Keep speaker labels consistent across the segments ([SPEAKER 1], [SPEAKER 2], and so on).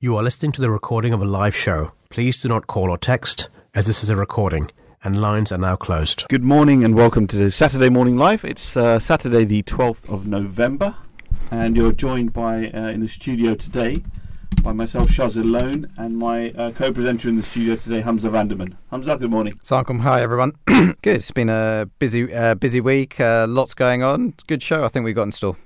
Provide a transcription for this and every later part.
[SPEAKER 1] You are listening to the recording of a live show. Please do not call or text, as this is a recording, and lines are now closed.
[SPEAKER 2] Good morning and welcome to Saturday Morning Live. It's uh, Saturday, the 12th of November, and you're joined by uh, in the studio today by myself, Shaz Alone, and my uh, co presenter in the studio today, Hamza Vanderman. Hamza, good morning.
[SPEAKER 3] Sarkom, hi everyone. Good. It's been a busy, uh, busy week. Uh, lots going on. Good show. I think we've got in store.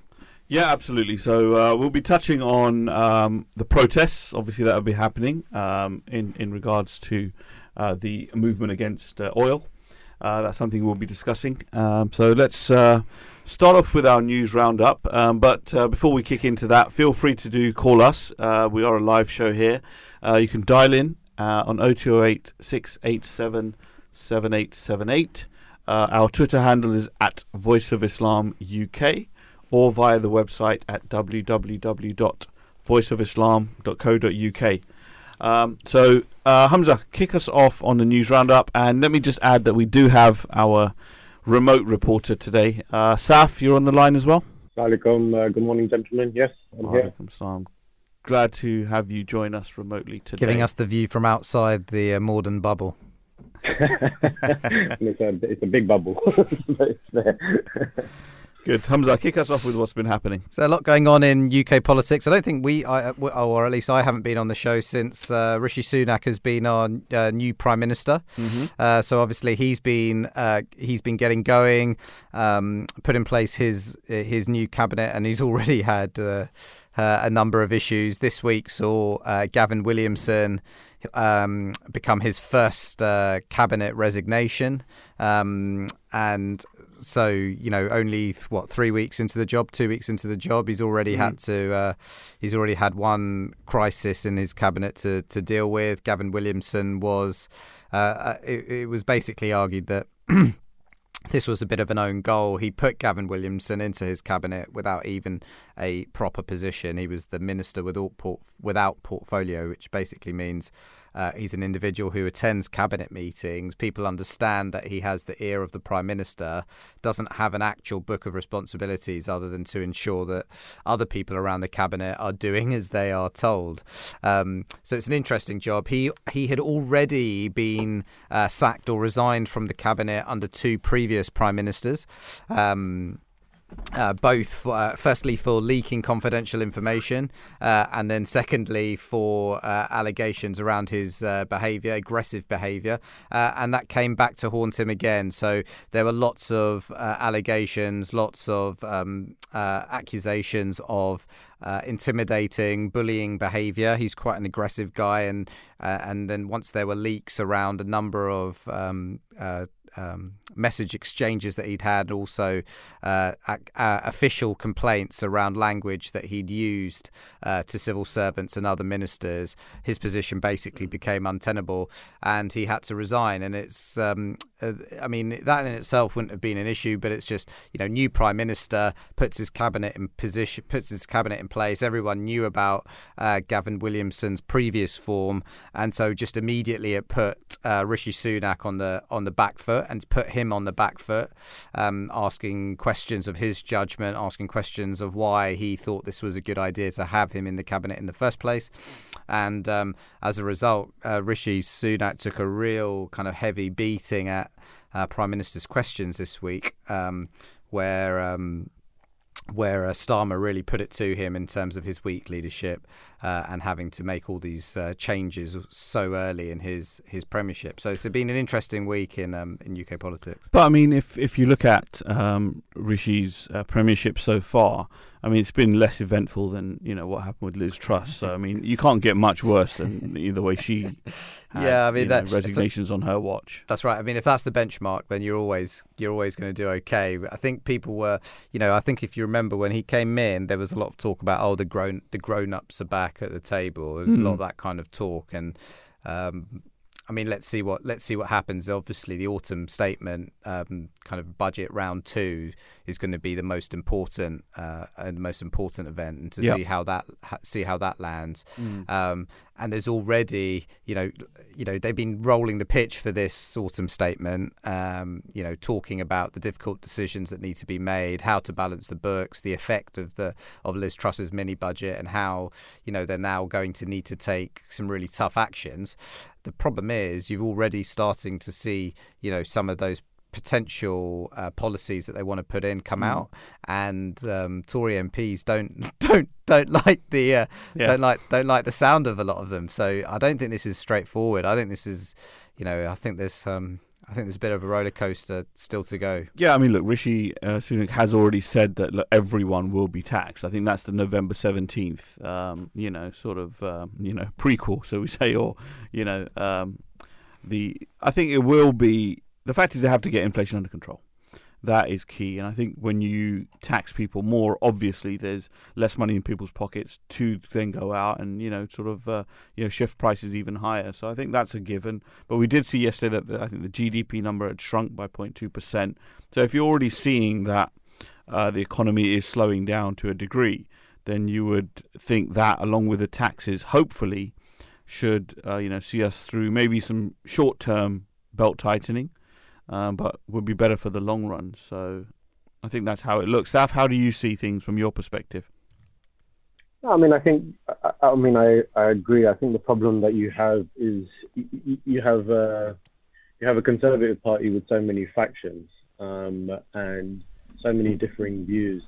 [SPEAKER 2] Yeah, absolutely. So uh, we'll be touching on um, the protests. Obviously, that will be happening um, in in regards to uh, the movement against uh, oil. Uh, that's something we'll be discussing. Um, so let's uh, start off with our news roundup. Um, but uh, before we kick into that, feel free to do call us. we are a live show here. you can dial in on 0208 687 7878. our Twitter handle is at Voice of Islam UK or via the website at www.voiceofislam.co.uk. Um, so, uh, Hamza, kick us off on the news roundup, and let me just add that we do have our remote reporter today. Uh, Saf, you're on the line as well.
[SPEAKER 4] Alaikum. Uh, good morning, gentlemen. Yes, I'm here.
[SPEAKER 2] Salam. Glad to have you join us remotely today.
[SPEAKER 3] Giving us the view from outside the uh, Morden bubble.
[SPEAKER 4] it's, a, it's a big bubble.
[SPEAKER 2] Good. Hamza, kick us off with what's been happening.
[SPEAKER 3] So a lot going on in UK politics. I don't think we, I, or at least I haven't been on the show since uh, Rishi Sunak has been our uh, new prime minister. Mm-hmm. Uh, so obviously he's been uh, he's been getting going, um, put in place his his new cabinet, and he's already had uh, uh, a number of issues. This week saw Gavin Williamson um, become his first uh, cabinet resignation. Um, and so, you know, only what three weeks into the job, two weeks into the job, he's already mm. had to. Uh, he's already had one crisis in his cabinet to to deal with. Gavin Williamson was. Uh, uh it, it was basically argued that. this was a bit of an own goal. He put Gavin Williamson into his cabinet without even a proper position. He was the minister without, port- without portfolio, which basically means uh, he's an individual who attends cabinet meetings. People understand that he has the ear of the prime minister, doesn't have an actual book of responsibilities other than to ensure that other people around the cabinet are doing as they are told. Um, so it's an interesting job. He he had already been uh, sacked or resigned from the cabinet under two previous prime ministers. Um, uh, both for, uh, firstly for leaking confidential information uh, and then secondly for uh, allegations around his uh, behavior aggressive behavior uh, and that came back to haunt him again. So there were lots of allegations lots of um, accusations of intimidating bullying behavior. He's quite an aggressive guy and and then once there were leaks around a number of um, um, message exchanges that he'd had, also uh, uh, official complaints around language that he'd used uh, to civil servants and other ministers, his position basically became untenable, and he had to resign. And it's, um, uh, I mean, that in itself wouldn't have been an issue, but it's just, you know, new prime minister puts his cabinet in position, puts his cabinet in place. Everyone knew about uh, Gavin Williamson's previous form, and so just immediately it put uh, Rishi Sunak on the on the back foot and put him on the back foot, um, asking questions of his judgment, asking questions of why he thought this was a good idea to have him in the cabinet in the first place. And um, as a result, uh, Rishi Sunak took a real kind of heavy beating at uh, Prime Minister's questions this week, um, where um, where uh, Starmer really put it to him in terms of his weak leadership uh, and having to make all these uh, changes so early in his, his premiership. So it's been an interesting week in um, in UK politics.
[SPEAKER 2] But I mean, if if you look at um, Rishi's uh, premiership so far, I mean, it's been less eventful than you know what happened with Liz Truss. So I mean, you can't get much worse than the way she. Had, yeah, I mean that know, resignations a, on her watch.
[SPEAKER 3] That's right. I mean, if that's the benchmark, then you're always you're always going to do okay. I think people were, you know, I think if you remember when he came in, there was a lot of talk about oh the grown the grown ups are back at the table. There's mm. a lot of hmm. that kind of talk and. Um, I mean, let's see what let's see what happens. Obviously, the autumn statement, um, kind of budget round two, is going to be the most important uh, and most important event, and to yep. see how that see how that lands. Mm. Um, and there's already, you know, you know, they've been rolling the pitch for this autumn statement. Um, you know, talking about the difficult decisions that need to be made, how to balance the books, the effect of the of Liz Truss's mini budget, and how you know they're now going to need to take some really tough actions. The problem is you're already starting to see, you know, some of those potential uh, policies that they want to put in come mm. out, and um, Tory MPs don't don't don't like the uh, yeah. don't like don't like the sound of a lot of them. So I don't think this is straightforward. I think this is, you know, I think there's um, I think there's a bit of a roller coaster still to go.
[SPEAKER 2] Yeah, I mean, look, Rishi uh, Sunak has already said that look, everyone will be taxed. I think that's the November seventeenth, um, you know, sort of, um, you know, prequel, so we say, or you know, um, the. I think it will be. The fact is, they have to get inflation under control that is key. And I think when you tax people more, obviously there's less money in people's pockets to then go out and you know sort of uh, you know shift prices even higher. So I think that's a given. But we did see yesterday that the, I think the GDP number had shrunk by 0.2 percent. So if you're already seeing that uh, the economy is slowing down to a degree, then you would think that along with the taxes, hopefully, should uh, you know see us through maybe some short-term belt tightening um, but would be better for the long run. So I think that's how it looks. Saf, how do you see things from your perspective?
[SPEAKER 4] I mean, I think, I, mean, I, I agree. I think the problem that you have is you, have a, you have a conservative party with so many factions um, and so many differing views.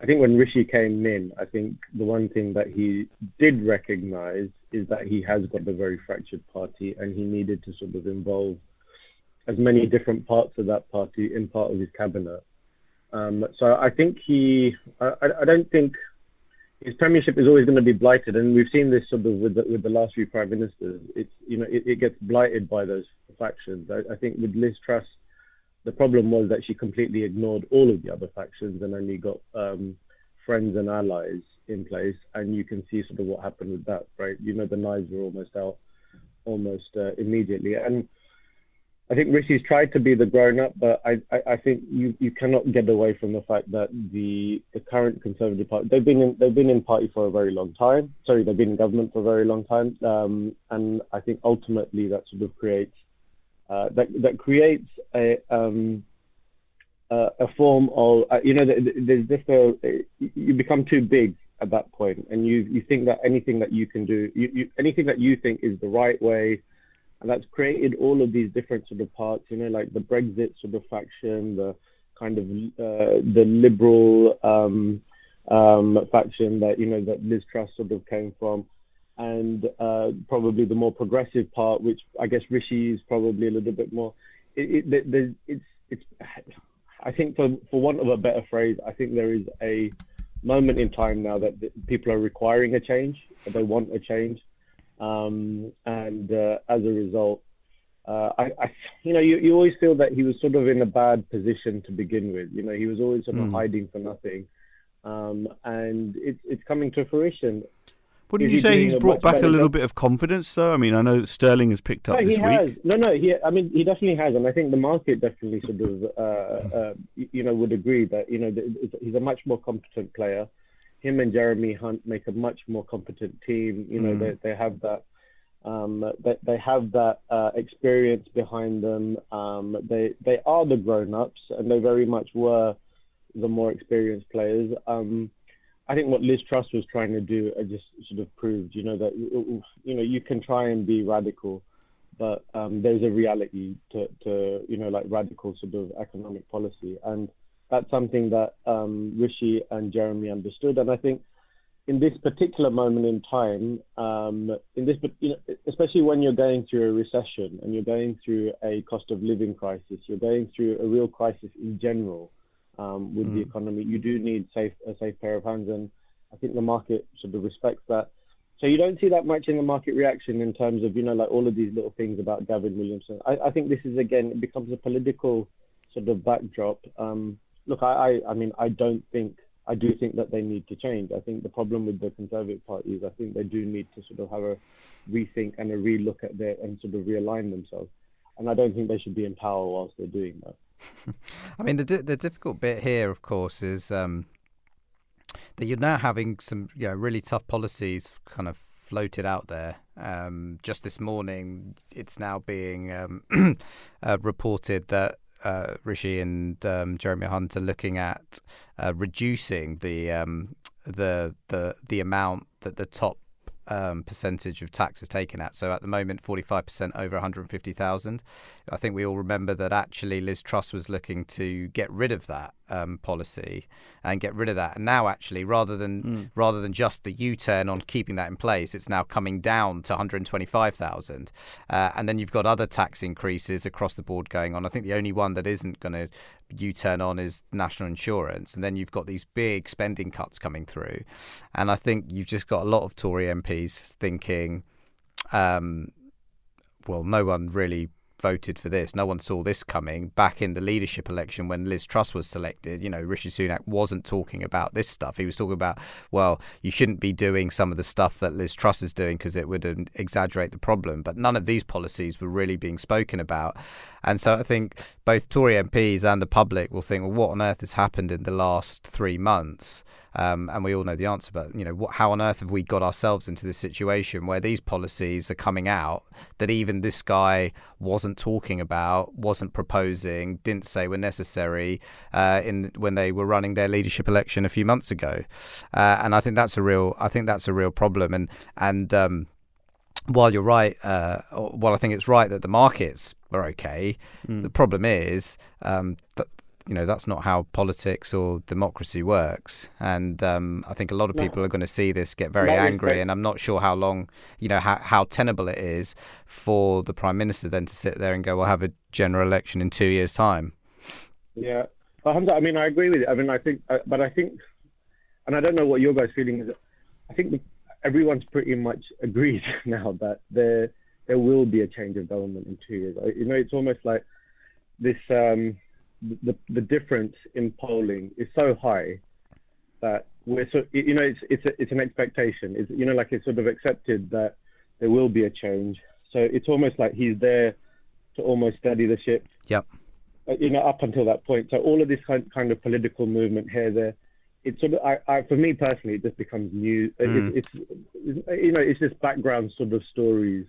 [SPEAKER 4] I think when Rishi came in, I think the one thing that he did recognize is that he has got a very fractured party and he needed to sort of involve as many different parts of that party in part of his cabinet. Um, so I think he, I, I, don't think his premiership is always going to be blighted, and we've seen this sort of with the, with the last few prime ministers. It's you know it, it gets blighted by those factions. I, I, think with Liz Truss, the problem was that she completely ignored all of the other factions and only got um, friends and allies in place, and you can see sort of what happened with that, right? You know the knives were almost out almost uh, immediately, and I think Rishi's tried to be the grown up, but I, I, I, think you, you cannot get away from the fact that the the current Conservative Party they've been in they've been in party for a very long time. Sorry, they've been in government for a very long time, um, and I think ultimately that sort of creates uh, that that creates a um, uh, a form of uh, you know there's just a you become too big at that point, and you you think that anything that you can do you, you anything that you think is the right way and that's created all of these different sort of parts, you know, like the Brexit sort of faction, the kind of uh, the liberal um, um, faction that you know that Liz Truss sort of came from, and uh, probably the more progressive part, which I guess Rishi is probably a little bit more. It, it, it's it's I think for for want of a better phrase, I think there is a moment in time now that people are requiring a change, they want a change, um, and uh, as a result, uh, I, I, you know, you, you always feel that he was sort of in a bad position to begin with. You know, he was always sort of mm. hiding for nothing, um, and it's it's coming to fruition.
[SPEAKER 2] Wouldn't you say he's brought back a little bit of confidence, though? I mean, I know Sterling has picked up
[SPEAKER 4] no,
[SPEAKER 2] this
[SPEAKER 4] he
[SPEAKER 2] week.
[SPEAKER 4] Has. No, no, he. I mean, he definitely has, and I think the market definitely sort of, uh, uh, you know, would agree that you know he's a much more competent player him and Jeremy Hunt make a much more competent team. You know, mm. they, they have that um, they, they have that uh, experience behind them. Um, they they are the grown-ups, and they very much were the more experienced players. Um, I think what Liz Truss was trying to do, I just sort of proved, you know, that you know you can try and be radical, but um, there's a reality to, to you know like radical sort of economic policy, and that's something that um, Rishi and Jeremy understood. And I think in this particular moment in time, um, in this, you know, especially when you're going through a recession and you're going through a cost of living crisis, you're going through a real crisis in general um, with mm. the economy. You do need safe a safe pair of hands, and I think the market sort of respects that. So you don't see that much in the market reaction in terms of you know like all of these little things about Gavin Williamson. I, I think this is again it becomes a political sort of backdrop. Um, look, I, I, I mean, I don't think I do think that they need to change. I think the problem with the Conservative Party is I think they do need to sort of have a rethink and a relook at their and sort of realign themselves. And I don't think they should be in power whilst they're doing that.
[SPEAKER 3] I mean, the the difficult bit here, of course, is um, that you're now having some you know, really tough policies kind of floated out there. Um, just this morning, it's now being um, uh, reported that uh, Rishi and um, Jeremy Hunt are looking at uh, reducing the um, the the the amount that the top um, percentage of tax is taken at. So at the moment, 45% over 150,000. I think we all remember that actually Liz Truss was looking to get rid of that um, policy and get rid of that. And now, actually, rather than mm. rather than just the U-turn on keeping that in place, it's now coming down to 125,000. Uh, and then you've got other tax increases across the board going on. I think the only one that isn't going to U-turn on is national insurance, and then you've got these big spending cuts coming through. And I think you've just got a lot of Tory MPs thinking. Um, well, no one really voted for this. No one saw this coming. Back in the leadership election when Liz Truss was selected, you know, Rishi Sunak wasn't talking about this stuff. He was talking about, well, you shouldn't be doing some of the stuff that Liz Truss is doing because it would um, exaggerate the problem. But none of these policies were really being spoken about. And so I think both Tory MPs and the public will think, well, what on earth has happened in the last three months? Um, and we all know the answer. But you know, what, how on earth have we got ourselves into this situation where these policies are coming out that even this guy wasn't talking about, wasn't proposing, didn't say were necessary uh, in when they were running their leadership election a few months ago? Uh, and I think that's a real, I think that's a real problem. And and um, while you're right, uh, while I think it's right that the markets are okay, mm. the problem is um, that you know that's not how politics or democracy works. And um, i think a lot of people no. are going to see this get very angry and i'm not sure how long you know how, how tenable it is for the prime minister then to sit there and go we'll have a general election in two years time.
[SPEAKER 4] Yeah. I mean i agree with you. I mean i think uh, but i think and i don't know what your guys feeling is i think everyone's pretty much agreed now that there there will be a change of government in two years. You know it's almost like this um, the the difference in polling is so high that we're so you know it's it's a, it's an expectation. It's you know like it's sort of accepted that there will be a change. So it's almost like he's there to almost steady the ship.
[SPEAKER 3] Yep.
[SPEAKER 4] Uh, you know up until that point. So all of this kind kind of political movement here there. It's sort of, I, I, for me personally, it just becomes new. Mm. It's, it's, it's, you know, it's just background sort of stories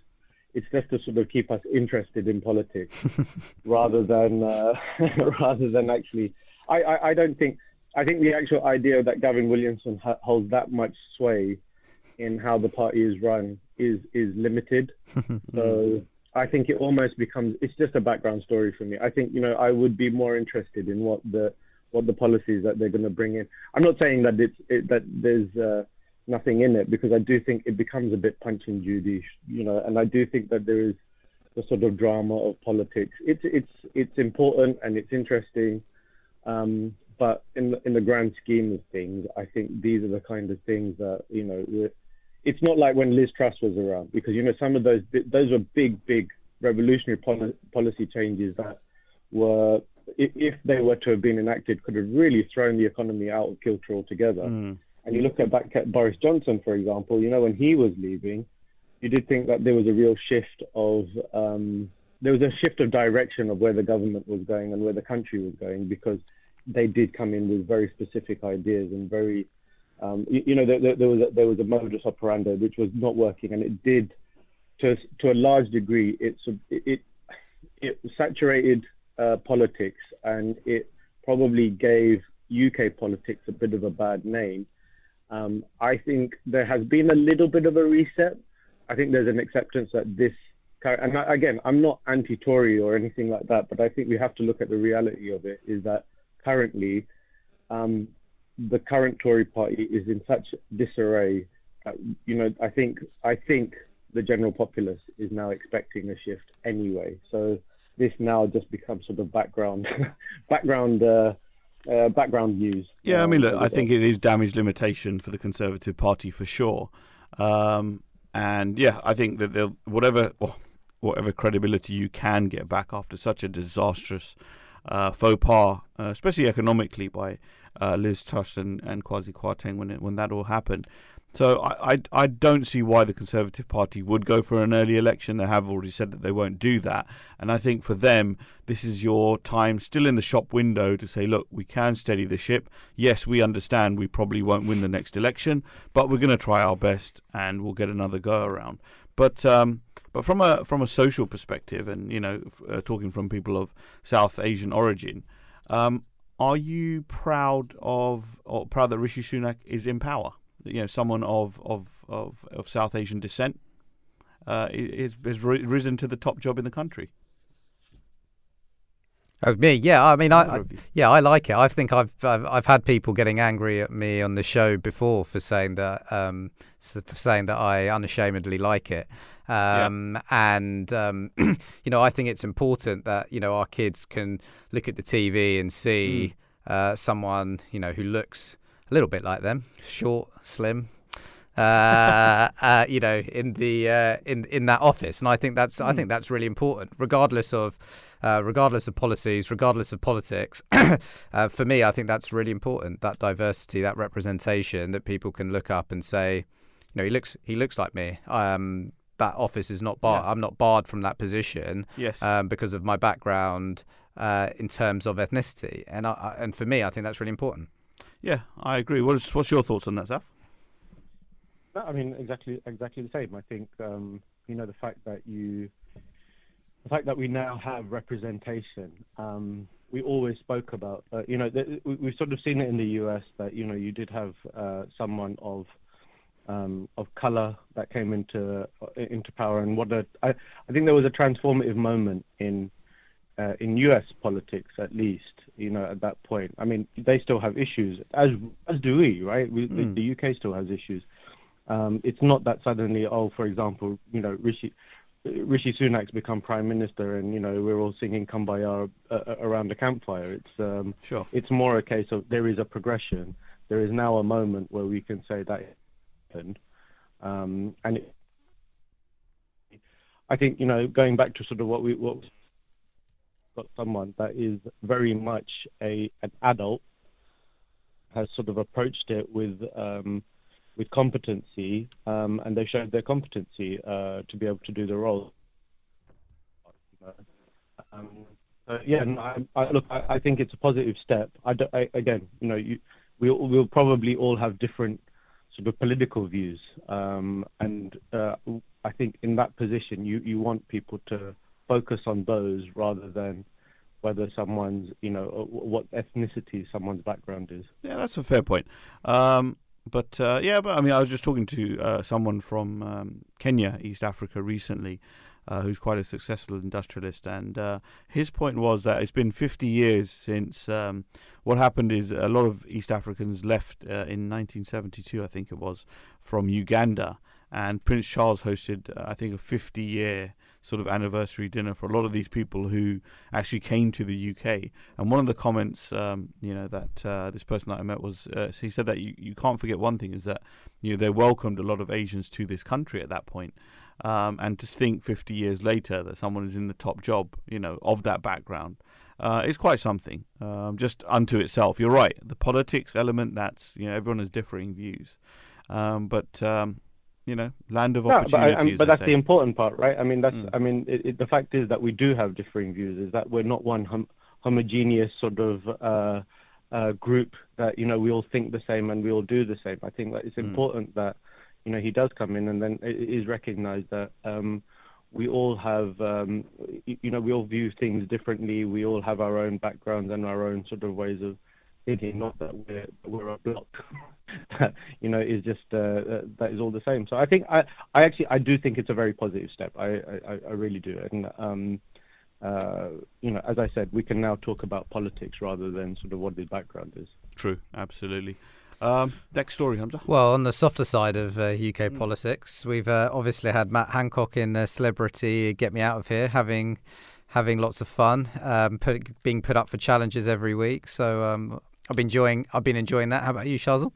[SPEAKER 4] it's just to sort of keep us interested in politics rather than uh, rather than actually. I, I, I, don't think I think the actual idea that Gavin Williamson ha- holds that much sway in how the party is run is is limited. so I think it almost becomes it's just a background story for me. I think you know I would be more interested in what the what the policies that they're going to bring in. I'm not saying that it's it, that there's uh, nothing in it because I do think it becomes a bit punch and Judy, you know, and I do think that there is the sort of drama of politics. It's it's it's important and it's interesting, um, but in the, in the grand scheme of things, I think these are the kind of things that you know. It's not like when Liz Truss was around because you know some of those those were big big revolutionary poli- policy changes that were if they were to have been enacted could have really thrown the economy out of kilter altogether. Mm. And you look at back at Boris Johnson, for example, you know, when he was leaving, you did think that there was a real shift of um, there was a shift of direction of where the government was going and where the country was going because they did come in with very specific ideas and very um, you, you, know there, there, was a, there was a modus operandi which was not working and it did to to a large degree it it it saturated uh, politics and it probably gave UK politics a bit of a bad name um, I think there has been a little bit of a reset. I think there's an acceptance that this, and again, I'm not anti-Tory or anything like that, but I think we have to look at the reality of it. Is that currently, um, the current Tory party is in such disarray. That, you know, I think I think the general populace is now expecting a shift anyway. So this now just becomes sort of background background uh, uh, background news.
[SPEAKER 2] Yeah, I mean, look, I think it is damage limitation for the Conservative Party for sure. Um, and yeah, I think that they'll whatever whatever credibility you can get back after such a disastrous uh, faux pas, uh, especially economically, by uh, Liz Truss and, and Kwasi Kwarteng when it, when that all happened. So I, I, I don't see why the Conservative Party would go for an early election. They have already said that they won't do that, and I think for them this is your time, still in the shop window, to say, look, we can steady the ship. Yes, we understand we probably won't win the next election, but we're going to try our best, and we'll get another go around. But um, but from a from a social perspective, and you know, uh, talking from people of South Asian origin, um, are you proud of or proud that Rishi Sunak is in power? You know, someone of of of, of South Asian descent uh, is has risen to the top job in the country.
[SPEAKER 3] Oh, me? Yeah, I mean, I, I, yeah, I like it. I think I've, I've, I've had people getting angry at me on the show before for saying that um, for saying that I unashamedly like it. Um, yeah. And um, you know, I think it's important that you know our kids can look at the TV and see mm. uh, someone you know who looks a little bit like them, short, slim, uh, uh, you know, in the uh, in in that office, and I think that's mm. I think that's really important, regardless of uh, regardless of policies, regardless of politics. uh, for me, I think that's really important. That diversity, that representation, that people can look up and say, you know, he looks he looks like me. Um, that office is not barred. Yeah. I'm not barred from that position.
[SPEAKER 2] Yes.
[SPEAKER 3] Um, because of my background uh, in terms of ethnicity, and I, and for me, I think that's really important.
[SPEAKER 2] Yeah, I agree. What's what's your thoughts on that, Zaf?
[SPEAKER 4] I mean, exactly exactly the same. I think um, you know the fact that you the fact that we now have representation. Um, we always spoke about, uh, you know, the, we, we've sort of seen it in the US that you know you did have uh, someone of um, of color that came into uh, into power, and what a, I, I think there was a transformative moment in uh, in U.S. politics, at least, you know, at that point. I mean, they still have issues, as as do we, right? We, mm. the, the, UK still has issues. Um, it's not that suddenly, oh, for example, you know, Rishi Rishi Sunak's become prime minister, and you know we're all singing "Kumbaya" uh, uh, around the campfire. It's um,
[SPEAKER 2] sure.
[SPEAKER 4] It's more a case of there is a progression. There is now a moment where we can say that happened, um, and it, I think you know going back to sort of what we what got someone that is very much a an adult has sort of approached it with um, with competency, um, and they showed their competency uh, to be able to do the role. Um, yeah, no, I, I, look, I, I, think it's a positive step. I, again, you know, you, we we'll probably all have different sort of political views, um, and uh, I think in that position, you you want people to focus on those rather than whether someone's, you know, uh, what ethnicity someone's background is.
[SPEAKER 2] Yeah, that's a fair point. Um, but uh, yeah, but I mean, I was just talking to uh, someone from um, Kenya, East Africa, recently, uh, who's quite a successful industrialist, and uh, his point was that it's been 50 years since um, what happened is a lot of East Africans left uh, in 1972, I think it was, from Uganda, and Prince Charles hosted, I think, a 50-year sort of anniversary dinner for a lot of these people who actually came to the UK. And one of the comments, um, you know, that uh, this person that I met was, uh, he said that you, you can't forget one thing is that, you know, they welcomed a lot of Asians to this country at that point. Um, and to think 50 years later that someone is in the top job, you know, of that background, uh, is quite something, um, just unto itself. You're right. The politics element, that's, you know, everyone has differing views. Um, but um, you know, land of opportunities.
[SPEAKER 4] but, I, but that's the important part, right? I mean, that's. Mm. I mean, it, it, the fact is that we do have differing views. Is that we're not one hom- homogeneous sort of uh, uh, group that you know we all think the same and we all do the same. I think that it's mm. important that you know he does come in and then it is recognised that. Um, we all have, um, you know, we all view things differently. We all have our own backgrounds and our own sort of ways of thinking. Not that we're we're a block you know, is just uh, uh, that is all the same. So I think I, I actually I do think it's a very positive step. I, I, I really do. And um, uh, you know, as I said, we can now talk about politics rather than sort of what the background is.
[SPEAKER 2] True, absolutely. Um, next story, Hamza.
[SPEAKER 3] Well, on the softer side of uh, UK mm. politics, we've uh, obviously had Matt Hancock in the Celebrity Get Me Out of Here, having having lots of fun, um, put, being put up for challenges every week. So um, I've been enjoying I've been enjoying that. How about you, Shazam?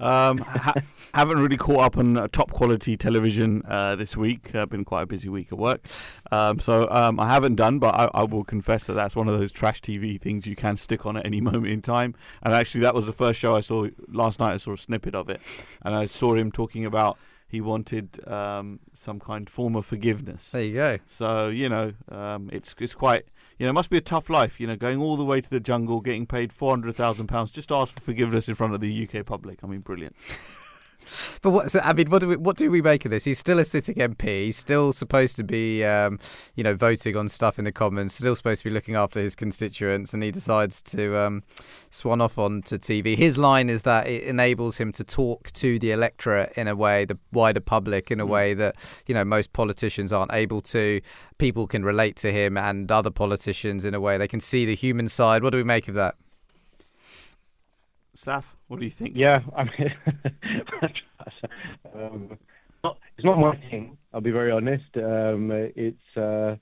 [SPEAKER 2] Um, ha- haven't really caught up on uh, top quality television uh, this week. Uh, I've been quite a busy week at work, um, so um, I haven't done. But I, I, will confess that that's one of those trash TV things you can stick on at any moment in time. And actually, that was the first show I saw last night. I saw a snippet of it, and I saw him talking about he wanted um, some kind of form of forgiveness.
[SPEAKER 3] There you go.
[SPEAKER 2] So you know, um, it's it's quite you know, it must be a tough life. You know, going all the way to the jungle, getting paid four hundred thousand pounds just to ask for forgiveness in front of the UK public. I mean, brilliant.
[SPEAKER 3] But what? So, I mean, what do we what do we make of this? He's still a sitting MP. He's still supposed to be, um, you know, voting on stuff in the Commons. Still supposed to be looking after his constituents, and he decides to um, swan off onto TV. His line is that it enables him to talk to the electorate in a way, the wider public in a mm. way that you know most politicians aren't able to. People can relate to him and other politicians in a way they can see the human side. What do we make of that?
[SPEAKER 2] Saf? What do you think?
[SPEAKER 4] Yeah, I mean, um, not, it's not my thing. I'll be very honest. Um, it's uh,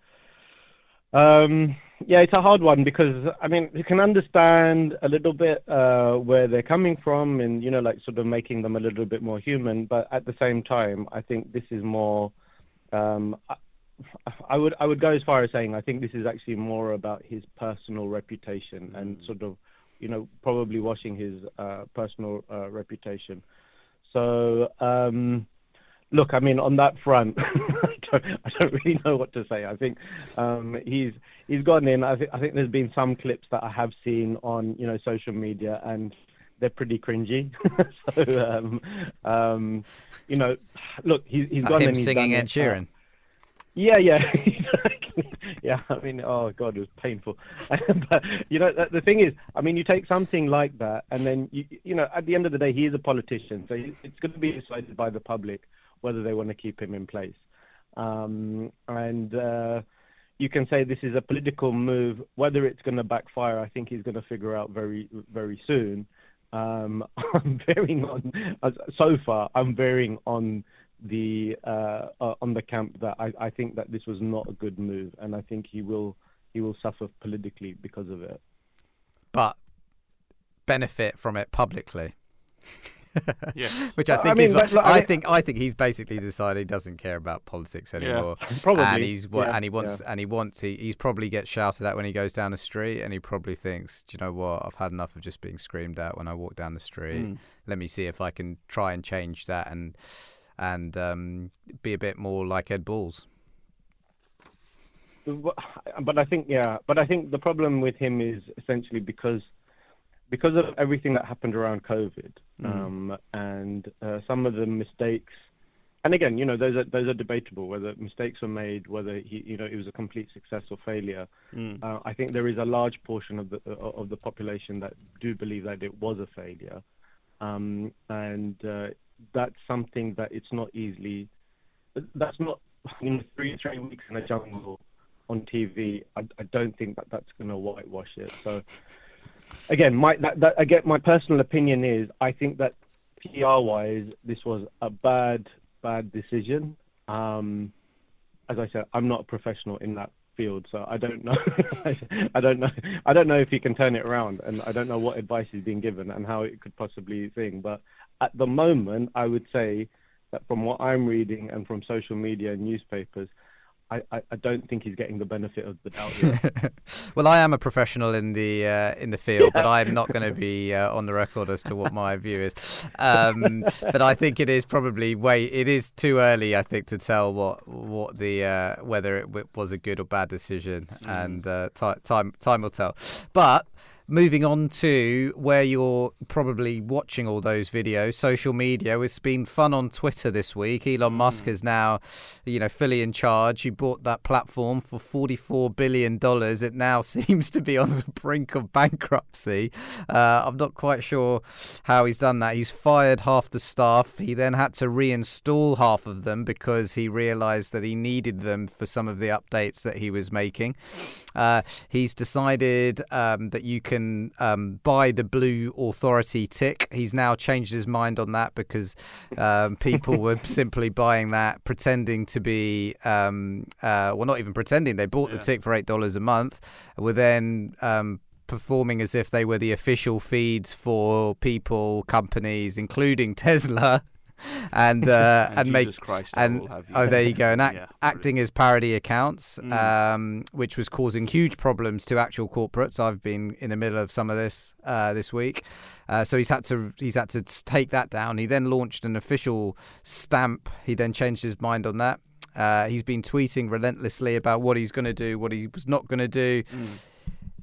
[SPEAKER 4] um, yeah, it's a hard one because I mean you can understand a little bit uh, where they're coming from, and you know, like sort of making them a little bit more human. But at the same time, I think this is more. Um, I, I would I would go as far as saying I think this is actually more about his personal reputation and mm. sort of you know, probably washing his uh, personal uh, reputation. So, um, look, I mean, on that front, I, don't, I, don't, really know what to say. I think um, he's he's gotten in. I, th- I think there's been some clips that I have seen on you know social media, and they're pretty cringy. so, um, um, you know, look, he, he's gone
[SPEAKER 3] him
[SPEAKER 4] and he's
[SPEAKER 3] singing
[SPEAKER 4] done
[SPEAKER 3] Ed Sheeran.
[SPEAKER 4] Yeah, yeah, yeah. I mean, oh god, it was painful. but you know, the, the thing is, I mean, you take something like that, and then you, you know, at the end of the day, he is a politician, so it's going to be decided by the public whether they want to keep him in place. Um, and uh, you can say this is a political move. Whether it's going to backfire, I think he's going to figure out very, very soon. Um, I'm varying on so far. I'm varying on the uh, uh, on the camp that I, I think that this was not a good move, and I think he will he will suffer politically because of it.
[SPEAKER 3] But benefit from it publicly.
[SPEAKER 2] yeah.
[SPEAKER 3] Which I think I mean, is what, I, I, think I think he's basically decided he doesn't care about politics anymore.
[SPEAKER 4] Yeah, probably.
[SPEAKER 3] And he's
[SPEAKER 4] yeah,
[SPEAKER 3] and he wants yeah. and he wants he, he's probably gets shouted at when he goes down the street and he probably thinks, Do you know what, I've had enough of just being screamed at when I walk down the street. Mm. Let me see if I can try and change that and and um, be a bit more like Ed Balls.
[SPEAKER 4] But I think yeah, but I think the problem with him is essentially because because of everything that happened around COVID mm. um, and uh, some of the mistakes. And again, you know, those are those are debatable whether mistakes were made, whether he, you know, it was a complete success or failure. Mm. Uh, I think there is a large portion of the of the population that do believe that it was a failure, um, and uh, that's something that it's not easily. That's not in three three weeks in a jungle on TV. I, I don't think that that's going to whitewash it. So again, my that, that again my personal opinion is I think that PR wise this was a bad bad decision. Um, as I said, I'm not a professional in that field, so I don't know. I don't know. I don't know if he can turn it around, and I don't know what advice he's been given and how it could possibly thing. But at the moment, I would say that from what I'm reading and from social media and newspapers, I, I, don't think he's getting the benefit of the doubt
[SPEAKER 3] well, I am a professional in the uh, in the field, yeah. but I'm not going to be uh, on the record as to what my view is. Um, but I think it is probably way it is too early. I think to tell what what the uh, whether it was a good or bad decision, mm. and uh, t- time time will tell. But moving on to where you're probably watching all those videos, social media. It's been fun on Twitter this week. Elon mm. Musk is now, you know, fully in charge. He bought that platform for $44 billion. It now seems to be on the brink of bankruptcy. Uh, I'm not quite sure how he's done that. He's fired half the staff. He then had to reinstall half of them because he realized that he needed them for some of the updates that he was making. Uh, he's decided um, that you can can um, buy the Blue Authority tick. He's now changed his mind on that because um, people were simply buying that, pretending to be, um, uh, well, not even pretending. They bought yeah. the tick for eight dollars a month. Were then um, performing as if they were the official feeds for people, companies, including Tesla. and uh, and,
[SPEAKER 2] And
[SPEAKER 3] make
[SPEAKER 2] Christ,
[SPEAKER 3] and oh there you go. And act,
[SPEAKER 2] Yeah,
[SPEAKER 3] acting as parody accounts
[SPEAKER 2] Mm.
[SPEAKER 3] um, which was causing huge problems to actual corporates. I've been in the middle of some of this uh, this week. Uh, so he's had to he's had to take that down. He then launched an official stamp. He then changed his mind on that. Uh, he's been tweeting relentlessly about what he's going to do what he was not going to do.
[SPEAKER 2] Mm.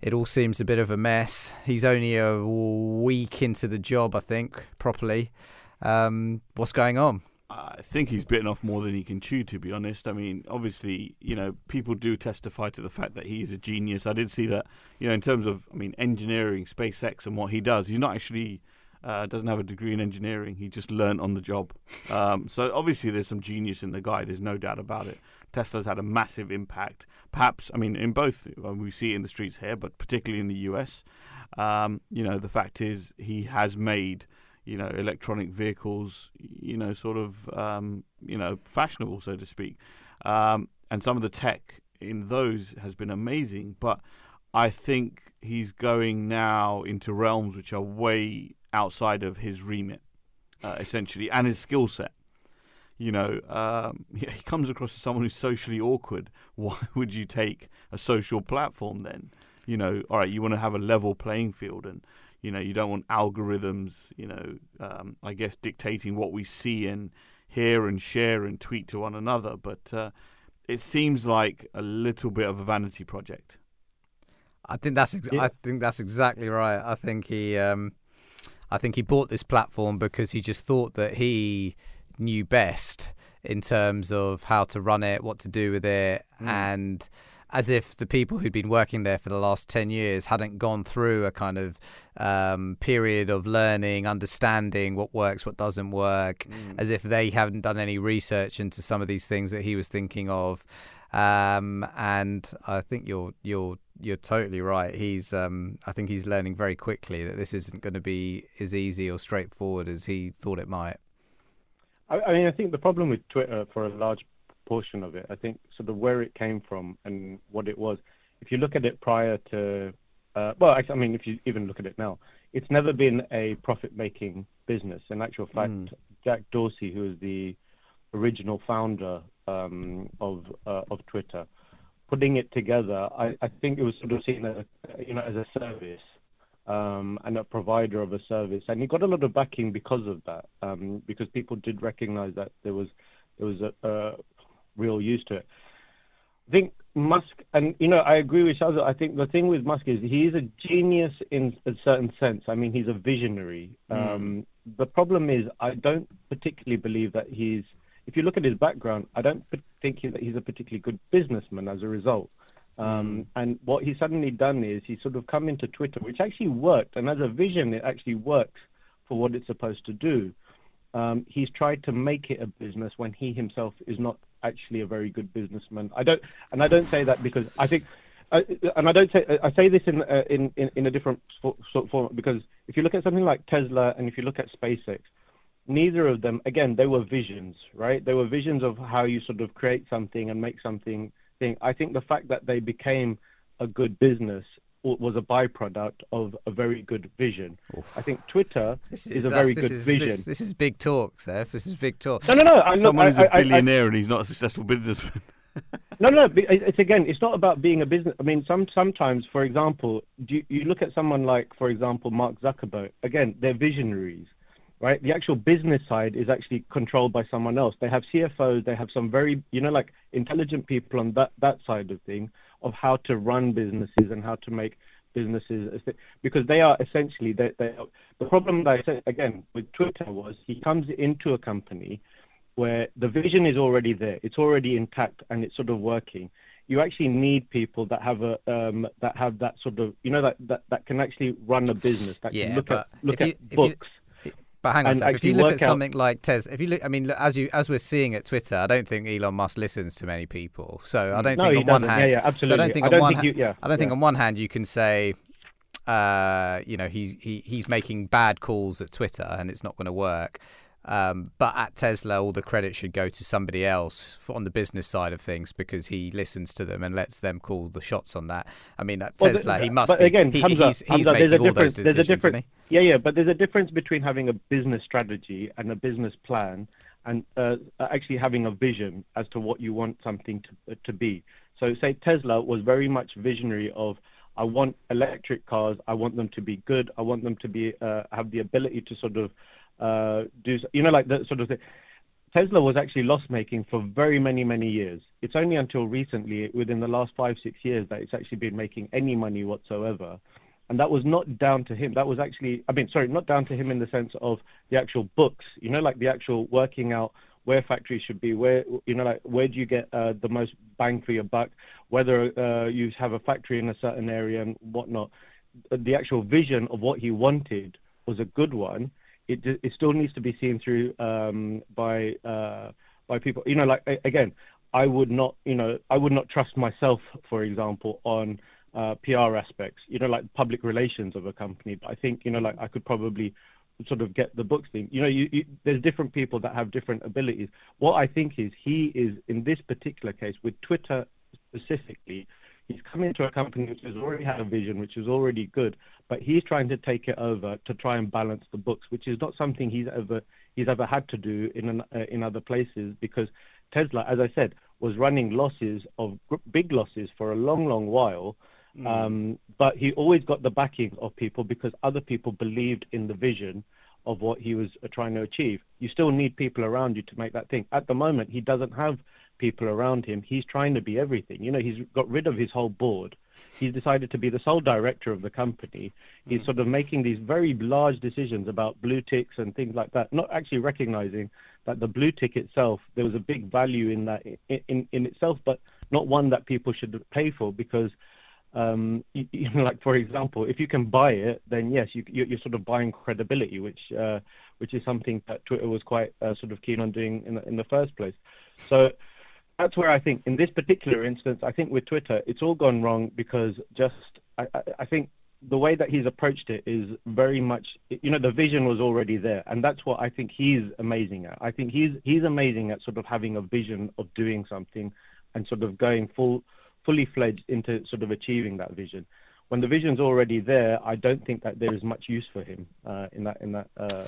[SPEAKER 3] it all seems a bit of a mess. He's only a week into the job, I think, properly. Um, what's going on?
[SPEAKER 2] I think he's bitten off more than he can chew, to be honest. I mean, obviously, you know, people do testify to the fact that he is a genius. I did see that, you know, in terms of, I mean, engineering, SpaceX, and what he does. He's not actually uh, doesn't have a degree in engineering. He just learnt on the job. Um, so obviously, there's some genius in the guy. There's no doubt about it. Tesla's had a massive impact. Perhaps, I mean, in both well, we see it in the streets here, but particularly in the US. Um, you know, the fact is he has made you know electronic vehicles you know sort of um, you know fashionable so to speak. Um, and some of the tech in those has been amazing but I think he's going now into realms which are way outside of his remit uh, essentially and his skill set. You know um, he he comes across as someone who's socially awkward. Why would you take a social platform then? You know all right you want to have a level playing field and you know, you don't want algorithms, you know, um, I guess dictating what we see and hear and share and tweet to one another. But uh, it seems like a little bit of a vanity project.
[SPEAKER 3] I think that's ex-
[SPEAKER 4] Yeah.
[SPEAKER 3] I think that's exactly right. I think he um, I think he bought this platform because he just thought that he knew best in terms of how to run it, what to do with it,
[SPEAKER 2] Mm.
[SPEAKER 3] and as if the people who'd been working there for the last 10 years hadn't gone through a kind of um, period of learning, understanding what works, what doesn't work, as if they haven't done any research into some of these things that he was thinking of. Um, and I think you're you're you're totally right. He's um, I think he's learning very quickly that this isn't going to be as easy or straightforward as he thought it might.
[SPEAKER 4] I, I mean, I think the problem with Twitter for a large portion of it, I think sort of where it came from and what it was. If you look at it prior to, uh, well, I, I mean, if you even look at it now, it's never been a profit-making business. In actual fact,
[SPEAKER 2] Mm.
[SPEAKER 4] Jack Dorsey, who is the original founder um, of uh, of Twitter, putting it together, I, I think it was sort of seen as a, you know as a service um, and a provider of a service, and he got a lot of backing because of that, um, because people did recognize that there was there was a, a real use to it. I think Musk, and you know, I agree with Shazza. I think the thing with Musk is he is a genius in a certain sense. I mean, he's a visionary. Um, the problem is, I don't particularly believe that he's. If you look at his background, I don't think that he's a particularly good businessman as a result. Um, And what he's suddenly done is he's sort of come into Twitter, which actually worked, and as a vision, it actually works for what it's supposed to do. Um, he's tried to make it a business when he himself is not actually a very good businessman. I don't, and I don't say that because I think, uh, and I don't say I say this in uh, in, in in a different sort of form because if you look at something like Tesla and if you look at SpaceX, neither of them again they were visions, right? They were visions of how you sort of create something and make something. Thing. I think the fact that they became a good business was a byproduct of a very good vision. I think Twitter
[SPEAKER 3] This
[SPEAKER 4] is, a
[SPEAKER 3] that's-
[SPEAKER 4] very
[SPEAKER 3] this
[SPEAKER 4] good
[SPEAKER 3] is,
[SPEAKER 4] vision.
[SPEAKER 3] This, this is big talk, Seth. This is big talk.
[SPEAKER 4] No, no, no. I'm
[SPEAKER 2] Someone
[SPEAKER 4] not,
[SPEAKER 2] who's
[SPEAKER 4] I-
[SPEAKER 2] a
[SPEAKER 4] I- I-
[SPEAKER 2] billionaire and he's not a successful businessman.
[SPEAKER 4] No, no. It's again. It's not about being a business. I mean, some sometimes, for example, do you, you look at someone like, for example, Mark Zuckerberg. Again, they're visionaries, right? The actual business side is actually controlled by someone else. They have CFOs. They have some very, you know, like intelligent people on that that side of thing of how to run businesses and how to make businesses because they are essentially they, they the problem that I said again with Twitter was he comes into a company where the vision is already there, it's already intact, and it's sort of working. You actually need people that have a um, that have that sort of you know that, that, that can actually run a business that
[SPEAKER 3] Yeah,
[SPEAKER 4] can look at look at
[SPEAKER 3] you-
[SPEAKER 4] books.
[SPEAKER 3] But hang on,
[SPEAKER 4] and
[SPEAKER 3] Seth, if you look at
[SPEAKER 4] out-
[SPEAKER 3] something like Tes, if you look, I mean, look, as you as we're seeing at Twitter, I don't think Elon Musk listens to many people. So I don't
[SPEAKER 4] No,
[SPEAKER 3] think on one hand,
[SPEAKER 4] Yeah, yeah,
[SPEAKER 3] So I
[SPEAKER 4] absolutely.
[SPEAKER 3] don't think
[SPEAKER 4] I don't
[SPEAKER 3] one
[SPEAKER 4] think
[SPEAKER 3] ha-
[SPEAKER 4] you- yeah,
[SPEAKER 3] I don't think on one hand you can say, uh, you know, he's he, he's making bad calls at Twitter and it's not going to work. Um, but at Tesla, all the credit should go to somebody else on the business side of things because he listens to them and lets them call the shots on that. I mean, at well, Tesla, the, he must.
[SPEAKER 4] But
[SPEAKER 3] be,
[SPEAKER 4] again,
[SPEAKER 3] he,
[SPEAKER 4] Hamza,
[SPEAKER 3] he's, he's Hamza, making all those decisions.
[SPEAKER 4] There's a difference. Yeah, yeah, but there's a difference between having a business strategy and a business plan, and uh, actually having a vision as to what you want something to uh, to be. So, say Tesla was very much visionary of. I want electric cars. I want them to be good. I want them to be uh, have the ability to sort of uh, do you know like that sort of thing. Tesla was actually loss making for very many many years. It's only until recently, within the last five six years, that it's actually been making any money whatsoever. And that was not down to him. That was actually, I mean, sorry, not down to him in the sense of the actual books. You know, like the actual working out where factories should be, where you know, like where do you get uh, the most bang for your buck, whether uh, you have a factory in a certain area and whatnot. The actual vision of what he wanted was a good one, it it still needs to be seen through um, by uh, by people. You know, like again, I would not, you know, I would not trust myself, for example, on uh, PR aspects. You know, like public relations of a company. But I think, you know, like I could probably sort of get the books thing. You know, you, you, there's different people that have different abilities. What I think is he is in this particular case with Twitter specifically He's come into a company which has already had a vision, which is already good, but he's trying to take it over to try and balance the books, which is not something he's ever he's ever had to do in an, uh, in other places because Tesla, as I said, was running losses of big losses for a long, long while. Mm. Um, but he always got the backing of people because other people believed in the vision of what he was uh, trying to achieve. You still need people around you to make that thing. At the moment, he doesn't have people around him. He's trying to be everything. You know, he's got rid of his whole board. He's decided to be the sole director of the company. He's mm. sort of making these very large decisions about blue ticks and things like that, not actually recognizing that the blue tick itself, there was a big value in that in, in, in itself, but not one that people should pay for because um, you, you know, like for example, if you can buy it, then yes, you, are sort of buying credibility, which uh, which is something that Twitter was quite uh, sort of keen on doing in the, in the first place. So that's where I think, in this particular instance, I think with Twitter, it's all gone wrong because just I, I think the way that he's approached it is very much, you know, the vision was already there, and that's what I think he's amazing at. I think he's he's amazing at sort of having a vision of doing something, and sort of going full, fully fledged into sort of achieving that vision. When the vision's already there, I don't think that there is much use for him uh, in that in that uh,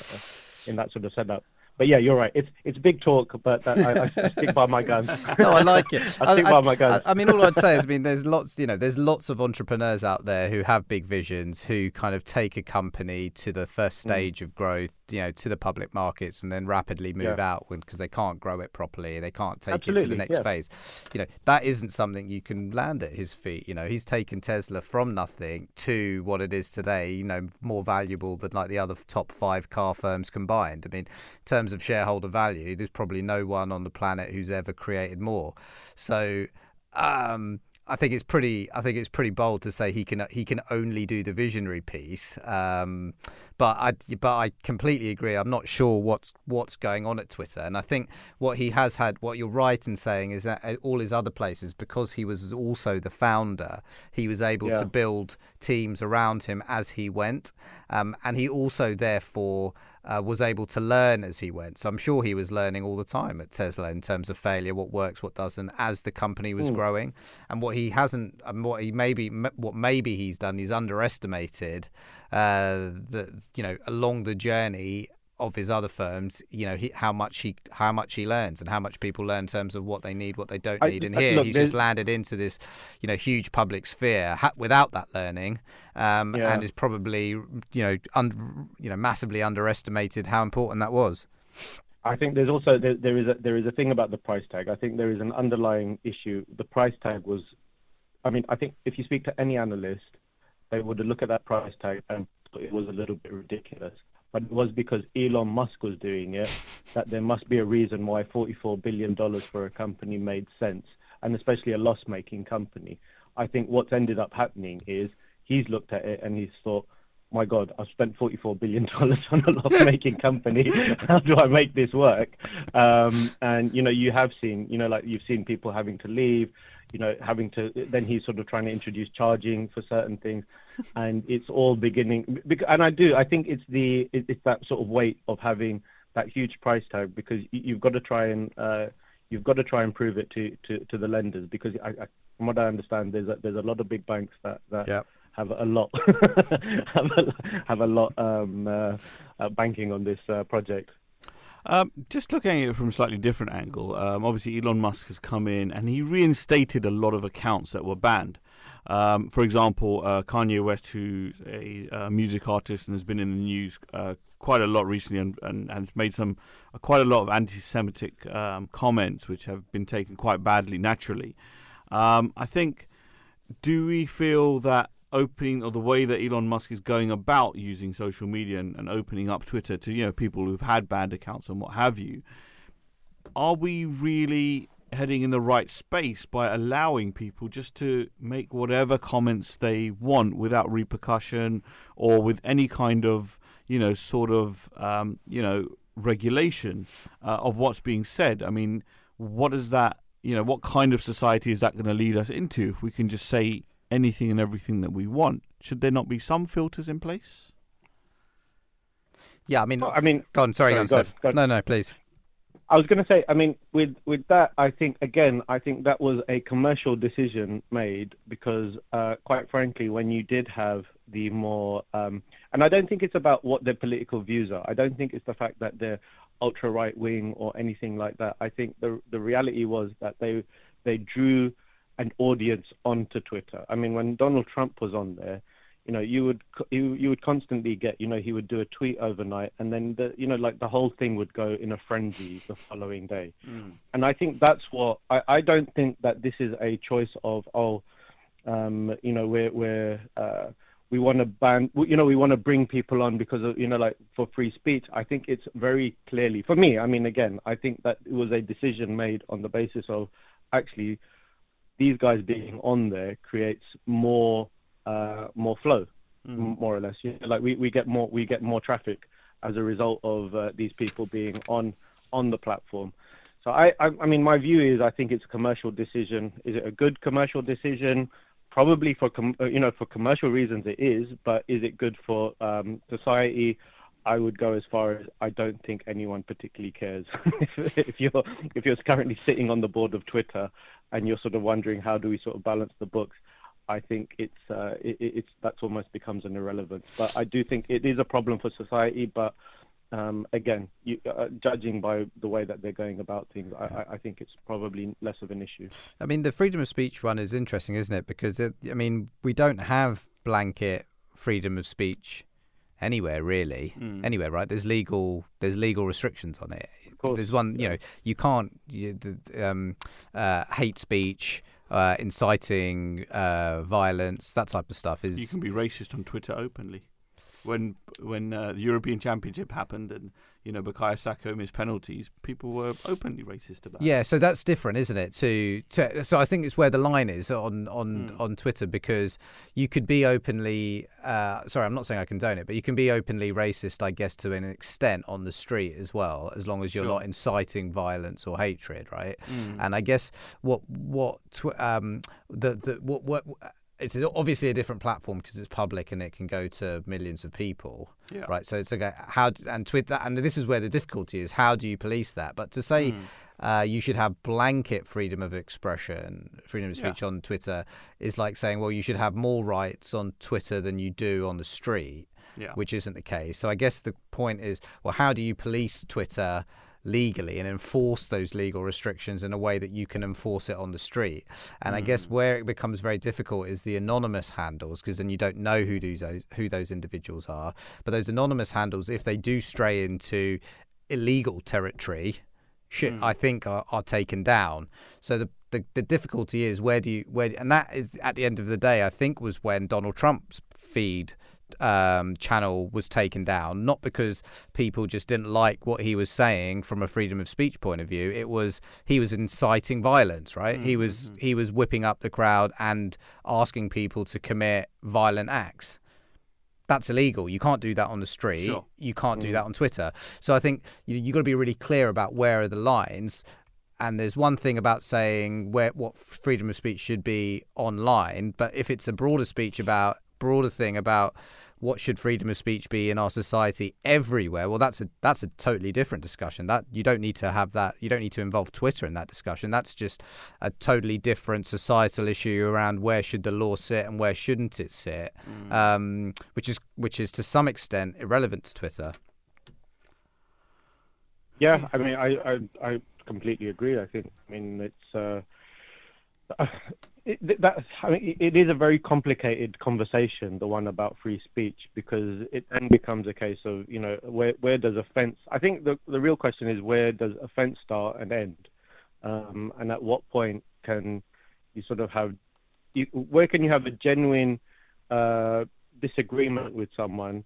[SPEAKER 4] in that sort of setup but yeah, you're right. It's it's big talk, but that, I, I, stick by my guns.
[SPEAKER 3] no, I like it.
[SPEAKER 4] I stick I, by my guns.
[SPEAKER 3] I, mean, all I'd say is, I mean, there's lots, you know, there's lots of entrepreneurs out there who have big visions, who kind of take a company to the first mm. stage mm. of growth, you know, to the public markets, and then rapidly move yeah. out because they can't grow it properly, they can't take Absolutely, it to the next yeah. phase. You know, that isn't something you can land at his feet. You know, he's taken Tesla from nothing to what it is today. You know, more valuable than like the other top five car firms combined. I mean, in terms terms of shareholder value, there's probably no one on the planet who's ever created more. So um, I think it's pretty. I think it's pretty bold to say he can he can only do the visionary piece. Um, but I but I completely agree. I'm not sure what's what's going on at Twitter, and I think what he has had, what you're right in saying, is that all his other places, because he was also the founder, he was able yeah. to build teams around him as he went, um, and he also therefore uh, was able to learn as he went. So I'm sure he was learning all the time at Tesla in terms of failure, what works, what doesn't, as the company was mm. growing. And what he hasn't, and what he maybe, what maybe he's done, he's underestimated uh, the, you know, along the journey of his other firms, you know, he, how much he how much he learns and how much people learn in terms of what they need, what they don't need. and here, look, he's just landed into this, you know, huge public sphere ha- without that learning, um, yeah. and is probably, you know, un- you know, massively underestimated how important that was.
[SPEAKER 4] I think there's also there, there is a there is a thing about the price tag. I think there is an underlying issue. The price tag was, I mean, I think if you speak to any analyst, they would look at that price tag and it was a little bit ridiculous but it was because Elon Musk was doing it that there must be a reason why $44 billion for a company made sense, and especially a loss making company. I think what's ended up happening is he's looked at it and he's thought, my God, I've spent $44 billion on a loss making company. How do I make this work? Um, and, you know, you have seen, you know, like you've seen people having to leave, you know, having to, then he's sort of trying to introduce charging for certain things and it's all beginning. And I do. I think it's the it's that sort of weight of having that huge price tag because you've got to try and uh, you've got to try and prove it to, to, to the lenders because I, I, from what I understand, there's a, there's a lot of big banks that that
[SPEAKER 3] Yep.
[SPEAKER 4] have a lot have a, have a lot um, uh, uh, banking on this uh, project.
[SPEAKER 2] Um, just looking at it from a slightly different angle, um, obviously Elon Musk has come in and he reinstated a lot of accounts that were banned. Um, for example, uh, Kanye West, who's a uh, music artist and has been in the news uh, quite a lot recently and, and, and has made some uh, quite a lot of anti-Semitic um, comments, which have been taken quite badly. Naturally, um, I think. Do we feel that opening or the way that Elon Musk is going about using social media and, and opening up Twitter to you know people who've had banned accounts and what have you, are we really heading in the right space by allowing people just to make whatever comments they want without repercussion or with any kind of you know sort of um, you know regulation uh, of what's being said? I mean, what is that? You know, what kind of society is that going to lead us into if we can just say anything and everything that we want? Should there not be some filters in place?
[SPEAKER 3] Yeah, I mean,
[SPEAKER 4] Well, I mean-
[SPEAKER 3] go on. Sorry,
[SPEAKER 4] Sorry,
[SPEAKER 3] go on,
[SPEAKER 4] go on, go on.
[SPEAKER 3] No, no, please.
[SPEAKER 4] I was going to say, I mean, with with that, I think again, I think that was a commercial decision made because, uh, quite frankly, when you did have the more, um, and I don't think it's about what their political views are. I don't think it's the fact that they're ultra right wing or anything like that. I think the the reality was that they they drew an audience onto Twitter. I mean, when Donald Trump was on there, you know, you would you you would constantly get, you know, he would do a tweet overnight, and then the you know like the whole thing would go in a frenzy the following day. And I think that's what I, I don't think that this is a choice of oh, um, you know, we're we're uh, we want to ban, you know, we want to bring people on because of you know like for free speech. I think it's very clearly for me. I mean, again, I think that it was a decision made on the basis of actually these guys being on there creates more uh, more flow, m- more or less. You know, like we, we get more we get more traffic as a result of uh, these people being on on the platform. So I, I I mean my view is I think it's a commercial decision. Is it a good commercial decision? Probably for com- uh, you know for commercial reasons it is, but is it good for um, society? I would go as far as I don't think anyone particularly cares. if, if you're if you're currently sitting on the board of Twitter and you're sort of wondering how do we sort of balance the books, I think it's uh, it, it's that's almost becomes an irrelevance. But I do think it is a problem for society. But um, again, you, uh, judging by the way that they're going about things, I, I, I think it's probably less of an issue.
[SPEAKER 3] I mean, the freedom of speech one is interesting, isn't it? Because it, I mean, we don't have blanket freedom of speech anywhere really. Anywhere, right? There's legal there's legal restrictions on it.
[SPEAKER 4] course,
[SPEAKER 3] There's one, you know, you can't you, the, um, uh, hate speech, uh, inciting uh, violence, that type of stuff is.
[SPEAKER 2] You can be racist on Twitter openly. When when uh, the European Championship happened and you know Bukayo Saka missed penalties, people were openly racist about. it.
[SPEAKER 3] Yeah, so that's different, isn't it? To, to so I think it's where the line is on on
[SPEAKER 2] Hmm.
[SPEAKER 3] on Twitter because you could be openly. Uh, sorry, I'm not saying I condone it, but you can be openly racist, I guess, to an extent on the street as well, as long as you're
[SPEAKER 2] Sure.
[SPEAKER 3] not inciting violence or hatred, right?
[SPEAKER 2] Hmm.
[SPEAKER 3] And I guess what what tw- um the the what what. It's obviously a different platform because it's public and it can go to millions of people,
[SPEAKER 2] Yeah.
[SPEAKER 3] right? So it's okay. How and Twitter, and this is where the difficulty is. How do you police that? But to say
[SPEAKER 2] Hmm.
[SPEAKER 3] uh, you should have blanket freedom of expression, freedom of
[SPEAKER 2] Yeah.
[SPEAKER 3] speech on Twitter is like saying, well, you should have more rights on Twitter than you do on the street,
[SPEAKER 2] Yeah.
[SPEAKER 3] which isn't the case. So I guess the point is, well, how do you police Twitter legally and enforce those legal restrictions in a way that you can enforce it on the street? And I guess hmm. where it becomes very difficult is the anonymous handles because then you don't know who those who those individuals are. But those anonymous handles, if they do stray into illegal territory, shit hmm. I think are, are taken down. So the, the the difficulty is where do you where and that is at the end of the day I think was when Donald Trump's feed um, channel was taken down, not because people just didn't like what he was saying from a freedom of speech point of view. It was he was inciting violence, right? He was he was whipping up the crowd and asking people to commit violent acts that's illegal. You can't do that on the street.
[SPEAKER 2] Sure.
[SPEAKER 3] You can't do that on Twitter. So I think you you got to be really clear about where are the lines. And there's one thing about saying where what freedom of speech should be online, but if it's a broader speech about broader thing about what should freedom of speech be in our society everywhere? Well, that's a that's a totally different discussion. That you don't need to have that. You don't need to involve Twitter in that discussion. That's just a totally different societal issue around where should the law sit and where shouldn't it sit, mm. um, which is which is to some extent irrelevant to Twitter.
[SPEAKER 4] Yeah, I mean, I I, I completely agree. I think, I mean, it's. Uh, it, that, I mean, it is a very complicated conversation, the one about free speech, because it then becomes a case of, you know, where where does offence? I think the the real question is where does offence start and end, um, and at what point can you sort of have, you, where can you have a genuine uh, disagreement with someone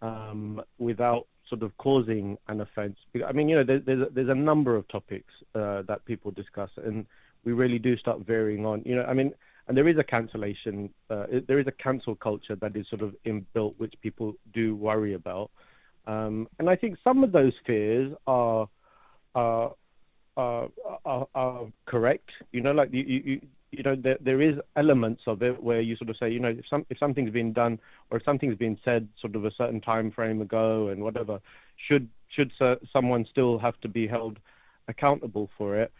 [SPEAKER 4] um, without sort of causing an offence? I mean, you know, there, there's a, there's a number of topics uh, that people discuss, and we really do start varying on, you know, I mean, and there is a cancellation, uh, there is a cancel culture that is sort of inbuilt, which people do worry about. Um, and I think some of those fears are, are, are, are, are correct. You know, like you, you, you know, there, there is elements of it where you sort of say, you know, if some if something's been done or if something's been said sort of a certain time frame ago and whatever, should should someone still have to be held accountable for it?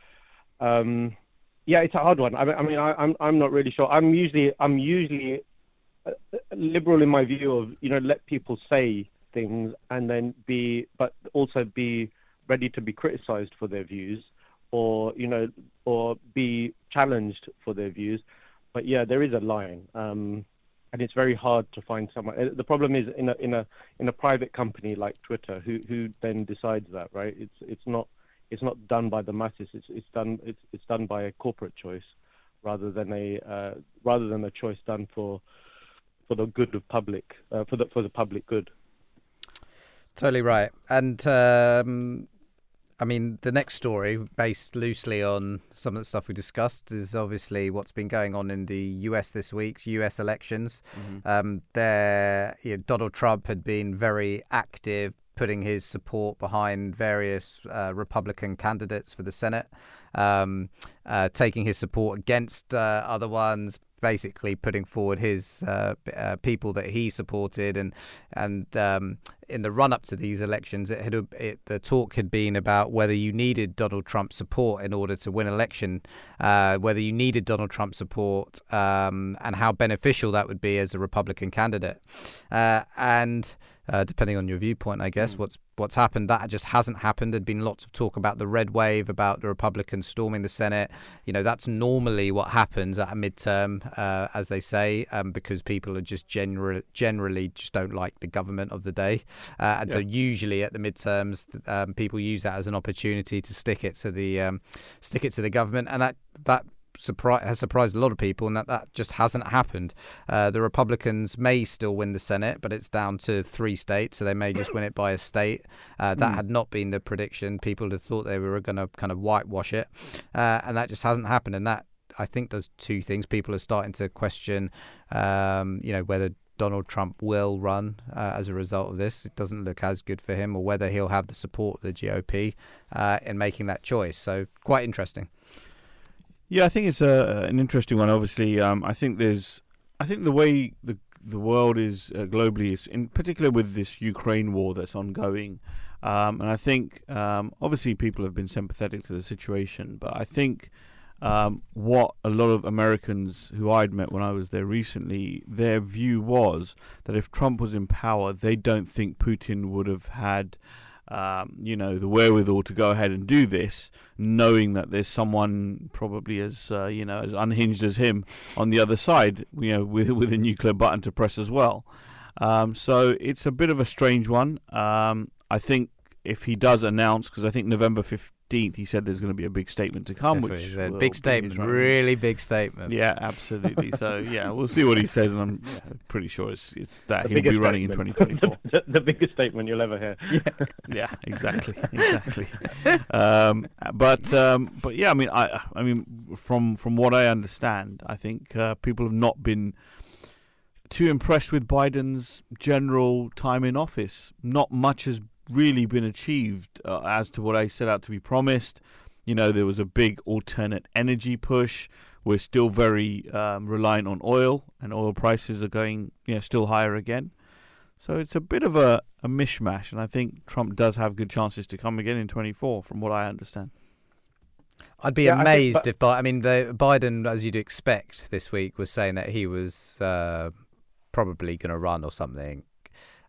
[SPEAKER 4] Um, yeah, it's a hard one. I mean, I, am I'm, I'm not really sure. I'm usually I'm usually uh, liberal in my view of you know let people say things and then be but also be ready to be criticized for their views or you know or be challenged for their views. But yeah, there is a line. Um, and it's very hard to find someone. Uh, the problem is in a in a in a private company like Twitter, who who then decides that, right? It's it's not it's not done by the masses. It's it's done it's it's done by a corporate choice rather than a uh, rather than a choice done for for the good of public uh, for the for the public good.
[SPEAKER 3] Totally right. And um, I mean, the next story, based loosely on some of the stuff we discussed, is obviously what's been going on in the U.S. this week, U.S. elections. Mm-hmm. Um, there, you know, Donald Trump had been very active, putting his support behind various uh, Republican candidates for the Senate, um, uh, taking his support against uh, other ones, basically putting forward his uh, uh, people that he supported, and and um, in the run up to these elections, it had it, the talk had been about whether you needed Donald Trump's support in order to win election, uh, whether you needed Donald Trump's support, um, and how beneficial that would be as a Republican candidate, and uh, depending on your viewpoint, I guess. Mm. What's what's happened that just hasn't happened. There'd been lots of talk about the red wave, about the Republicans storming the Senate. You know, that's normally what happens at a midterm, uh, as they say, um, because people are just generally generally just don't like the government of the day, uh, and yeah. so usually at the midterms, um, people use that as an opportunity to stick it to the um, stick it to the government, and that that surpri- has surprised a lot of people, and that that just hasn't happened. Uh, the Republicans may still win the Senate, but it's down to three states, so they may just win it by a state. Uh, that mm. had not been the prediction. People had thought they were going to kind of whitewash it, uh, and that just hasn't happened. And that I think there's two things. People are starting to question, um, you know, whether Donald Trump will run uh, as a result of this. It doesn't look as good for him, or whether he'll have the support of the GOP uh, in making that choice. So, quite interesting.
[SPEAKER 2] Yeah, I think it's a, an interesting one. Obviously, um, I think there's, I think the way the the world is uh, globally is, in particular with this Ukraine war that's ongoing, um, and I think um, obviously people have been sympathetic to the situation, but I think um, what a lot of Americans who I'd met when I was there recently, their view was that if Trump was in power, they don't think Putin would have had um, you know, the wherewithal to go ahead and do this, knowing that there's someone probably as uh, you know as unhinged as him on the other side, you know, with with a nuclear button to press as well. Um, so it's a bit of a strange one. Um, I think if he does announce, because I think November 15th, he said there's going to be a big statement to come.
[SPEAKER 3] That's which big statement, really big statement.
[SPEAKER 2] Yeah, absolutely. so yeah, we'll see what he says, and I'm yeah, pretty sure it's it's that the he'll be running statement. in 2024.
[SPEAKER 4] the, the, biggest statement you'll ever hear.
[SPEAKER 2] Yeah, yeah, exactly, exactly. um, but um, but yeah, I mean, I I mean, from from what I understand, I think uh, people have not been too impressed with Biden's general time in office. Not much has really been achieved uh, as to what I set out to be promised. You know, there was a big alternate energy push. We're still very um, reliant on oil, and oil prices are going, you know, still higher again. So it's a bit of a, a mishmash, and I think Trump does have good chances to come again in 24, from what I understand.
[SPEAKER 3] I'd be
[SPEAKER 4] Yeah, I think-
[SPEAKER 3] amazed
[SPEAKER 4] but-
[SPEAKER 3] if Bi- I mean the Biden, as you'd expect, this week was saying that he was uh, probably going to run or something.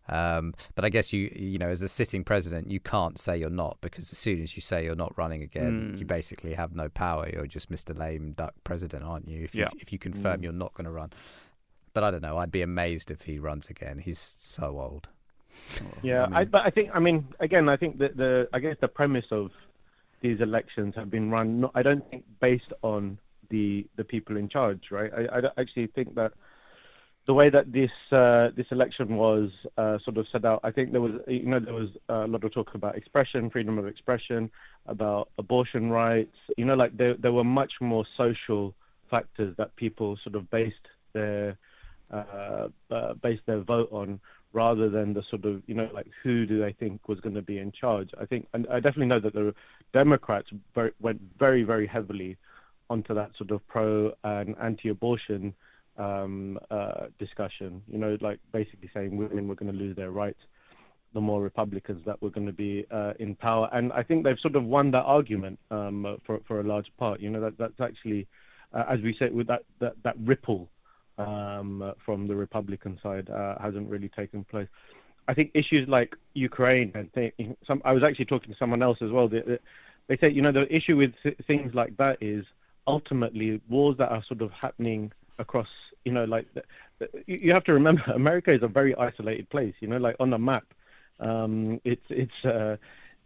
[SPEAKER 3] Um, but I guess you you know as a sitting president, you can't say you're not because as soon as you say you're not running again,
[SPEAKER 2] Mm.
[SPEAKER 3] you basically have no power. You're just Mr. Lame Duck president, aren't you? If you if you confirm
[SPEAKER 2] Mm.
[SPEAKER 3] you're not going to run. But I don't know. I'd be amazed if he runs again. He's so old.
[SPEAKER 4] Yeah, I,
[SPEAKER 2] mean-
[SPEAKER 4] but I think, I mean, again, I think that the, I guess the premise of these elections have been run. Not, I don't think based on the the people in charge, right? I, I actually think that the way that this uh, this election was uh, sort of set out, I think there was, you know, there was a lot of talk about expression, freedom of expression, about abortion rights. You know, like there there were much more social factors that people sort of based their uh, uh, based their vote on rather than the sort of you know like who do they think was going to be in charge. I think, and I definitely know that the Democrats very, went very very heavily onto that sort of pro and anti-abortion um, uh, discussion. You know, like basically saying women were going to lose their rights. The more Republicans that were going to be uh, in power, and I think they've sort of won that argument um, for for a large part. You know, that that's actually, uh, as we said, with that that, that ripple um, uh, from the Republican side uh, hasn't really taken place. I think issues like Ukraine and th- some. I was actually talking to someone else as well. They, they- they say, you know, the issue with th- things like that is ultimately wars that are sort of happening across, you know, like the, the, you you have to remember America is a very isolated place. You know, like on the map, um, it's it's uh,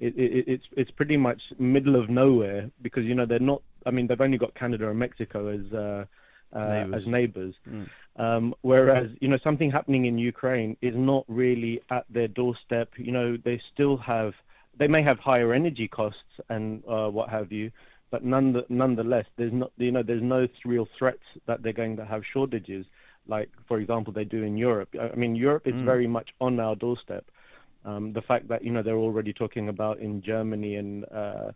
[SPEAKER 4] it, it, it's it's pretty much middle of nowhere because you know they're not. I mean, they've only got Canada and Mexico as uh, uh,
[SPEAKER 2] Neighbors.
[SPEAKER 4] as neighbors.
[SPEAKER 2] Mm.
[SPEAKER 4] Um, whereas, you know, something happening in Ukraine is not really at their doorstep. You know, they still have, they may have higher energy costs and uh, what have you, but none, nonetheless, there's not, you know, there's no real threats that they're going to have shortages, like, for example, they do in Europe. I mean, Europe is
[SPEAKER 2] Mm.
[SPEAKER 4] very much on our doorstep. Um, the fact that, you know, they're already talking about in Germany and, uh,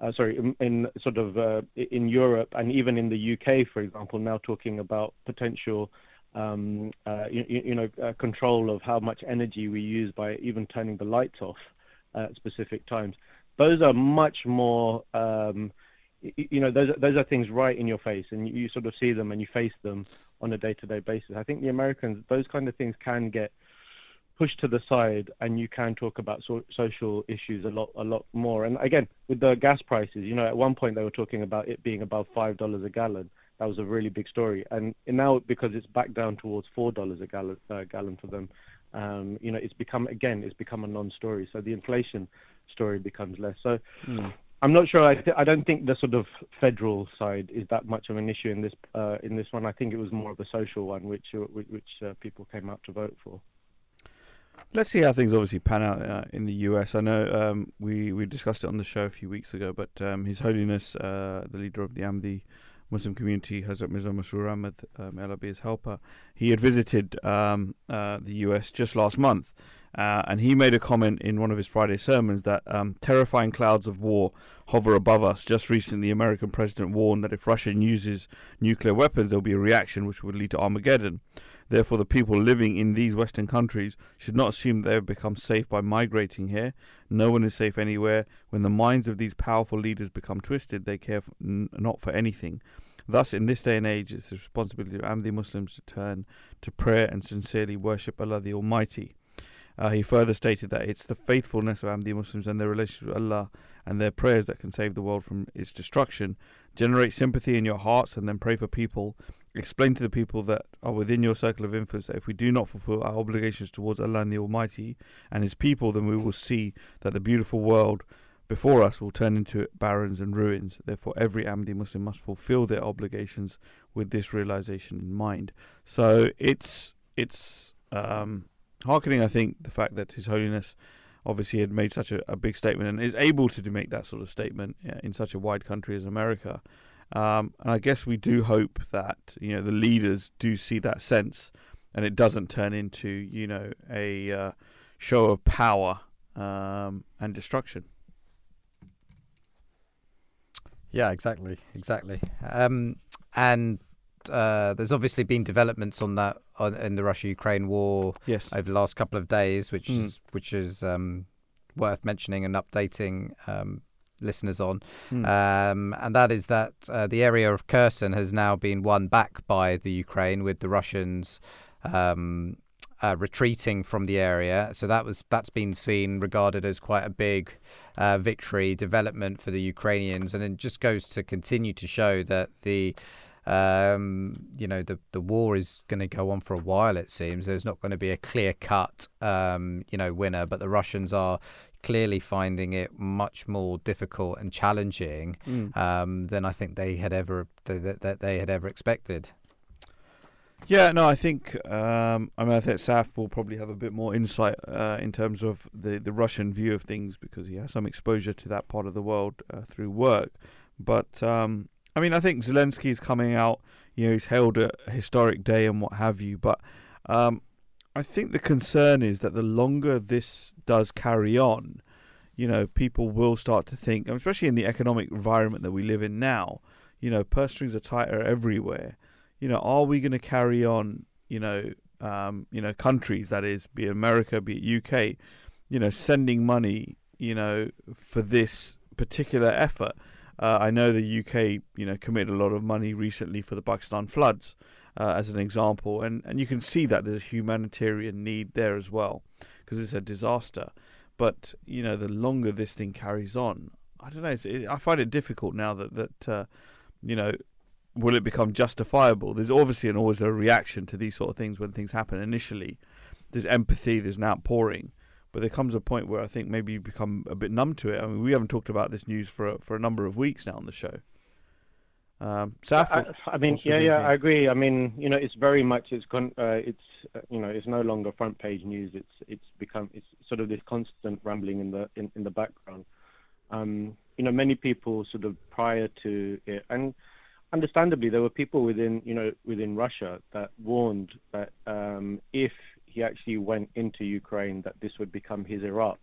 [SPEAKER 4] uh, sorry, in, in sort of uh, in Europe and even in the UK, for example, now talking about potential, um, uh, you, you know, uh, control of how much energy we use by even turning the lights off at specific times. Those are much more, um, you know, those those are things right in your face, and you, sort of see them and you face them on a day-to-day basis. I think the Americans, those kind of things can get pushed to the side and you can talk about so- social issues a lot a lot more. And again with the gas prices you know at one point they were talking about it being above five dollars a gallon. That was a really big story. And now because it's back down towards four dollars a gallon uh, gallon for them um, you know it's become again it's become a non-story. So the inflation story becomes less. So
[SPEAKER 2] Mm.
[SPEAKER 4] I'm not sure. I, I don't think the sort of federal side is that much of an issue in this uh, in this one. I think it was more of a social one, which uh, which, uh, people came out to vote for.
[SPEAKER 2] Let's see how things obviously pan out uh, in the US. I know um, we we discussed it on the show a few weeks ago, but um, His Holiness, uh, the leader of the Ahmadi Muslim community, Hazrat Mirza Masroor Ahmad, um, helper, he had visited um, uh, the US just last month, uh, and he made a comment in one of his Friday sermons that um, terrifying clouds of war hover above us. Just recently, the American president warned that if Russia uses nuclear weapons, there will be a reaction which would lead to Armageddon. Therefore, the people living in these Western countries should not assume they have become safe by migrating here. No one is safe anywhere. When the minds of these powerful leaders become twisted, they care f- n- not for anything. Thus, in this day and age, it's the responsibility of Ahmadi Muslims to turn to prayer and sincerely worship Allah the Almighty. Uh, he further stated that it's the faithfulness of Ahmadi Muslims and their relationship with Allah and their prayers that can save the world from its destruction. Generate sympathy in your hearts and then pray for people. Explain to the people that are within your circle of influence that if we do not fulfill our obligations towards Allah and the Almighty and His people, then we will see that the beautiful world before us will turn into barrens and ruins. Therefore, every Ahmadi Muslim must fulfill their obligations with this realization in mind. So it's it's um, hearkening, I think, the fact that His Holiness obviously had made such a, a big statement and is able to make that sort of statement in such a wide country as America. Um, and I guess we do hope that you know the leaders do see that sense, and it doesn't turn into you know a uh, show of power um, and destruction.
[SPEAKER 3] Yeah, exactly, exactly. Um, and uh, there's obviously been developments on that on, in the Russia-Ukraine war
[SPEAKER 2] Yes.
[SPEAKER 3] over the last couple of days, which
[SPEAKER 2] Mm.
[SPEAKER 3] is which is um, worth mentioning and updating um, listeners on.
[SPEAKER 2] Mm.
[SPEAKER 3] Um, and that is that uh, the area of Kherson has now been won back by the Ukraine, with the Russians um, uh, retreating from the area. So that was that's been seen regarded as quite a big uh, victory development for the Ukrainians, and it just goes to continue to show that the um, you know the the war is going to go on for a while. It seems there's not going to be a clear cut um, you know winner, but the Russians are clearly finding it much more difficult and challenging
[SPEAKER 2] Mm.
[SPEAKER 3] um, than I think they had ever that, that they had ever expected.
[SPEAKER 2] Yeah, no, I think um, I mean I think Saf will probably have a bit more insight uh, in terms of the the Russian view of things because he has some exposure to that part of the world uh, through work. But um, I mean, I think Zelensky is coming out. You know, he's held a historic day and what have you. But um, I think the concern is that the longer this does carry on, you know, people will start to think, especially in the economic environment that we live in now. You know, purse strings are tighter everywhere you know, are we going to carry on, you know, um, you know, countries that is, be it America, be it UK, you know, sending money, you know, for this particular effort? Uh, I know the UK, you know, committed a lot of money recently for the Pakistan floods, uh, as an example, and and you can see that there's a humanitarian need there as well, because it's a disaster. But you know, the longer this thing carries on, I don't know. It, I find it difficult now that that uh, you know will it become justifiable? There's obviously and always a reaction to these sort of things when things happen initially. There's empathy, there's an outpouring, but there comes a point where I think maybe you become a bit numb to it. I mean, we haven't talked about this news for a, for a number of weeks now on the show. Um, Saf,
[SPEAKER 4] I, I mean, yeah, yeah? I agree. I mean, you know, it's very much it's con- uh, it's uh, you know, it's no longer front page news. It's it's become it's sort of this constant rambling in the in, in the background. Um, you know, many people sort of prior to it, and understandably, there were people within you know within Russia that warned that um, if he actually went into Ukraine, that this would become his Iraq.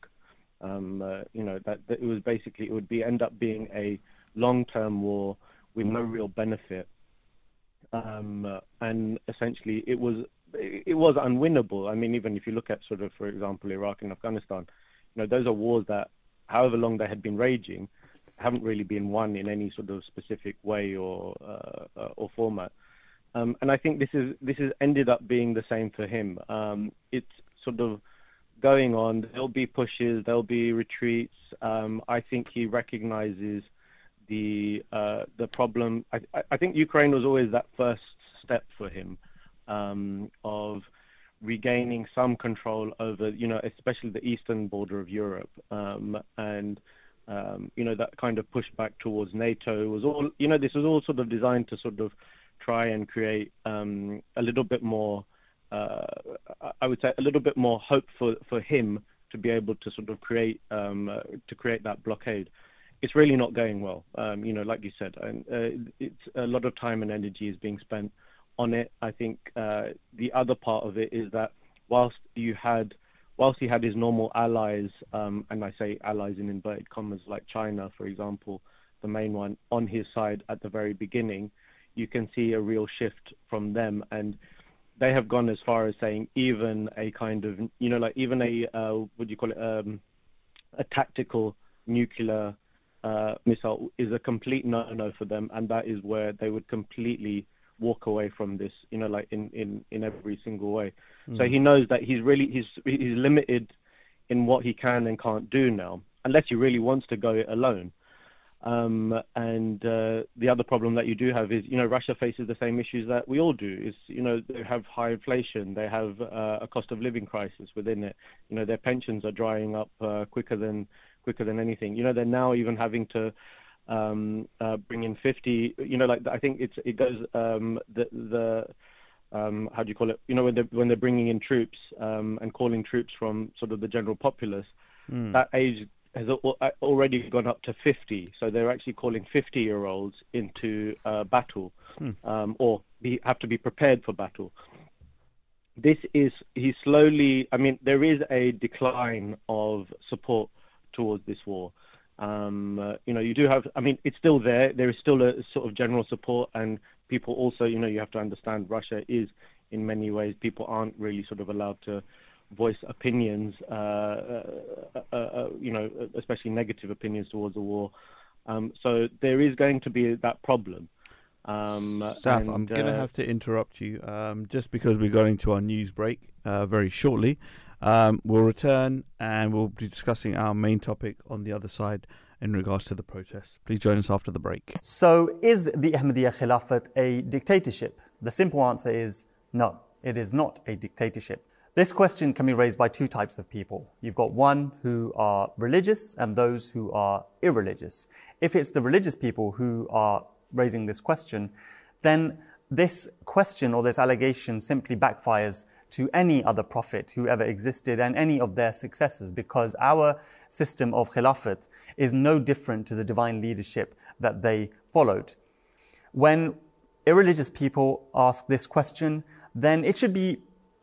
[SPEAKER 4] Um, uh, you know, that, that it was basically it would be end up being a long-term war with no real benefit, um, uh, and essentially it was it was unwinnable. I mean, even if you look at sort of, for example, Iraq and Afghanistan, you know, those are wars that, however long they had been raging, haven't really been won in any sort of specific way or uh, uh, or format. Um, and I think this is this has ended up being the same for him. Um, it's sort of going on. There'll be pushes. There'll be retreats. Um, I think he recognizes the uh, the problem. I, I- think Ukraine was always that first step for him um, of regaining some control over, you know, especially the eastern border of Europe, um, and um, you know that kind of pushback towards NATO was all, you know, this was all sort of designed to sort of try and create um, a little bit more, uh, I- would say, a little bit more hope for for him to be able to sort of create um, uh, to create that blockade it's really not going well. Um, you know, like you said, and uh, it's a lot of time and energy is being spent on it. I think uh, the other part of it is that whilst you had, whilst he had his normal allies, um, and I say allies in inverted commas, like China, for example, the main one on his side at the very beginning, you can see a real shift from them and. They have gone as far as saying even a kind of, you know, like even a, uh, what do you call it, um, a tactical nuclear uh, missile is a complete no-no for them, and that is where they would completely walk away from this, you know, like in, in, in every single way. So he knows that he's really he's he's limited in what he can and can't do now, unless he really wants to go it alone. Um, and uh, the other problem that you do have is, you know, Russia faces the same issues that we all do. Is, you know, they have high inflation, they have uh, a cost of living crisis within it. You know, their pensions are drying up uh, quicker than quicker than anything. You know, they're now even having to um, uh, bring in 50. You know, like I think it's it goes um, the the um, how do you call it? You know, when they're when they're bringing in troops um, and calling troops from sort of the general populace, that age has al- already gone up to 50. So they're actually calling 50 year olds into uh, battle, um, or be, have to be prepared for battle. This is he's slowly i mean there is a decline of support towards this war. Um, uh, you know you do have i mean it's still there. There is still a sort of general support and people also, you know, you have to understand Russia is in many ways people aren't really sort of allowed to voice opinions, uh, uh, uh, uh you know, especially negative opinions towards the war. Um, so there is going to be that problem.
[SPEAKER 2] Um, Saf, and, I'm going to uh, have to interrupt you um, just because we're going to our news break uh, very shortly. Um, we'll return and we'll be discussing our main topic on the other side in regards to the protests. Please join us after the break.
[SPEAKER 5] So, is the Ahmadiyya Khilafat a dictatorship? The simple answer is no, it is not a dictatorship. This question can be raised by two types of people. You've got one who are religious and those who are irreligious. If it's the religious people who are raising this question, then this question or this allegation simply backfires to any other prophet who ever existed and any of their successors because our system of khilafat is no different to the divine leadership that they followed. When irreligious people ask this question, then it should be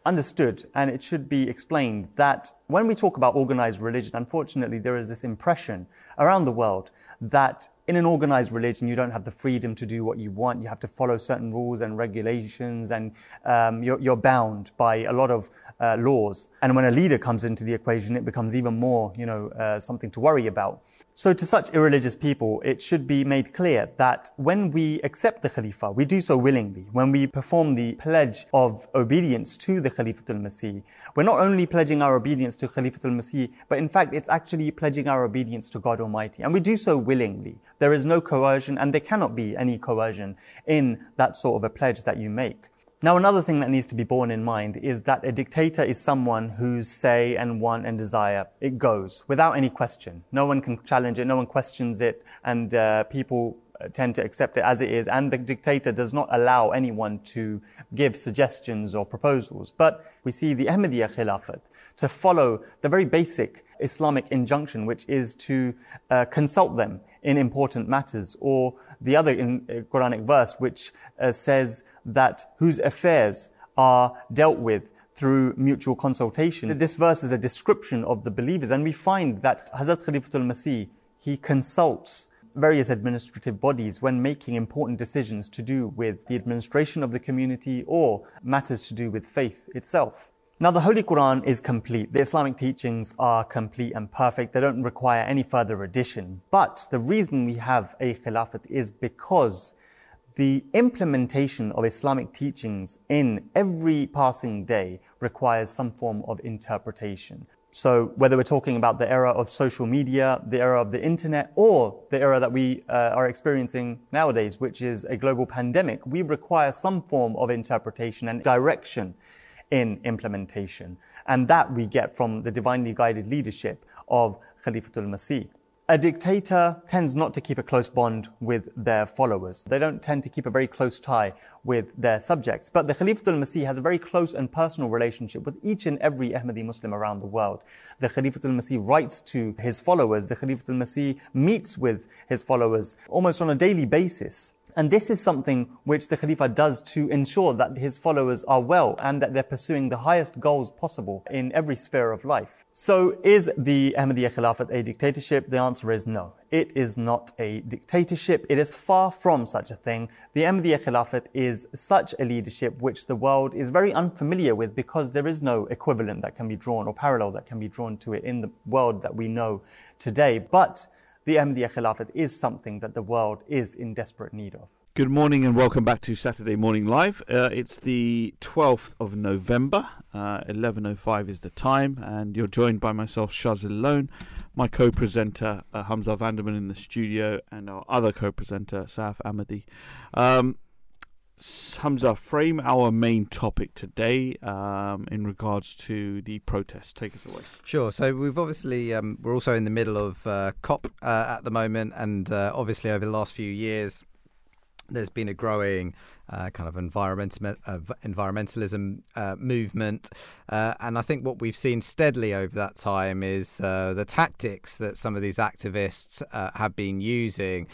[SPEAKER 5] understood and it should be explained that when we talk about organized religion, unfortunately, there is this impression around the world that in an organized religion, you don't have the freedom to do what you want. You have to follow certain rules and regulations, and um, you're, you're, bound by a lot of uh, laws. And when a leader comes into the equation, it becomes even more, you know, uh, something to worry about. So to such irreligious people, it should be made clear that when we accept the Khalifa, we do so willingly. When we perform the pledge of obedience to the Khalifatul Masih, we're not only pledging our obedience to Khalifatul Masih, but in fact, it's actually pledging our obedience to God Almighty. And we do so willingly. There is no coercion and there cannot be any coercion in that sort of a pledge that you make. Now, another thing that needs to be borne in mind is that a dictator is someone whose say and want and desire, it goes without any question. No one can challenge it, no one questions it, and uh, people uh, tend to accept it as it is, and the dictator does not allow anyone to give suggestions or proposals. But we see the Ahmadiyya Khilafat to follow the very basic Islamic injunction, which is to uh, consult them in important matters, or the other in, uh, Quranic verse, which uh, says that whose affairs are dealt with through mutual consultation. This verse is a description of the believers, and we find that Hazrat Khalifatul Masih, he consults various administrative bodies when making important decisions to do with the administration of the community or matters to do with faith itself. Now, the Holy Quran is complete. The Islamic teachings are complete and perfect. They don't require any further addition. But the reason we have a khilafat is because the implementation of Islamic teachings in every passing day requires some form of interpretation. So whether we're talking about the era of social media, the era of the internet, or the era that we uh, are experiencing nowadays, which is a global pandemic, we require some form of interpretation and direction in implementation. And that we get from the divinely guided leadership of Khalifatul Masih. A dictator tends not to keep a close bond with their followers. They don't tend to keep a very close tie with their subjects. But the Khalifatul Masih has a very close and personal relationship with each and every Ahmadi Muslim around the world. The Khalifatul Masih writes to his followers. The Khalifatul Masih meets with his followers almost on a daily basis. And this is something which the Khalifa does to ensure that his followers are well and that they're pursuing the highest goals possible in every sphere of life. So is the Ahmadiyya Khilafat a dictatorship? The answer is no. It is not a dictatorship. It is far from such a thing. The Ahmadiyya Khilafat is such a leadership which the world is very unfamiliar with because there is no equivalent that can be drawn or parallel that can be drawn to it in the world that we know today. But the Ahmadiyya Khilafat is something that the world is in desperate need of.
[SPEAKER 2] Good morning and welcome back to Saturday Morning Live. Uh, it's the 12th of November. Uh, 11.05 is the time, and you're joined by myself, Shazil Lone, my co presenter, uh, Hamza Vanderman in the studio, and our other co presenter, Saf Ahmadi. Um, Hamza, frame our main topic today um, in regards to the protests. Take us away.
[SPEAKER 3] Sure. So we've obviously um, we're also in the middle of uh, COP uh, at the moment, and uh, obviously over the last few years, there's been a growing uh, kind of uh, environmentalism uh, movement. Uh, and I think what we've seen steadily over that time is uh, the tactics that some of these activists have been using,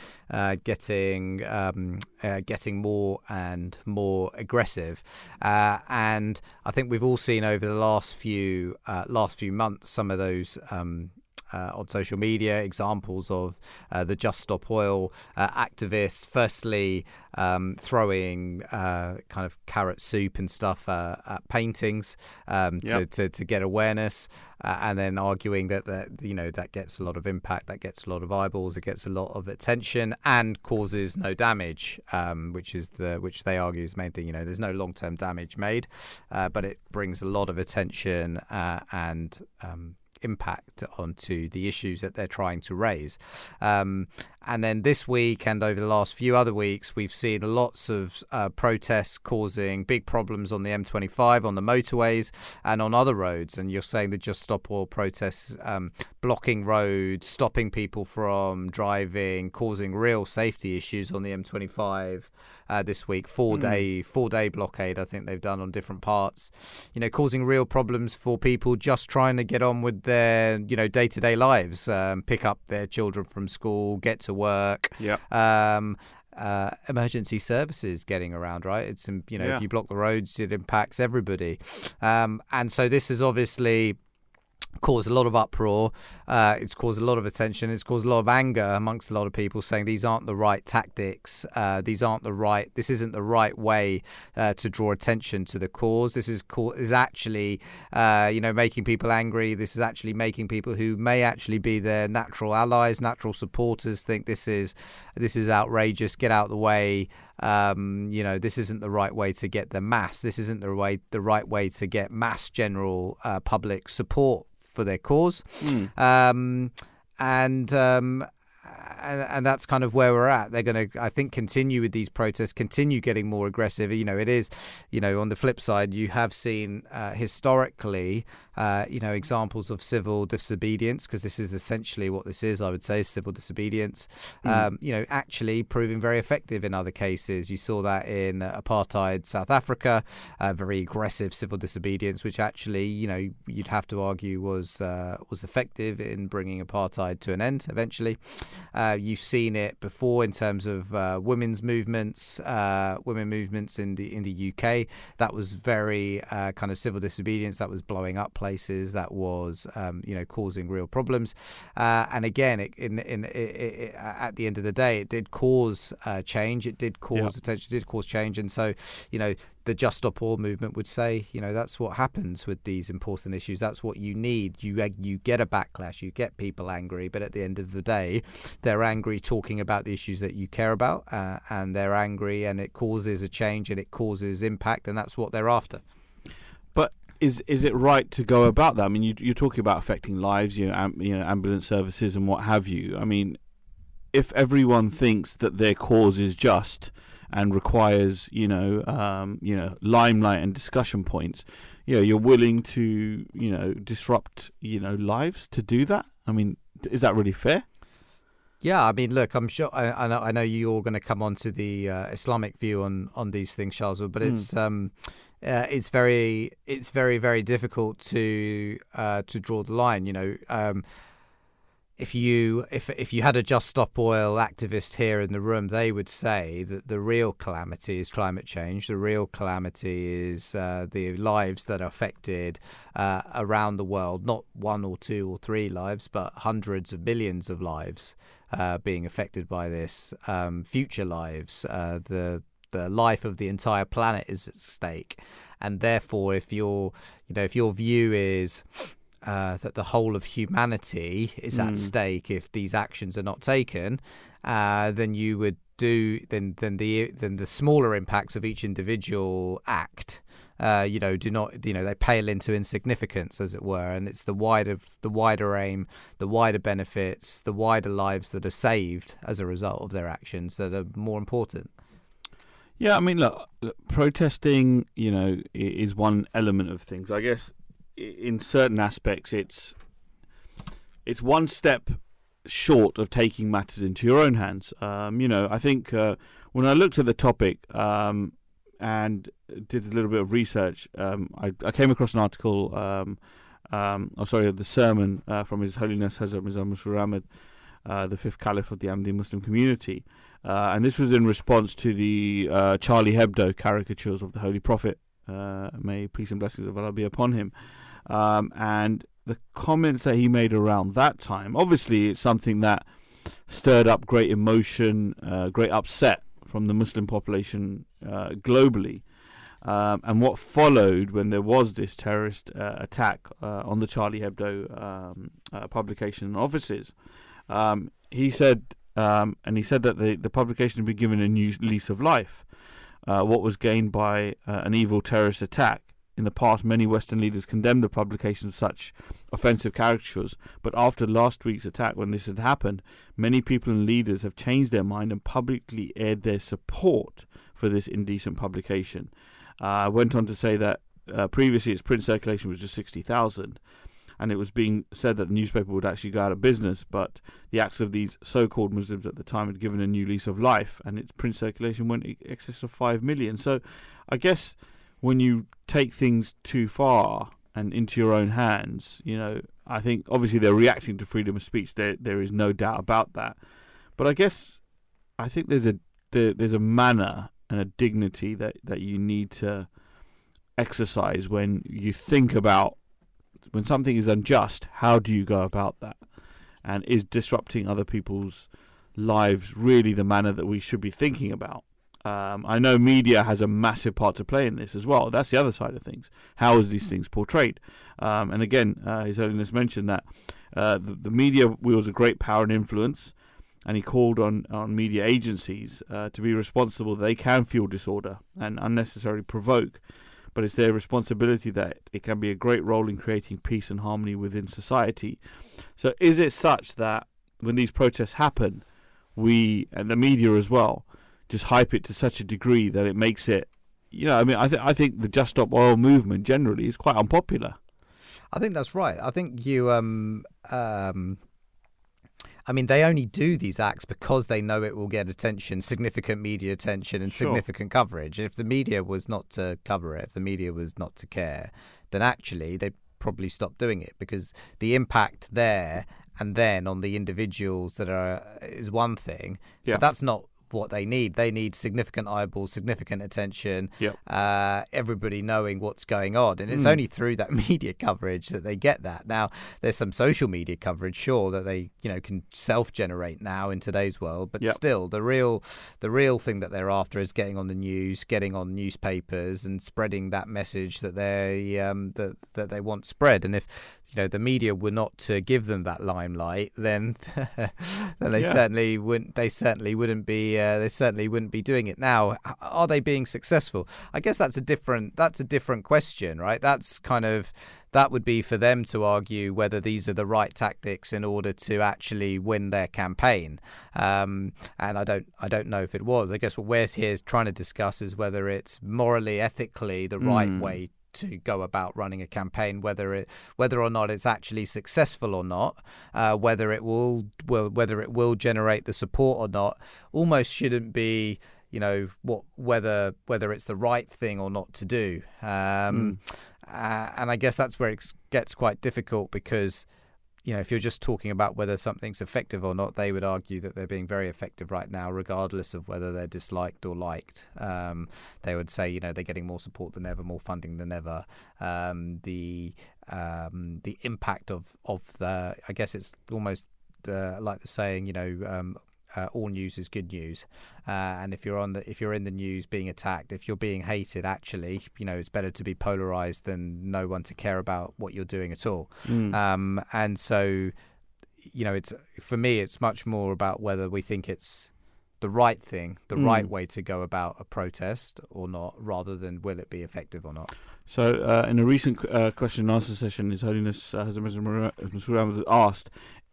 [SPEAKER 3] getting um, getting more and more aggressive. and I think we've all seen over the last few last few months some of those. Um, on social media examples of uh, the Just Stop Oil uh, activists. Firstly, um, throwing uh, kind of carrot soup and stuff uh, at paintings um,
[SPEAKER 2] Yep.
[SPEAKER 3] to, to to get awareness, uh, and then arguing that that you know that gets a lot of impact, that gets a lot of eyeballs, it gets a lot of attention, and causes no damage, um, which is the which they argue is the main thing. You know, there's no long term damage made, uh, but it brings a lot of attention uh, and um, impact onto the issues that they're trying to raise. Um, and then this week and over the last few other weeks, we've seen lots of uh, protests causing big problems on the M25, on the motorways, and on other roads. And you're saying the Just Stop Oil protests um, blocking roads, stopping people from driving, causing real safety issues on the M25 uh, this week. Four day, four day blockade. I think they've done on different parts. You know, causing real problems for people just trying to get on with their you know day to day lives, um, pick up their children from school, get to work.
[SPEAKER 2] Yeah.
[SPEAKER 3] Um, uh, emergency services getting around, right? It's um, you know
[SPEAKER 2] Yeah.
[SPEAKER 3] if you block the roads, it impacts everybody, um, and so this is obviously caused a lot of uproar. Uh, it's caused a lot of attention. It's caused a lot of anger amongst a lot of people, saying these aren't the right tactics. Uh, these aren't the right. This isn't the right way uh, to draw attention to the cause. This is co- is actually, uh, you know, making people angry. This is actually making people who may actually be their natural allies, natural supporters, think this is this is outrageous. Get out of the way. Um, you know, this isn't the right way to get the mass. This isn't the way the right way to get mass general uh, public support for their cause. Um, and um, and, and that's kind of where we're at. They're going to, I think, continue with these protests, continue getting more aggressive. You know, it is, you know, on the flip side, you have seen uh, historically, uh, you know, examples of civil disobedience, because this is essentially what this is, I would say, civil disobedience, um, you know, actually proving very effective in other cases. You saw that in apartheid South Africa, uh, very aggressive civil disobedience, which actually, you know, you'd have to argue was uh, was effective in bringing apartheid to an end eventually. Uh, you've seen it before in terms of uh, women's movements, uh, women movements in the in the UK. That was very uh, kind of civil disobedience. That was blowing up places. That was um, you know causing real problems. Uh, and again, it, in in it, it, at the end of the day, it did cause uh, change. It did cause
[SPEAKER 2] Yeah.
[SPEAKER 3] attention. It did cause change. And so you know the Just Stop Oil movement would say, you know, that's what happens with these important issues. That's what you need. You you get a backlash. You get people angry, but at the end of the day, they're angry talking about the issues that you care about, uh, and they're angry, and it causes a change, and it causes impact, and that's what they're after.
[SPEAKER 2] But is is it right to go about that? I mean, you, you're talking about affecting lives, you know, am, you know, ambulance services and what have you. I mean, if everyone thinks that their cause is just and requires, you know, um, you know, limelight and discussion points, you know, you're willing to, you know, disrupt, you know, lives to do that. I mean, is that really fair?
[SPEAKER 3] Yeah, I mean, look, I'm sure I, I know I know you're going to come on to the uh, Islamic view on on these things, Charles, but it's um, uh, it's very it's very very difficult to uh, to draw the line. You know, um, if you if if you had a Just Stop Oil activist here in the room, they would say that the real calamity is climate change. The real calamity is uh, the lives that are affected uh, around the world, not one or two or three lives, but hundreds of millions of lives uh, being affected by this. Um, future lives, uh, the the life of the entire planet is at stake, and therefore, if your you know if your view is uh, that the whole of humanity is at stake if these actions are not taken, uh, then you would do then then the then the smaller impacts of each individual act. Uh, you know, do not you know they pale into insignificance, as it were, and it's the wider the wider aim, the wider benefits, the wider lives that are saved as a result of their actions that are more important.
[SPEAKER 2] Yeah, I mean, look, look, protesting, you know, is one element of things. I guess in certain aspects, it's it's one step short of taking matters into your own hands. Um, you know, I think uh, when I looked at the topic um, and did a little bit of research, um, I, I came across an article. Um, um, oh, sorry, the sermon uh, from His Holiness Hazrat Mirza Masroor Ahmad, uh, the fifth caliph of the Ahmadi Muslim community. Uh, and this was in response to the uh, Charlie Hebdo caricatures of the Holy Prophet. Uh, may peace and blessings of Allah be upon him. Um, and the comments that he made around that time, obviously, it's something that stirred up great emotion, uh, great upset from the Muslim population uh, globally. Um, and what followed when there was this terrorist uh, attack on the Charlie Hebdo um, publication offices, um, he said, um, and he said that the, the publication had been given a new lease of life. Uh, what was gained by uh, an evil terrorist attack. In the past, many Western leaders condemned the publication of such offensive caricatures, but after last week's attack, when this had happened, many people and leaders have changed their mind and publicly aired their support for this indecent publication. Uh, went on to say that uh, previously its print circulation was just 60,000 and it was being said that the newspaper would actually go out of business, but the acts of these so-called Muslims at the time had given a new lease of life, and its print circulation went in excess of five million. So, I guess when you take things too far and into your own hands, you know, I think obviously they're reacting to freedom of speech. There, there is no doubt about that. But I guess I think there's a there, there's a manner and a dignity that, that you need to exercise when you think about when something is unjust, how do you go about that? And is disrupting other people's lives really the manner that we should be thinking about? Um, I know media has a massive part to play in this as well. That's the other side of things. How is these things portrayed? Um, and again, uh, His Holiness mentioned that uh, the, the, media wields a great power and influence, and he called on, on media agencies uh, to be responsible. They can fuel disorder and unnecessarily provoke, but it's their responsibility that it can be a great role in creating peace and harmony within society. So, is it such that when these protests happen, we and the media as well just hype it to such a degree that it makes it, you know, I mean, I think I think the Just Stop Oil movement generally is quite unpopular.
[SPEAKER 3] I think that's right. I think you um um I mean, they only do these acts because they know it will get attention, significant media attention, and sure. significant coverage. If the media was not to cover it, if the media was not to care, then actually they'd probably stop doing it because the impact there and then on the individuals that are is one thing. Yeah. But that's not what they need. They need significant eyeballs, significant attention,
[SPEAKER 2] yep.
[SPEAKER 3] uh, everybody knowing what's going on. And it's mm. only through that media coverage that they get that. Now, there's some social media coverage, sure, that they you know can self-generate now in today's world, but yep. still, the real the real thing that they're after is getting on the news, getting on newspapers, and spreading that message that they um, that that they want spread. And if you know the media were not to give them that limelight, then then they yeah. certainly wouldn't. They certainly wouldn't be. Uh, they certainly wouldn't be doing it now. Are they being successful? I guess that's a different. That's a different question, right? That's kind of that would be for them to argue whether these are the right tactics in order to actually win their campaign. Um, and I don't, I don't know if it was. I guess what we're here is trying to discuss is whether it's morally, ethically the right mm. way to go about running a campaign, whether it whether or not it's actually successful or not, uh, whether it will, will whether it will generate the support or not, almost shouldn't be you know what whether whether it's the right thing or not to do. Um, mm. uh, and I guess that's where it gets quite difficult because you know, if you're just talking about whether something's effective or not, they would argue that they're being very effective right now, regardless of whether they're disliked or liked. Um, they would say, you know, they're getting more support than ever, more funding than ever. Um, the um, the impact of of the, I guess it's almost uh, like the saying, you know, um, uh, all news is good news. Uh, and if you're on the if you're in the news being attacked, if you're being hated, actually, you know, it's better to be polarized than no one to care about what you're doing at all. Mm. Um, and so, you know, it's for me, it's much more about whether we think it's the right thing, the mm. right way to go about a protest or not, rather than will it be effective or not.
[SPEAKER 2] So, uh, in a recent uh, question and answer session, His Holiness uh, Hazrat Masroor asked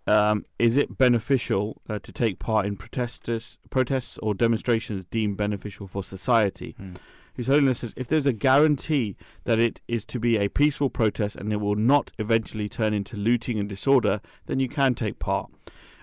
[SPEAKER 2] um, is it beneficial uh, to take part in protests, protests or demonstrations deemed beneficial for society? Hmm. His Holiness says if there's a guarantee that it is to be a peaceful protest and it will not eventually turn into looting and disorder, then you can take part.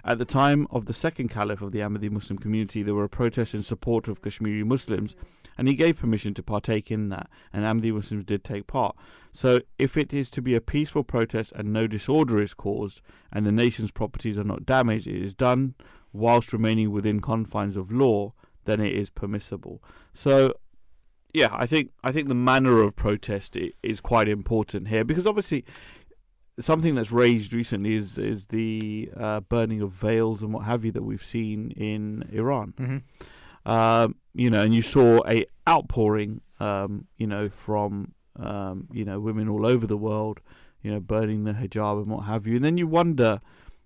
[SPEAKER 2] At the time of the second caliph of the Ahmadi Muslim community, there were protests in support of Kashmiri Muslims and he gave permission to partake in that, and Ahmadi Muslims did take part. So, if it is to be a peaceful protest and no disorder is caused, and the nation's properties are not damaged, it is done whilst remaining within confines of law, then it is permissible. So, yeah, I think I think the manner of protest is quite important here because obviously something that's raised recently is is the uh, burning of veils and what have you that we've seen in Iran.
[SPEAKER 3] Mm-hmm.
[SPEAKER 2] Um, you know, and you saw a outpouring, um, you know, from um, you know women all over the world, you know, burning the hijab and what have you. And then you wonder,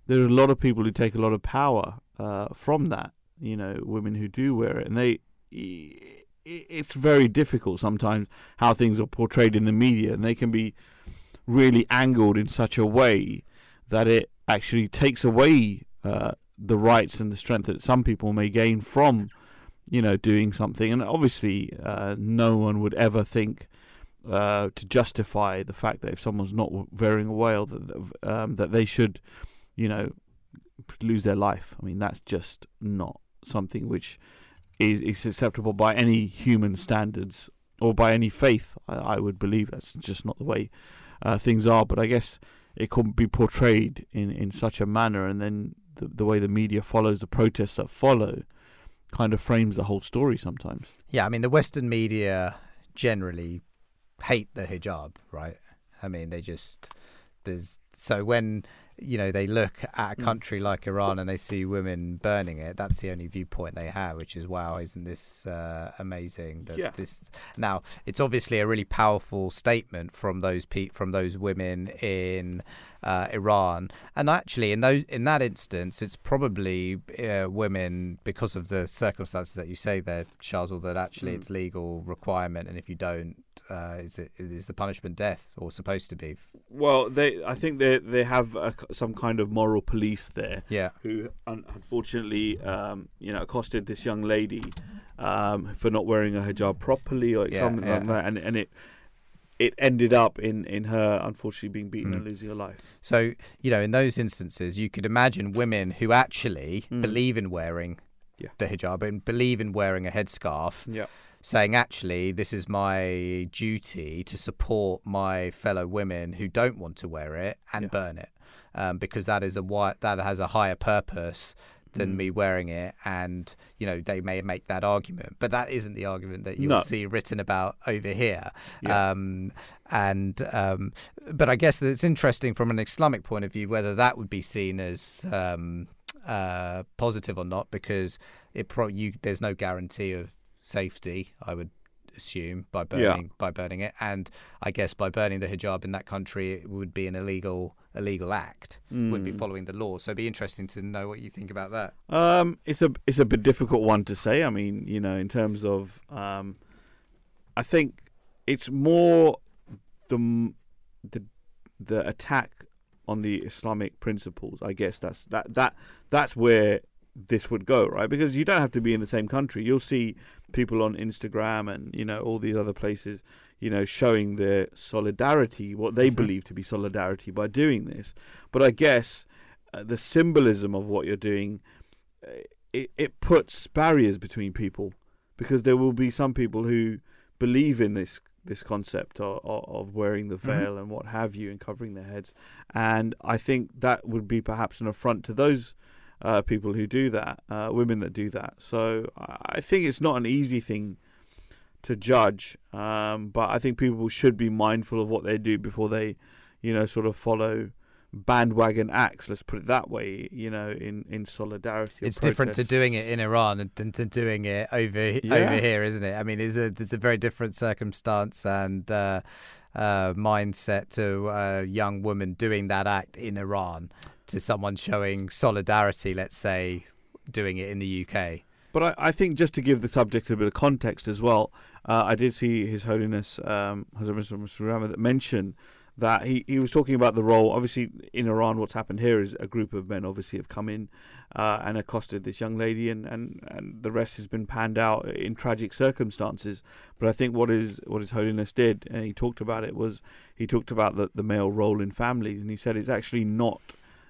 [SPEAKER 2] there are a lot of people who take a lot of power uh, from that. You know, women who do wear it, and they. It's very difficult sometimes how things are portrayed in the media, and they can be really angled in such a way that it actually takes away uh, the rights and the strength that some people may gain from, you know, doing something. And obviously, uh, no one would ever think uh, to justify the fact that if someone's not wearing a whale, that um, that they should, you know, lose their life. I mean, that's just not something which is, is acceptable by any human standards or by any faith. I, I would believe that's just not the way uh, things are. But I guess it could be portrayed in, in such a manner, and then the, the way the media follows the protests that follow kind of frames the whole story sometimes.
[SPEAKER 3] Yeah, I mean, the Western media generally hate the hijab, right? I mean, they just there's so when you know they look at a country mm. like Iran and they see women burning it. That's the only viewpoint they have, which is wow, isn't this uh, amazing? That
[SPEAKER 2] yeah.
[SPEAKER 3] This now it's obviously a really powerful statement from those pe- from those women in uh, Iran, and actually in those in that instance, it's probably uh, women because of the circumstances that you say there, Charles, that actually mm. it's legal requirement, and if you don't, uh, is it is the punishment death or supposed to be?
[SPEAKER 2] Well, they I think they they have a, some kind of moral police there.
[SPEAKER 3] Yeah.
[SPEAKER 2] Who un- unfortunately, um, you know, accosted this young lady um, for not wearing a hijab properly or yeah, something yeah. like that, and and it it ended up in, in her unfortunately being beaten mm. and losing her life.
[SPEAKER 3] So, you know, in those instances, you could imagine women who actually mm. believe in wearing
[SPEAKER 2] yeah.
[SPEAKER 3] the hijab and believe in wearing a headscarf.
[SPEAKER 2] Yeah.
[SPEAKER 3] Saying, actually, this is my duty to support my fellow women who don't want to wear it and yeah. burn it, um, because that is a that has a higher purpose than mm. me wearing it and you know they may make that argument but that isn't the argument that you'll no. see written about over here yeah. um, and um, but i guess that it's interesting from an islamic point of view whether that would be seen as um, uh, positive or not because it pro- you there's no guarantee of safety i would assume by burning yeah. by burning it and i guess by burning the hijab in that country it would be an illegal illegal act mm. would be hmm. following the law. So it'd be interesting to know what you think about that.
[SPEAKER 2] Um, it's a it's a bit difficult one to say. I mean, you know, in terms of, um, I think it's more the the the attack on the Islamic principles. I guess that's that that that's where this would go, right? Because you don't have to be in the same country. You'll see people on Instagram and you know all these other places you know, showing their solidarity, what they mm-hmm. believe to be solidarity by doing this. But I guess uh, the symbolism of what you're doing, uh, it, it puts barriers between people because there will be some people who believe in this this concept of, of wearing the mm-hmm. veil mm-hmm. and what have you and covering their heads. And I think that would be perhaps an affront to those uh, people who do that, uh, women that do that. So I think it's not an easy thing to judge. Um, but I think people should be mindful of what they do before they, you know, sort of follow bandwagon acts. Let's put it that way. You know, in in solidarity.
[SPEAKER 3] It's different to doing it in Iran than to doing it over yeah. over here, isn't it? I mean, it's a it's a very different circumstance and. Uh, uh, mindset to a young woman doing that act in Iran to someone showing solidarity, let's say, doing it in the UK.
[SPEAKER 2] But I, I think just to give the subject a bit of context as well, uh, I did see His Holiness um, Hazrat Mr. that mentioned that he, he was talking about the role. Obviously, in Iran, what's happened here is a group of men obviously have come in uh, and accosted this young lady, and, and, and the rest has been panned out in tragic circumstances. But I think what is what His Holiness did, and he talked about it, was he talked about the, the male role in families, and he said it's actually not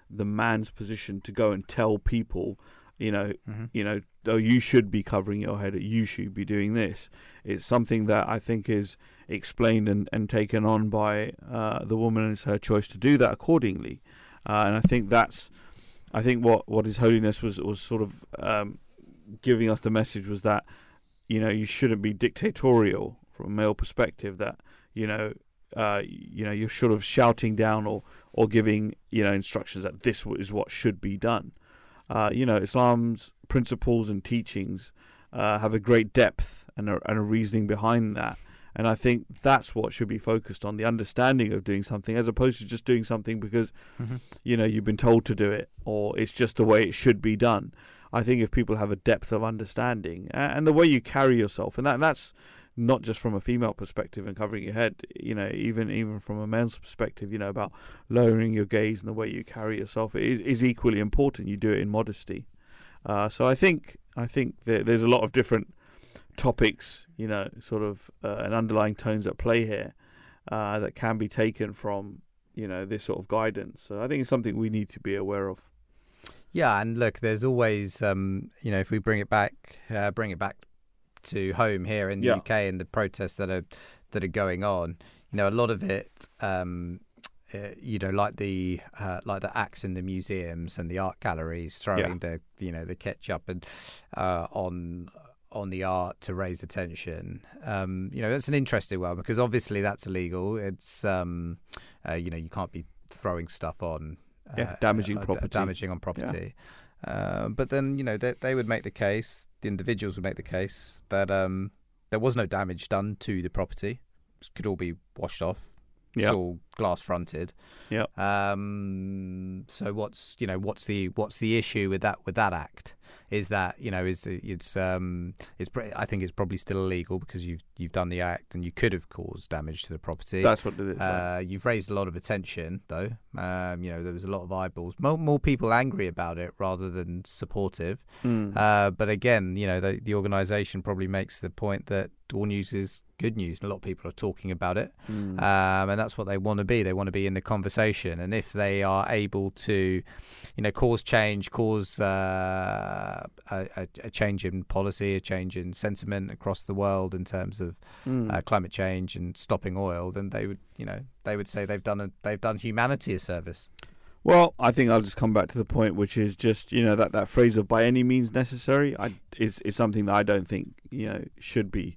[SPEAKER 2] the man's position to go and tell people you know, mm-hmm. you know, oh, you should be covering your head, you should be doing this. It's something that I think is explained and, and taken on by uh, the woman, and it's her choice to do that accordingly. Uh, and I think that's, I think what, what His Holiness was was sort of um, giving us the message was that, you know, you shouldn't be dictatorial from a male perspective. That you know, uh, you know you're sort of shouting down or or giving you know instructions that this is what should be done. Uh, you know, Islam's principles and teachings uh, have a great depth and a, and a reasoning behind that. And I think that's what should be focused on the understanding of doing something as opposed to just doing something because, mm-hmm. you know, you've been told to do it or it's just the way it should be done. I think if people have a depth of understanding and the way you carry yourself, and that that's not just from a female perspective and covering your head, you know, even even from a male's perspective, you know, about lowering your gaze and the way you carry yourself is is equally important. You do it in modesty. Uh, so I think I think there's a lot of different topics, you know, sort of uh, and underlying tones at play here uh, that can be taken from you know this sort of guidance. So I think it's something we need to be aware of.
[SPEAKER 3] Yeah, and look, there's always, um, you know, if we bring it back, uh, bring it back to home here in the yeah. UK and the protests that are that are going on, you know, a lot of it, um, uh, you know, like the uh, like the acts in the museums and the art galleries throwing yeah. the you know the ketchup and uh, on on the art to raise attention. Um, you know, it's an interesting one because obviously that's illegal. It's um, uh, you know you can't be throwing stuff on
[SPEAKER 2] yeah, uh, damaging property,
[SPEAKER 3] damaging on property. Yeah. Uh, but then you know they they would make the case, the individuals would make the case that um, there was no damage done to the property. It could all be washed off. It's all glass fronted.
[SPEAKER 2] Yeah.
[SPEAKER 3] Um, so what's you know what's the what's the issue with that with that act? Is that you know is it's um it's I think it's probably still illegal because you've you've done the act and you could have caused damage to the property.
[SPEAKER 2] That's what it is.
[SPEAKER 3] Uh, you've raised a lot of attention though. Um, you know there was a lot of eyeballs, more, more people angry about it rather than supportive.
[SPEAKER 2] Mm.
[SPEAKER 3] Uh, but again, you know the the organisation probably makes the point that all news is good news. A lot of people are talking about it,
[SPEAKER 2] mm.
[SPEAKER 3] um, and that's what they want to be. They want to be in the conversation, and if they are able to, you know, cause change, cause uh, a, a, change in policy, a change in sentiment across the world in terms of
[SPEAKER 2] mm.
[SPEAKER 3] uh, climate change and stopping oil, then they would, you know, they would say they've done a, they've done humanity a service.
[SPEAKER 2] Well, I think I'll just come back to the point, which is just you know that, that phrase of by any means necessary, I, is is something that I don't think you know should be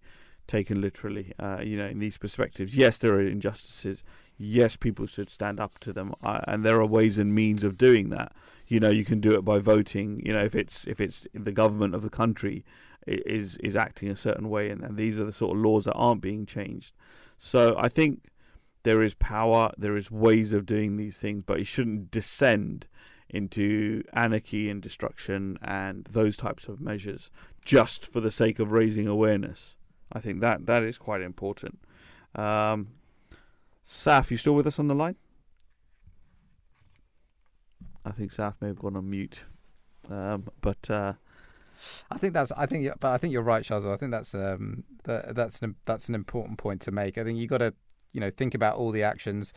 [SPEAKER 2] taken literally. Uh, you know, in these perspectives, yes, there are injustices. Yes, people should stand up to them, uh, and there are ways and means of doing that. You know, you can do it by voting. You know, if it's if it's the government of the country is is acting a certain way, and, and these are the sort of laws that aren't being changed. So I think there is power, there is ways of doing these things, but it shouldn't descend into anarchy and destruction and those types of measures just for the sake of raising awareness. I think that that is quite important. Um, Saf, you still with us on the line? I think Saf may have gone on mute, um, but uh,
[SPEAKER 3] I think that's I think but I think you're right, Shazza. I think that's um that, that's an that's an important point to make. I think you got to you know think about all the actions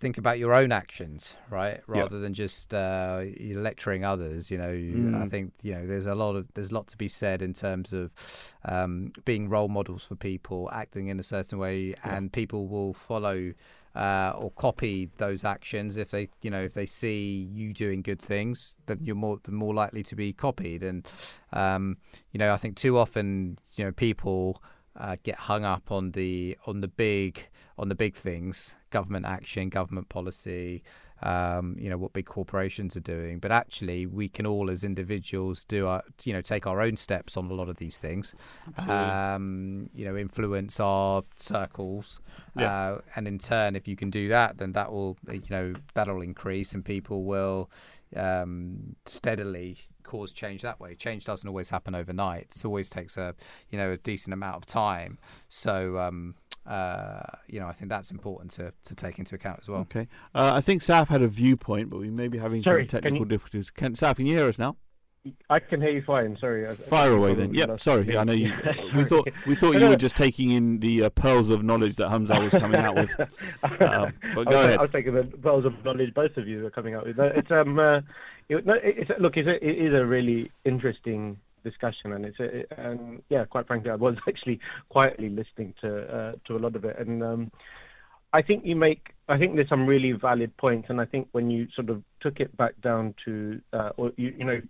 [SPEAKER 3] think about your own actions, right? Rather than just uh, lecturing others. You know, mm. I think you know there's a lot of there's a lot to be said in terms of um, being role models for people, acting in a certain way, yeah. and people will follow. Uh, or copy those actions if they, you know, if they see you doing good things, then you're more more likely to be copied. And um, you know, I think too often, you know, people uh, get hung up on the on the big on the big things, government action, government policy, um, you know what big corporations are doing. But actually, we can all, as individuals, do our, you know take our own steps on a lot of these things. Um, you know, influence our circles, yeah. uh, and in turn, if you can do that, then that will you know that'll increase, and people will um, steadily cause change that way. Change doesn't always happen overnight. It always takes a you know a decent amount of time. So um, uh, you know, I think that's important to, to take into account as well.
[SPEAKER 2] Okay. Uh, I think Saf had a viewpoint, but we may be having Sorry, some technical can you... difficulties. Can, Saf, can you hear us now?
[SPEAKER 4] I can hear you fine. Sorry.
[SPEAKER 2] Fire away then. Yep. Sorry. I know you. we thought we thought you were just taking in the uh, pearls of knowledge that Hamza was coming out with. Uh, but go
[SPEAKER 4] I was,
[SPEAKER 2] ahead.
[SPEAKER 4] I was taking the pearls of knowledge both of you are coming out with. It's um, uh, it, no, it's look, it's a, it is a really interesting discussion, and it's a, and yeah, quite frankly, I was actually quietly listening to uh, to a lot of it, and um, I think you make I think there's some really valid points, and I think when you sort of took it back down to uh, or you you know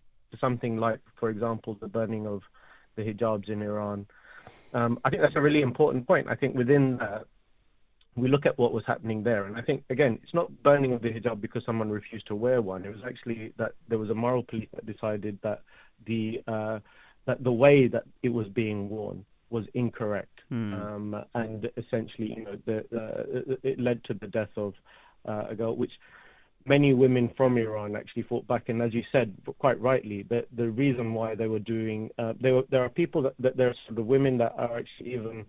[SPEAKER 4] something like, for example, the burning of the hijabs in Iran, um, I think that's a really important point. I think within that we look at what was happening there, and I think again, it's not burning of the hijab because someone refused to wear one. It was actually that there was a moral police that decided that the uh, that the way that it was being worn was incorrect,
[SPEAKER 5] Hmm.
[SPEAKER 4] um, and essentially, you know, the, uh, it led to the death of uh, a girl, which many women from Iran actually fought back. And as you said quite rightly, the the reason why they were doing, uh, there were, there are people that, that there are sort of women that are actually even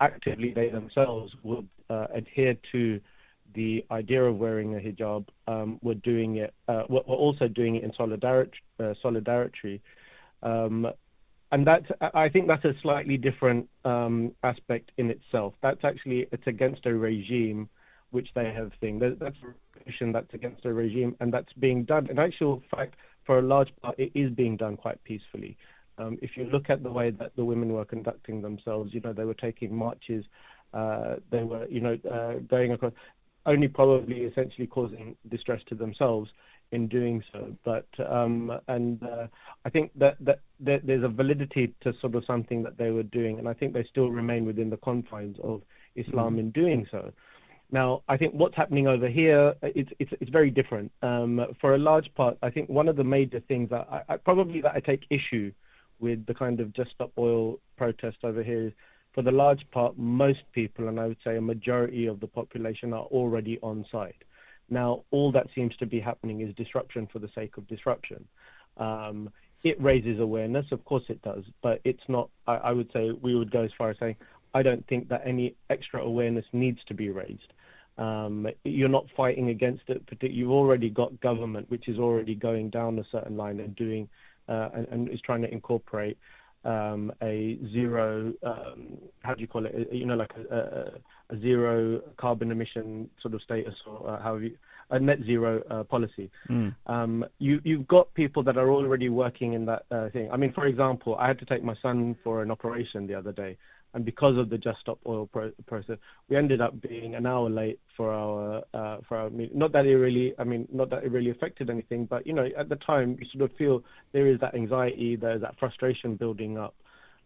[SPEAKER 4] actively they themselves would uh, adhere to the idea of wearing a hijab. Um, were doing it, uh, were, also doing it in solidarity, uh, solidarity. Um, and that I think that's a slightly different um, aspect in itself. That's actually it's against a regime which they have thing. That's a that's against a regime, and that's being done. In actual fact, for a large part, it is being done quite peacefully. Um, if you look at the way that the women were conducting themselves, you know, they were taking marches, uh, they were, you know, uh, going across, only probably essentially causing distress to themselves in doing so. But um, and uh, I think that that there, there's a validity to sort of something that they were doing, and I think they still remain within the confines of Islam in doing so. Now, I think what's happening over here, it's it's, it's very different. Um, for a large part, I think one of the major things that I, I probably that I take issue with the kind of Just Stop Oil protest over here is, for the large part, most people, and I would say a majority of the population, are already on site. Now, all that seems to be happening is disruption for the sake of disruption. Um, it raises awareness, of course it does, but it's not. I, I would say we would go as far as saying I don't think that any extra awareness needs to be raised. Um, you're not fighting against it. partic- You've already got government, which is already going down a certain line and doing uh, and, and is trying to incorporate um, a zero. Um, how do you call it? You know, like a, a, a zero carbon emission sort of status, or uh, how you, a net zero uh, policy. Um, you, you've got people that are already working in that uh, thing. I mean, for example, I had to take my son for an operation the other day, and because of the Just Stop Oil pro- process, we ended up being an hour late for our uh, for our meeting. Not that it really, I mean, not that it really affected anything, but you know, at the time, you sort of feel there is that anxiety, there's that frustration building up,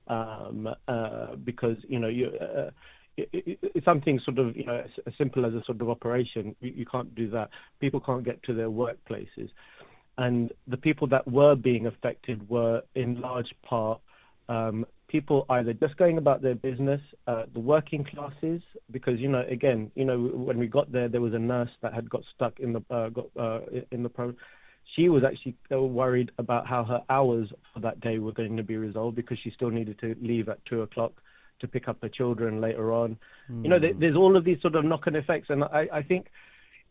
[SPEAKER 4] um, uh, because you know you. Uh, it, it, it's something sort of you know as, as simple as a sort of operation. You, you can't do that. People can't get to their workplaces, and the people that were being affected were in large part um, people either just going about their business, uh, the working classes, because you know, again, you know, when we got there, there was a nurse that had got stuck in the uh, got uh, in the pro. She was actually uh, worried about how her hours for that day were going to be resolved because she still needed to leave at two o'clock to pick up her children later on. You know, there, there's all of these sort of knock-on effects, and I, I think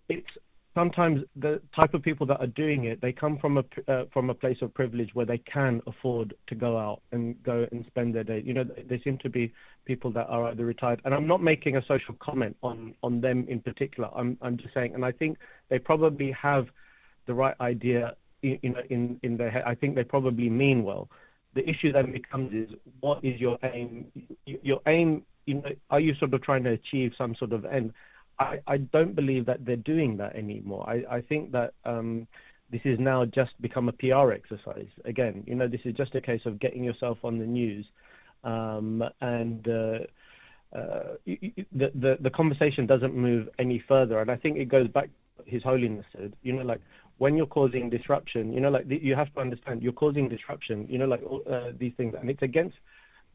[SPEAKER 4] it's sometimes the type of people that are doing it, they come from a uh, from a place of privilege where they can afford to go out and go and spend their day. You know, th- there seem to be people that are either retired, and I'm not making a social comment on on them in particular. I'm I'm just saying, and I think they probably have the right idea, you, you know, in in their head. I think they probably mean well. The issue then becomes is what is your aim? Your aim, you know, are you sort of trying to achieve some sort of end? I, I don't believe that they're doing that anymore. I, I think that um, this is now just become a PR exercise. Again, you know, this is just a case of getting yourself on the news, um, and uh, uh, the, the the conversation doesn't move any further. And I think it goes back. His Holiness said, you know, like when you're causing disruption, you know, like the, you have to understand you're causing disruption. You know, like uh, these things, and it's against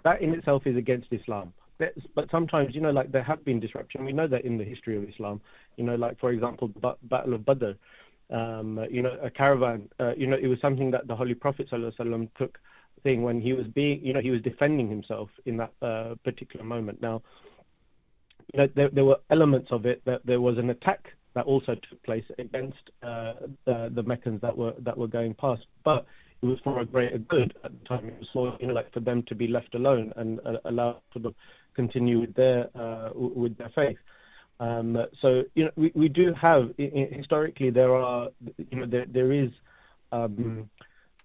[SPEAKER 4] that in itself is against Islam. But sometimes, you know, like there have been disruption. We know that in the history of Islam. You know, like for example, the Ba- Battle of Badr. Um, you know, a caravan. Uh, you know, it was something that the Holy Prophet ﷺ took thing when he was being, you know, he was defending himself in that uh, particular moment. Now, you know, there, there were elements of it that there was an attack that also took place against uh, the, the Meccans that were that were going past, but it was for a greater good at the time. It was for you know like for them to be left alone and uh, allowed for of continue with their uh, with their faith. Um, so you know we, we do have historically there are you know there there is um,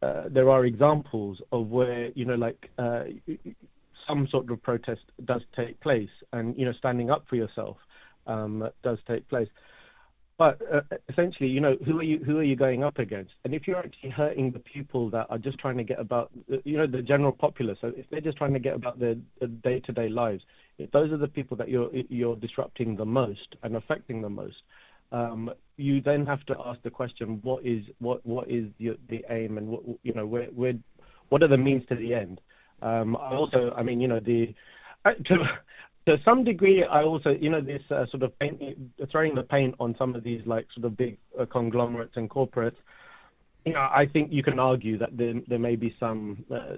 [SPEAKER 4] uh, there are examples of where you know like uh, some sort of protest does take place and you know standing up for yourself um, does take place but uh, essentially you know who are you who are you going up against and if you're actually hurting the people that are just trying to get about you know the general populace so if they're just trying to get about their, day-to-day lives if those are the people that you're you're disrupting the most and affecting the most, um, you then have to ask the question: what is what what is the, the aim, and what you know where where what are the means to the end? Um, I also, I mean, you know, the to to some degree, I also, you know, this uh, sort of paint, throwing the paint on some of these like sort of big uh, conglomerates and corporates. You know, I think you can argue that there there may be some uh,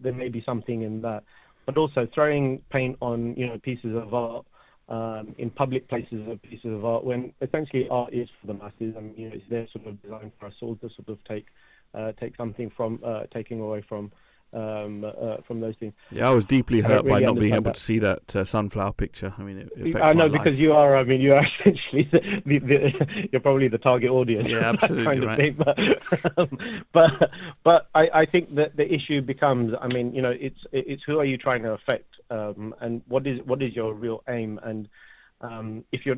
[SPEAKER 4] there may be something in that, but also throwing paint on you know pieces of art um, in public places of pieces of art when essentially art is for the masses and you know it's there sort of designed for us all to sort of take uh, take something from uh, taking away from um, uh, from those things.
[SPEAKER 2] Yeah, I was deeply hurt
[SPEAKER 4] really
[SPEAKER 2] by not being able
[SPEAKER 4] understand
[SPEAKER 2] to see that uh, sunflower picture. I mean, it,
[SPEAKER 4] I know because
[SPEAKER 2] life.
[SPEAKER 4] you are. I mean, you are essentially the, the, the, you're probably the target audience.
[SPEAKER 2] Yeah, absolutely
[SPEAKER 4] kind of
[SPEAKER 2] right.
[SPEAKER 4] thing. But um, but but I, I think that the issue becomes. I mean, you know, it's it's who are you trying to affect, um, and what is what is your real aim, and um, if you're.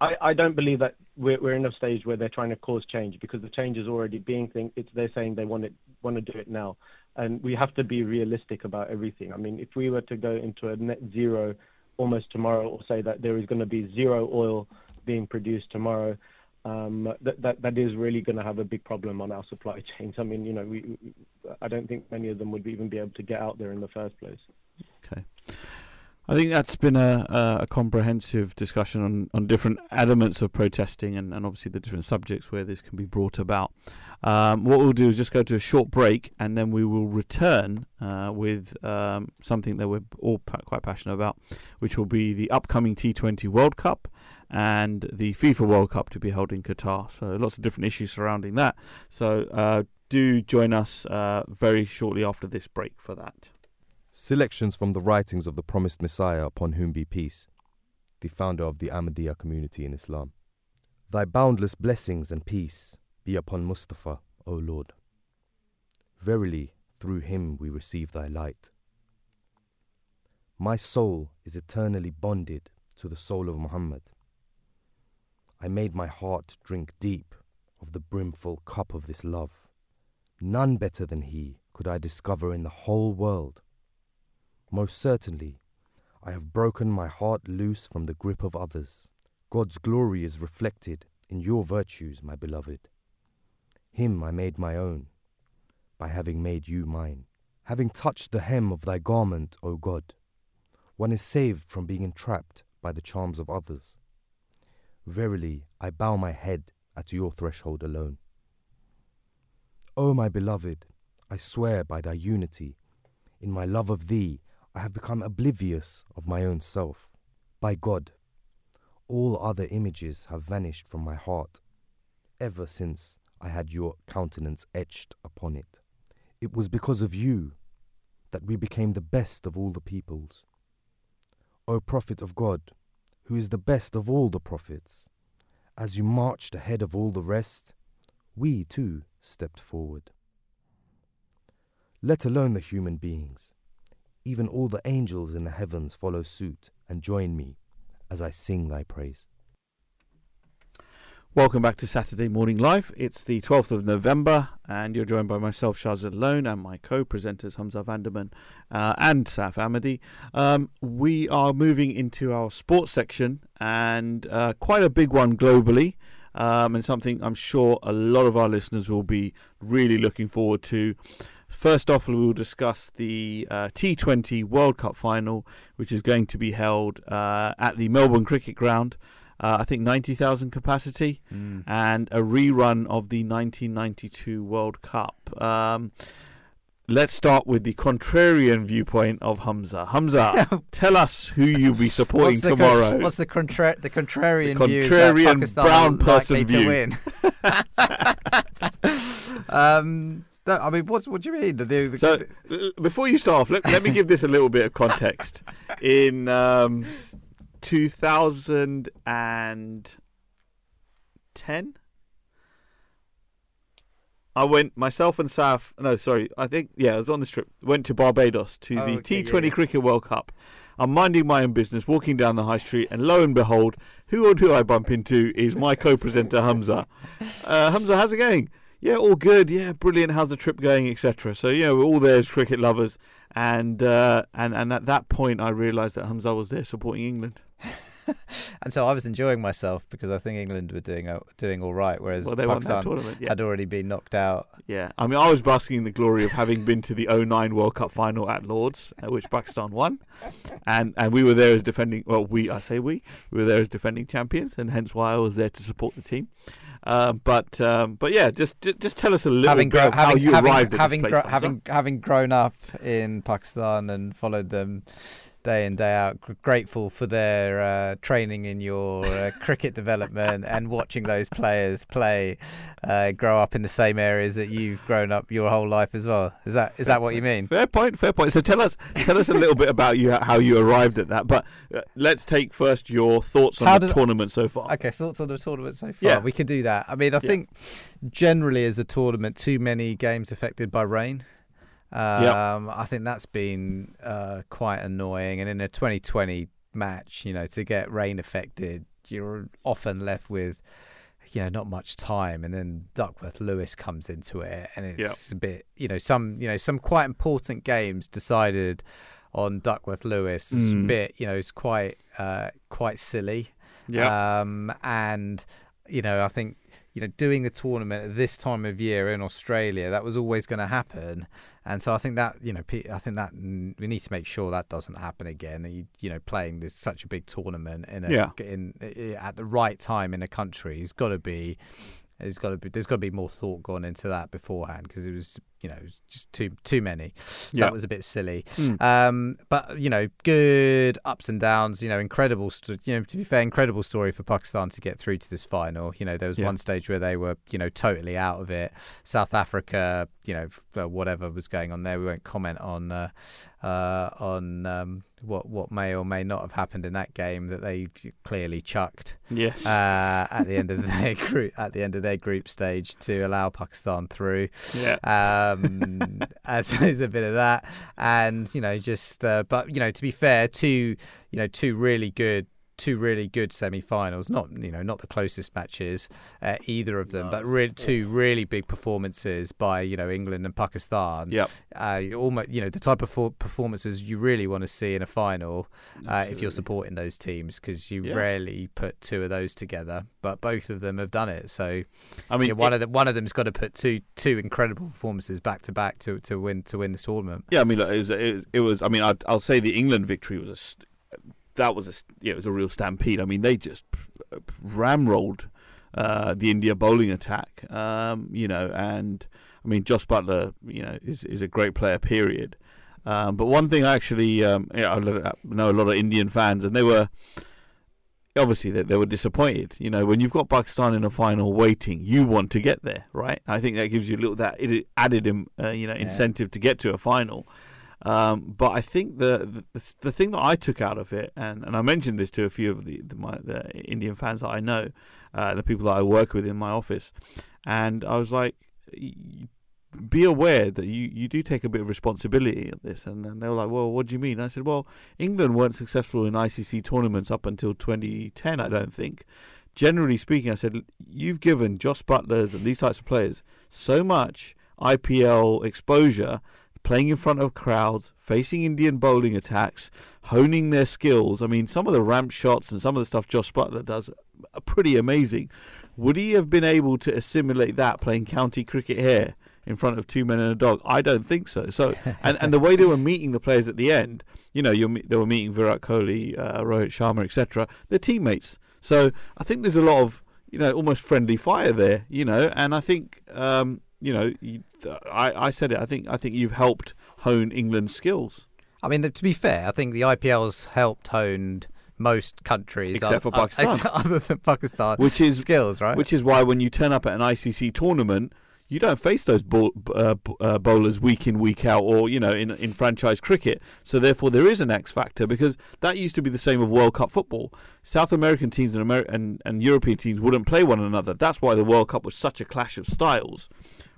[SPEAKER 4] I, I don't believe that we're, we're in a stage where they're trying to cause change because the change is already being thing. It's they're saying they want it want to do it now, and we have to be realistic about everything. I mean, if we were to go into a net zero almost tomorrow, or say that there is going to be zero oil being produced tomorrow, um, that, that that is really going to have a big problem on our supply chains. I mean, you know, we, I don't think many of them would even be able to get out there in the first place.
[SPEAKER 2] Okay. I think that's been a, a, comprehensive discussion on, on different elements of protesting and, and obviously the different subjects where this can be brought about. Um, what we'll do is just go to a short break and then we will return uh, with um, something that we're all quite passionate about, which will be the upcoming T20 World Cup and the FIFA World Cup to be held in Qatar. So lots of different issues surrounding that. So uh, do join us uh, very shortly after this break for that.
[SPEAKER 6] Selections from the writings of the promised Messiah upon whom be peace, the founder of the Ahmadiyya community in Islam. Thy boundless blessings and peace be upon Mustafa, O Lord. Verily, through him we receive thy light. My soul is eternally bonded to the soul of Muhammad. I made my heart drink deep of the brimful cup of this love. None better than he could I discover in the whole world. Most certainly, I have broken my heart loose from the grip of others. God's glory is reflected in your virtues, my beloved. Him I made my own, by having made you mine. Having touched the hem of thy garment, O God, one is saved from being entrapped by the charms of others. Verily, I bow my head at your threshold alone. O my beloved, I swear by thy unity, in my love of thee, I have become oblivious of my own self. By God, all other images have vanished from my heart, ever since I had your countenance etched upon it. It was because of you that we became the best of all the peoples. O Prophet of God, who is the best of all the prophets, as you marched ahead of all the rest, we too stepped forward. Let alone the human beings, even all the angels in the heavens follow suit and join me as I sing thy praise.
[SPEAKER 2] Welcome back to Saturday Morning Live. It's the 12th of November, and you're joined by myself, Shazad Lone, and my co presenters, Hamza Vanderman uh, and Saf Ahmadi. Um, we are moving into our sports section, and uh, quite a big one globally, um, and something I'm sure a lot of our listeners will be really looking forward to. First off, we will discuss the uh, T20 World Cup final, which is going to be held uh, at the Melbourne Cricket Ground. Uh, I think 90,000 capacity, and a rerun of the 1992 World Cup. Um, let's start with the contrarian viewpoint of Hamza. Hamza, tell us who you'll be supporting
[SPEAKER 3] What's the, con-
[SPEAKER 2] tomorrow.
[SPEAKER 3] what's the, contra- the contrarian
[SPEAKER 2] The
[SPEAKER 3] view
[SPEAKER 2] contrarian brown person
[SPEAKER 3] win? um, no, I mean, what's, what do you mean? The, the,
[SPEAKER 2] So, l- before you start off, let, let me give this a little bit of context. In um, 2010, I went myself and Saf. No, sorry, I think yeah, I was on this trip. Went to Barbados to
[SPEAKER 3] Oh,
[SPEAKER 2] the
[SPEAKER 3] okay,
[SPEAKER 2] T20
[SPEAKER 3] yeah, yeah.
[SPEAKER 2] Cricket World Cup. I'm minding my own business, walking down the high street, and lo and behold, who or who I bump into is my co-presenter Hamza. Uh, Hamza, how's it going? Yeah, all good. Yeah, brilliant. How's the trip going, etc. So yeah, we're all there as cricket lovers, and uh, and and at that point, I realised that Hamza was there supporting England.
[SPEAKER 3] and so I was enjoying myself because I think England were doing uh, doing all right, whereas
[SPEAKER 2] well,
[SPEAKER 3] Pakistan.
[SPEAKER 2] Yeah.
[SPEAKER 3] had already been knocked out.
[SPEAKER 2] Yeah, I mean, I was basking in the glory of having been to the 09 World Cup final at Lords, uh, which Pakistan won, and and we were there as defending. Well, we I say we we were there as defending champions, and hence why I was there to support the team. Um, but um, but yeah, just just tell us a little
[SPEAKER 3] having
[SPEAKER 2] bit
[SPEAKER 3] gro-
[SPEAKER 2] how
[SPEAKER 3] having
[SPEAKER 2] you
[SPEAKER 3] having
[SPEAKER 2] arrived at
[SPEAKER 3] having
[SPEAKER 2] this
[SPEAKER 3] gro-
[SPEAKER 2] place. Hamza.
[SPEAKER 3] having having grown up in Pakistan and followed them day in day out, gr- grateful for their uh, training in your uh, cricket development and watching those players play, uh, grow up in the same areas that you've grown up your whole life as well. Is that is that what you mean?
[SPEAKER 2] Fair point, fair point. So tell us, tell us a little bit about you, how you arrived at that. But uh, let's take first your thoughts on
[SPEAKER 3] How
[SPEAKER 2] the tournament so far.
[SPEAKER 3] Okay, thoughts on the tournament so far?
[SPEAKER 2] Yeah.
[SPEAKER 3] We can do that. I mean, I
[SPEAKER 2] Yeah.
[SPEAKER 3] think generally as a tournament, too many games affected by rain. Um, I think that's been uh, quite annoying. And in a 2020 match, you know, to get rain affected, you're often left with, you know, not much time. And then Duckworth Lewis comes into it, and it's a bit, you know, some, you know, some quite important games decided on Duckworth Lewis.
[SPEAKER 2] Mm.
[SPEAKER 3] bit, you know, it's quite, uh, quite silly.
[SPEAKER 2] Yeah,
[SPEAKER 3] Um, and you know, I think you know, doing the tournament at this time of year in Australia, that was always going to happen. And so I think that you know, I think that we need to make sure that doesn't happen again. That you, you know, playing this such a big tournament in a,
[SPEAKER 2] Yeah.
[SPEAKER 3] in at the right time in a country has got to be. There's got to be there's got to be more thought gone into that beforehand because it was you know just too too many. So
[SPEAKER 2] Yeah.
[SPEAKER 3] that was a bit silly.
[SPEAKER 2] Mm.
[SPEAKER 3] Um, but you know, good ups and downs. You know, incredible. St- you know, to be fair, incredible story for Pakistan to get through to this final. You know, there was
[SPEAKER 2] Yeah.
[SPEAKER 3] one stage where they were you know totally out of it. South Africa, you know, whatever was going on there, we won't comment on uh, uh, on um, what what may or may not have happened in that game that they clearly chucked
[SPEAKER 2] yes,
[SPEAKER 3] uh, at the end of their group at the end of their group stage to allow Pakistan through.
[SPEAKER 2] yeah,
[SPEAKER 3] Um, as there's a bit of that, and you know, just uh, but you know, to be fair, two you know, two really good. Two really good semi-finals, not you know not the closest matches, uh, either of them, but re- two really big performances by you know England and Pakistan.
[SPEAKER 2] Yep.
[SPEAKER 3] uh, almost you know the type of for- performances you really want to see in a final uh, if you're supporting those teams because you
[SPEAKER 2] Yeah.
[SPEAKER 3] rarely put two of those together, but both of them have done it. So
[SPEAKER 2] I mean,
[SPEAKER 3] yeah, one of them one of them's got to put two two incredible performances back to back to to win to win the tournament.
[SPEAKER 2] Yeah, I mean, look, it was, it was, it was I mean, I'd, I'll say the England victory was a, st- that was a, yeah, it was a real stampede. I mean, they just ramrolled uh, the India bowling attack, um, you know, and I mean, Josh Buttler, you know, is is a great player, period. Um, but one thing I actually, um, yeah, I lo- I know a lot of Indian fans, and they were obviously they, they were disappointed. You know, when you've got Pakistan in a final waiting, you want to get there, right? I think that gives you a little that it added uh, you know,
[SPEAKER 3] Yeah.
[SPEAKER 2] incentive to get to a final. Um, but I think the, the the thing that I took out of it, and, and I mentioned this to a few of the the, my, the Indian fans that I know, uh, the people that I work with in my office, and I was like, be aware that you, you do take a bit of responsibility in this. And, and they were like, well, what do you mean? I said, well, England weren't successful in ICC tournaments up until 2010, I don't think. Generally speaking, I said, you've given Josh Buttlers and these types of players so much IPL exposure, playing in front of crowds, facing Indian bowling attacks, honing their skills. I mean, some of the ramp shots and some of the stuff Josh Buttler does are pretty amazing. Would he have been able to assimilate that playing county cricket here in front of two men and a dog? I don't think so. So, and, and the way they were meeting the players at the end, you know, you're, they were meeting Virat Kohli, uh, Rohit Sharma, etc. They're teammates. So I think there's a lot of, you know, almost friendly fire there, you know, and I think, um, you know, you, I, I said it. I think I think you've helped hone England's skills.
[SPEAKER 3] I mean, to be fair, I think the IPL's helped honed most countries
[SPEAKER 2] Except for
[SPEAKER 3] other-
[SPEAKER 2] Pakistan.
[SPEAKER 3] other than Pakistan,
[SPEAKER 2] Which is
[SPEAKER 3] skills, right?
[SPEAKER 2] Which is why when you turn up at an ICC tournament, you don't face those uh, uh, bowlers week in week out, or you know, in in franchise cricket. So therefore, there is an X factor because that used to be the same of World Cup football. South American teams and Amer- and, and European teams wouldn't play one another. That's why the World Cup was such a clash of styles.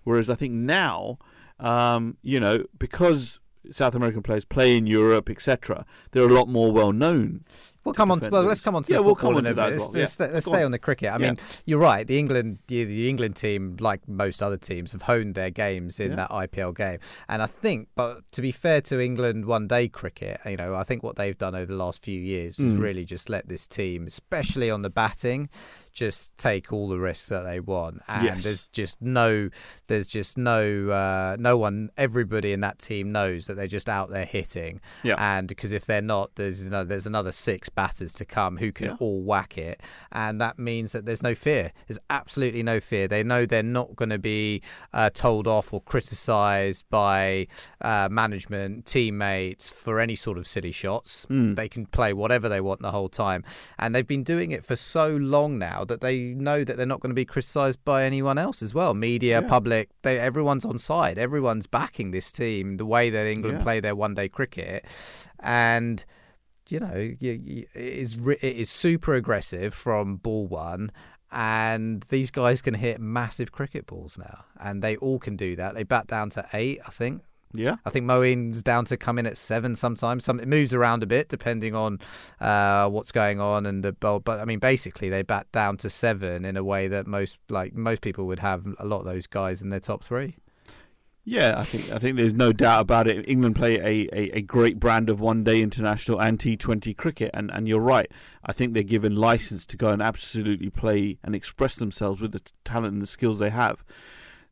[SPEAKER 2] Whereas I think now, um, you know, because South American players play in Europe, etc., they're a lot more well known.
[SPEAKER 3] We'll
[SPEAKER 2] to
[SPEAKER 3] come on.
[SPEAKER 2] defend
[SPEAKER 3] Well, let's come on to
[SPEAKER 2] yeah,
[SPEAKER 3] the
[SPEAKER 2] we'll come on to that.
[SPEAKER 3] Let's,
[SPEAKER 2] well.
[SPEAKER 3] let's
[SPEAKER 2] Yeah.
[SPEAKER 3] let's stay
[SPEAKER 2] on.
[SPEAKER 3] on the cricket. I
[SPEAKER 2] Yeah.
[SPEAKER 3] mean, you're right. The England, the, the England team, like most other teams, have honed their games in
[SPEAKER 2] Yeah.
[SPEAKER 3] that IPL game. And I think, but to be fair to England one day cricket, you know, I think what they've done over the last few years is
[SPEAKER 2] Mm.
[SPEAKER 3] really just let this team, especially on the batting, just take all the risks that they want. And
[SPEAKER 2] Yes.
[SPEAKER 3] there's just no, there's just no, uh, no one. Everybody in that team knows that they're just out there hitting.
[SPEAKER 2] Yeah.
[SPEAKER 3] And because if they're not, there's you know, there's another six batters to come who can
[SPEAKER 2] Yeah.
[SPEAKER 3] all whack it, and that means that there's no fear. There's absolutely no fear. They know they're not going to be uh, told off or criticised by uh, management, teammates for any sort of silly shots.
[SPEAKER 2] Mm.
[SPEAKER 3] They can play whatever they want the whole time, and they've been doing it for so long now that they know that they're not going to be criticised by anyone else as well. Media,
[SPEAKER 2] Yeah.
[SPEAKER 3] public, they everyone's on side. Everyone's backing this team the way that England
[SPEAKER 2] Yeah.
[SPEAKER 3] play their one day cricket, and you know, you, you, it is it is super aggressive from ball one, and these guys can hit massive cricket balls now, and they all can do that. They bat down to eight, I think.
[SPEAKER 2] Yeah.
[SPEAKER 3] I think Moeen's down to come in at seven sometimes. Some it moves around a bit depending on uh, what's going on and the bowl. But I mean, basically, they bat down to seven in a way that most like most people would have a lot of those guys in their top three.
[SPEAKER 2] Yeah, I think I think there's no doubt about it. England play a, a, a great brand of one day international and T twenty cricket and, and you're right. I think they're given license to go and absolutely play and express themselves with the talent and the skills they have.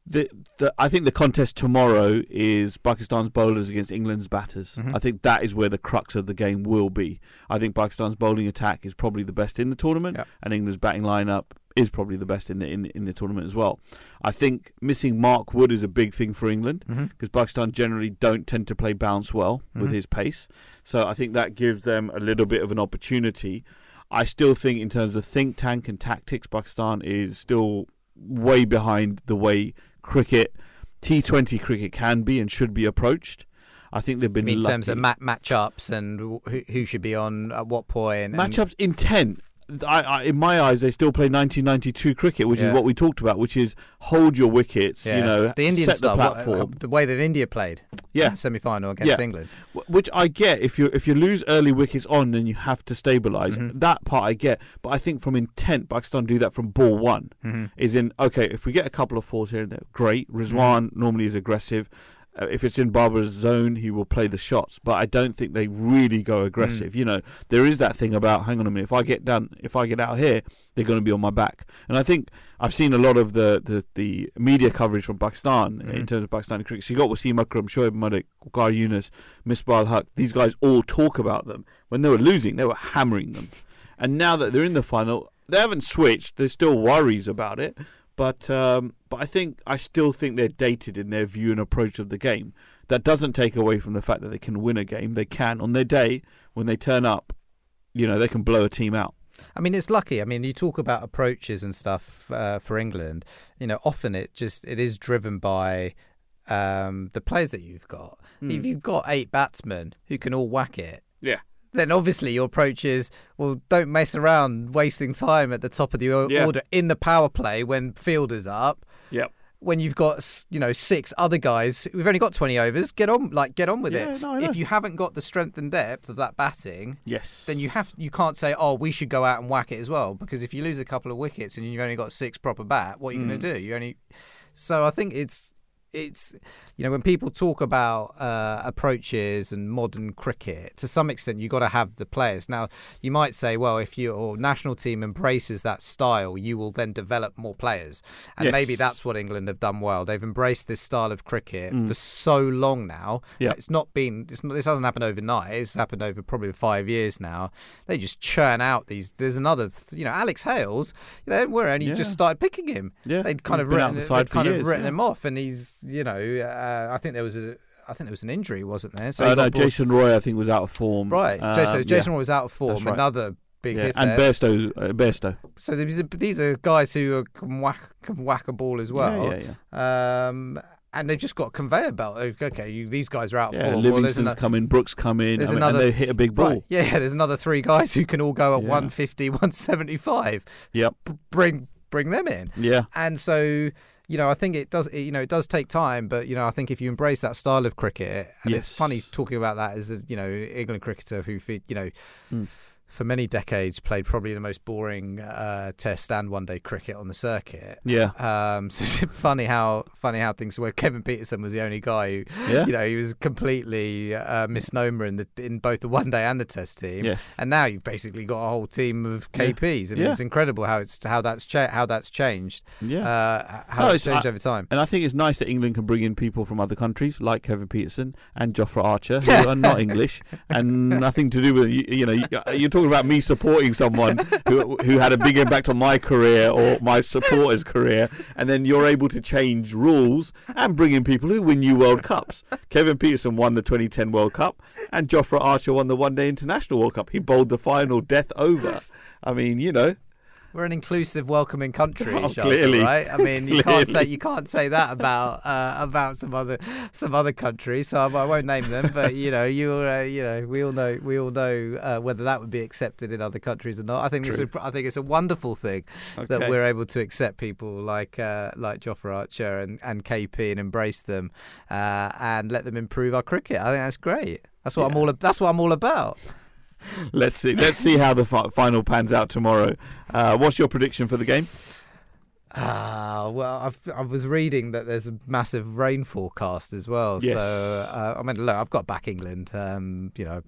[SPEAKER 2] The, the I think the contest tomorrow is Pakistan's bowlers against England's batters.
[SPEAKER 3] Mhm.
[SPEAKER 2] I think that is where the crux of the game will be. I think Pakistan's bowling attack is probably the best in the tournament,
[SPEAKER 3] Yep.
[SPEAKER 2] and England's batting lineup is probably the best in the in, in the tournament as well. I think missing Mark Wood is a big thing for England because Pakistan generally don't tend to play bounce well with
[SPEAKER 3] Mhm.
[SPEAKER 2] his pace. So I think that gives them a little bit of an opportunity. I still think, in terms of think tank and tactics, Pakistan is still way behind the way cricket, T20 cricket can be and should be approached. I think they've been
[SPEAKER 3] in
[SPEAKER 2] lucky.
[SPEAKER 3] terms of ma- matchups and who, who should be on at what point. and-
[SPEAKER 2] matchups intent. I, I, in my eyes, they still play 1992 cricket, which
[SPEAKER 3] Yeah.
[SPEAKER 2] is what we talked about, which is hold your wickets.
[SPEAKER 3] Yeah.
[SPEAKER 2] You know,
[SPEAKER 3] the Indian
[SPEAKER 2] set
[SPEAKER 3] style,
[SPEAKER 2] the
[SPEAKER 3] what-
[SPEAKER 2] platform.
[SPEAKER 3] uh, the way that India played,
[SPEAKER 2] yeah,
[SPEAKER 3] semi final against
[SPEAKER 2] Yeah.
[SPEAKER 3] England.
[SPEAKER 2] Which I get. If you if you lose early wickets on, then you have to stabilize
[SPEAKER 3] Mhm.
[SPEAKER 2] That part I get. But I think from intent, Pakistan do that from ball one.
[SPEAKER 3] Mm-hmm.
[SPEAKER 2] Is in okay. If we get a couple of fours here and there, great. Rizwan normally is aggressive. Uh, if it's in Babar's zone, he will play the shots. But I don't think they really go aggressive. You know, there is that thing about hang on a minute. If I get down, if I get out here, they're going to be on my back. And I think I've seen a lot of the the, the media coverage from Pakistan in
[SPEAKER 3] Mhm.
[SPEAKER 2] terms of Pakistani cricket. So you got Wasim Akram, Shoaib Malik, Waqar Younis, Misbah Haq. These guys all talk about them. When they were losing, they were hammering them. And now that they're in the final, they haven't switched. There's still worries about it. But um, but I think I still think they're dated in their view and approach of the game. That doesn't take away from the fact that they can win a game. They can on their day when they turn up. You know they can blow a team out.
[SPEAKER 3] I mean, it's lucky. I mean, you talk about approaches and stuff uh, for England. You know, often it just it is driven by um, the players that you've got. If you've got eight batsmen who can all whack it,
[SPEAKER 2] Yeah.
[SPEAKER 3] Then obviously your approach is well, don't mess around wasting time at the top of the o-
[SPEAKER 2] Yeah.
[SPEAKER 3] order in the power play when fielders up.
[SPEAKER 2] Yep.
[SPEAKER 3] When you've got you know six other guys, we've only got twenty overs. Get on, like get on with
[SPEAKER 2] Yeah,
[SPEAKER 3] it.
[SPEAKER 2] no,
[SPEAKER 3] if you haven't got the strength and depth of that batting,
[SPEAKER 2] Yes.
[SPEAKER 3] then you have you can't say oh we should go out and whack it as well because if you lose a couple of wickets and you've only got six proper bat what are you going
[SPEAKER 2] Mm.
[SPEAKER 3] to do you only so i think it's it's you know when people talk about uh, approaches and modern cricket to some extent you've got to have the players now you might say well if your national team embraces that style you will then develop more players and
[SPEAKER 2] Yes.
[SPEAKER 3] maybe that's what england have done well they've embraced this style of cricket for so long now
[SPEAKER 2] Mm. Yeah.
[SPEAKER 3] it's not been it's not, this hasn't happened overnight it's happened over probably five years now they just churn out these there's another you know alex hales they were only
[SPEAKER 2] Yeah.
[SPEAKER 3] just started picking him
[SPEAKER 2] Yeah,
[SPEAKER 3] they'd kind of written,
[SPEAKER 2] the
[SPEAKER 3] they'd kind of written
[SPEAKER 2] yeah.
[SPEAKER 3] him off and he's you know uh, i think there was a I think there was an injury, wasn't there? So
[SPEAKER 2] uh, no, Jason Roy I think was out of form.
[SPEAKER 3] right.
[SPEAKER 2] Um,
[SPEAKER 3] Jason,
[SPEAKER 2] yeah.
[SPEAKER 3] Jason Roy was out of form.
[SPEAKER 2] Right.
[SPEAKER 3] Another big
[SPEAKER 2] Yeah,
[SPEAKER 3] hit
[SPEAKER 2] and. Bairstow, uh.
[SPEAKER 3] So these are, these are guys who are, can whack can whack a ball as well.
[SPEAKER 2] Yeah, yeah, yeah.
[SPEAKER 3] Um, and they've just got a conveyor belt. Okay, you, these guys are out of
[SPEAKER 2] Yeah,
[SPEAKER 3] form. Well, there's Livingstone's
[SPEAKER 2] come in, Brook's come in,
[SPEAKER 3] there's
[SPEAKER 2] I mean,
[SPEAKER 3] another-
[SPEAKER 2] and they hit a big ball.
[SPEAKER 3] Right. Yeah, there's another three guys who can all go at
[SPEAKER 2] Yeah.
[SPEAKER 3] 150, 175.
[SPEAKER 2] Yep.
[SPEAKER 3] B- bring bring them in.
[SPEAKER 2] Yeah.
[SPEAKER 3] And so, you know, I think it does. You know, it does take time, but you know, I think if you embrace that style of cricket, and it's funny talking about that as a you know England cricketer who, you know.
[SPEAKER 2] Mm.
[SPEAKER 3] For many decades played probably the most boring uh, Test and One Day cricket on the circuit.
[SPEAKER 2] Yeah.
[SPEAKER 3] Um, so it's funny how funny how things were. Kevin Pietersen was the only guy who,
[SPEAKER 2] Yeah.
[SPEAKER 3] you know, he was completely uh, misnomer in the in both the One Day and the Test team.
[SPEAKER 2] Yes.
[SPEAKER 3] And now you've basically got a whole team of
[SPEAKER 2] Yeah.
[SPEAKER 3] KPs. I mean,
[SPEAKER 2] Yeah.
[SPEAKER 3] it's incredible how it's how that's cha- how that's changed.
[SPEAKER 2] Yeah.
[SPEAKER 3] Uh, how
[SPEAKER 2] No,
[SPEAKER 3] it's changed
[SPEAKER 2] I-
[SPEAKER 3] over time.
[SPEAKER 2] And I think it's nice that England can bring in people from other countries like Kevin Pietersen and Jofra Archer, who are not English and nothing to do with you, you know. You, you're talking about me supporting someone who who had a big impact on my career or my supporters' career, and then you're able to change rules and bring in people who win you World Cups. Kevin Pietersen won the 2010 World Cup, and Jofra Archer won the One Day International World Cup. He bowled the final death over. I mean, you know,
[SPEAKER 3] We're an inclusive, welcoming country,
[SPEAKER 2] Oh, clearly.
[SPEAKER 3] right? I mean, you can't say you can't say that about uh, about some other some other countries. So I, I won't name them, but you know, you uh, you know, we all know we all know uh, whether that would be accepted in other countries or not. I think it's a, I think it's a wonderful thing that we're able to accept people like uh, like Jofra Archer and, and KP and embrace them uh, and let them improve our cricket. I think that's great. That's what I'm all. That's what I'm all about.
[SPEAKER 2] let's see. Let's see how the fi- final pans out tomorrow. Uh, what's your prediction for the game?
[SPEAKER 3] Ah, well, I've, I was reading that there's a massive rain forecast as well.
[SPEAKER 2] Yes.
[SPEAKER 3] So, uh, I mean, look, I've got back England. Um, you know,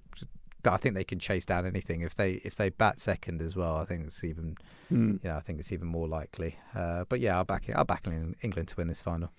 [SPEAKER 3] I think they can chase down anything if they if they bat second as well. I think it's even,
[SPEAKER 2] Hmm.
[SPEAKER 3] you know, I think it's even more likely. Uh, but yeah, I'll back I'll back England to win this final.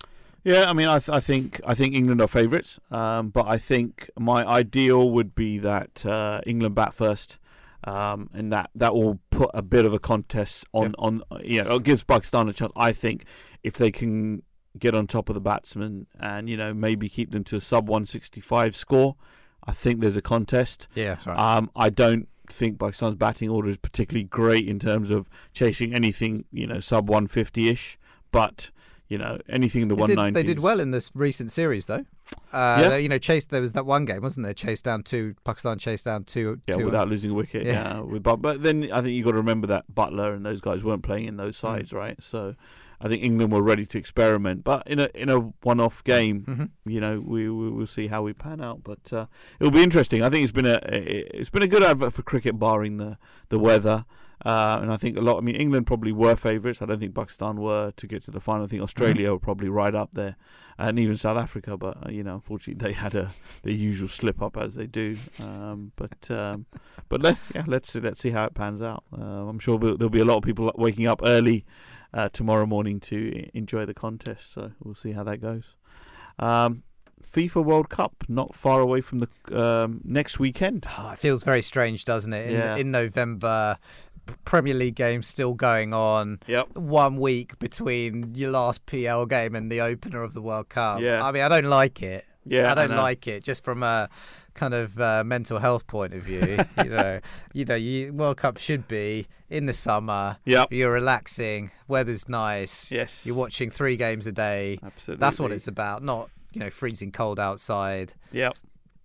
[SPEAKER 2] Yeah, I mean, I, th- I think I think England are favourites, um, but I think my ideal would be that uh, England bat first, um, and that that will put a bit of a contest on on you know it gives Pakistan a chance. I think if they can get on top of the batsmen and you know maybe keep them to a sub 165 score, I think there's a contest.
[SPEAKER 3] Yeah, right.
[SPEAKER 2] Um, I don't think Pakistan's batting order is particularly great in terms of chasing anything you know sub 150 ish, but. You know anything in the one ninety.
[SPEAKER 3] they did well in this recent series though. Uh,
[SPEAKER 2] Yeah.
[SPEAKER 3] they- you know, chased. There was that one game, wasn't there? Chased down two. Pakistan chased down two.
[SPEAKER 2] Yeah,
[SPEAKER 3] two, uh,
[SPEAKER 2] without losing a wicket.
[SPEAKER 3] Yeah.
[SPEAKER 2] Yeah, with but but then I think you have got to remember that Buttler and those guys weren't playing in those
[SPEAKER 3] Mm.
[SPEAKER 2] sides, right? So I think England were ready to experiment, but in a in a one-off game,
[SPEAKER 3] Mhm.
[SPEAKER 2] you know, we, we will see how we pan out. But uh, it'll be interesting. I think it's been a it's been a good advert for cricket, barring the the weather. Uh, and I think a lot. I mean, England probably were favourites. I don't think Pakistan were to get to the final. I think Australia were probably right up there, and even South Africa. But uh, you know, unfortunately, they had a the usual slip up as they do. Um, but um, but let's yeah, let's see, let's see how it pans out. Uh, I'm sure there'll be a lot of people waking up early uh, tomorrow morning to enjoy the contest. So we'll see how that goes. Um, FIFA World Cup not far away from the um, next weekend.
[SPEAKER 3] Oh, it feels very strange, doesn't it? In,
[SPEAKER 2] Yeah.
[SPEAKER 3] in November, Premier League games still going on.
[SPEAKER 2] Yep.
[SPEAKER 3] One week between your last PL game and the opener of the World Cup.
[SPEAKER 2] Yeah.
[SPEAKER 3] I mean, I don't like it.
[SPEAKER 2] Yeah,
[SPEAKER 3] I
[SPEAKER 2] I
[SPEAKER 3] don't
[SPEAKER 2] know.
[SPEAKER 3] like it just from a kind of uh, mental health point of view. you know, you know, you, World Cup should be in the summer.
[SPEAKER 2] Yep.
[SPEAKER 3] You're relaxing. Weather's nice.
[SPEAKER 2] Yes.
[SPEAKER 3] You're watching three games a day.
[SPEAKER 2] Absolutely.
[SPEAKER 3] That's what it's about. Not you know freezing cold outside.
[SPEAKER 2] Yep.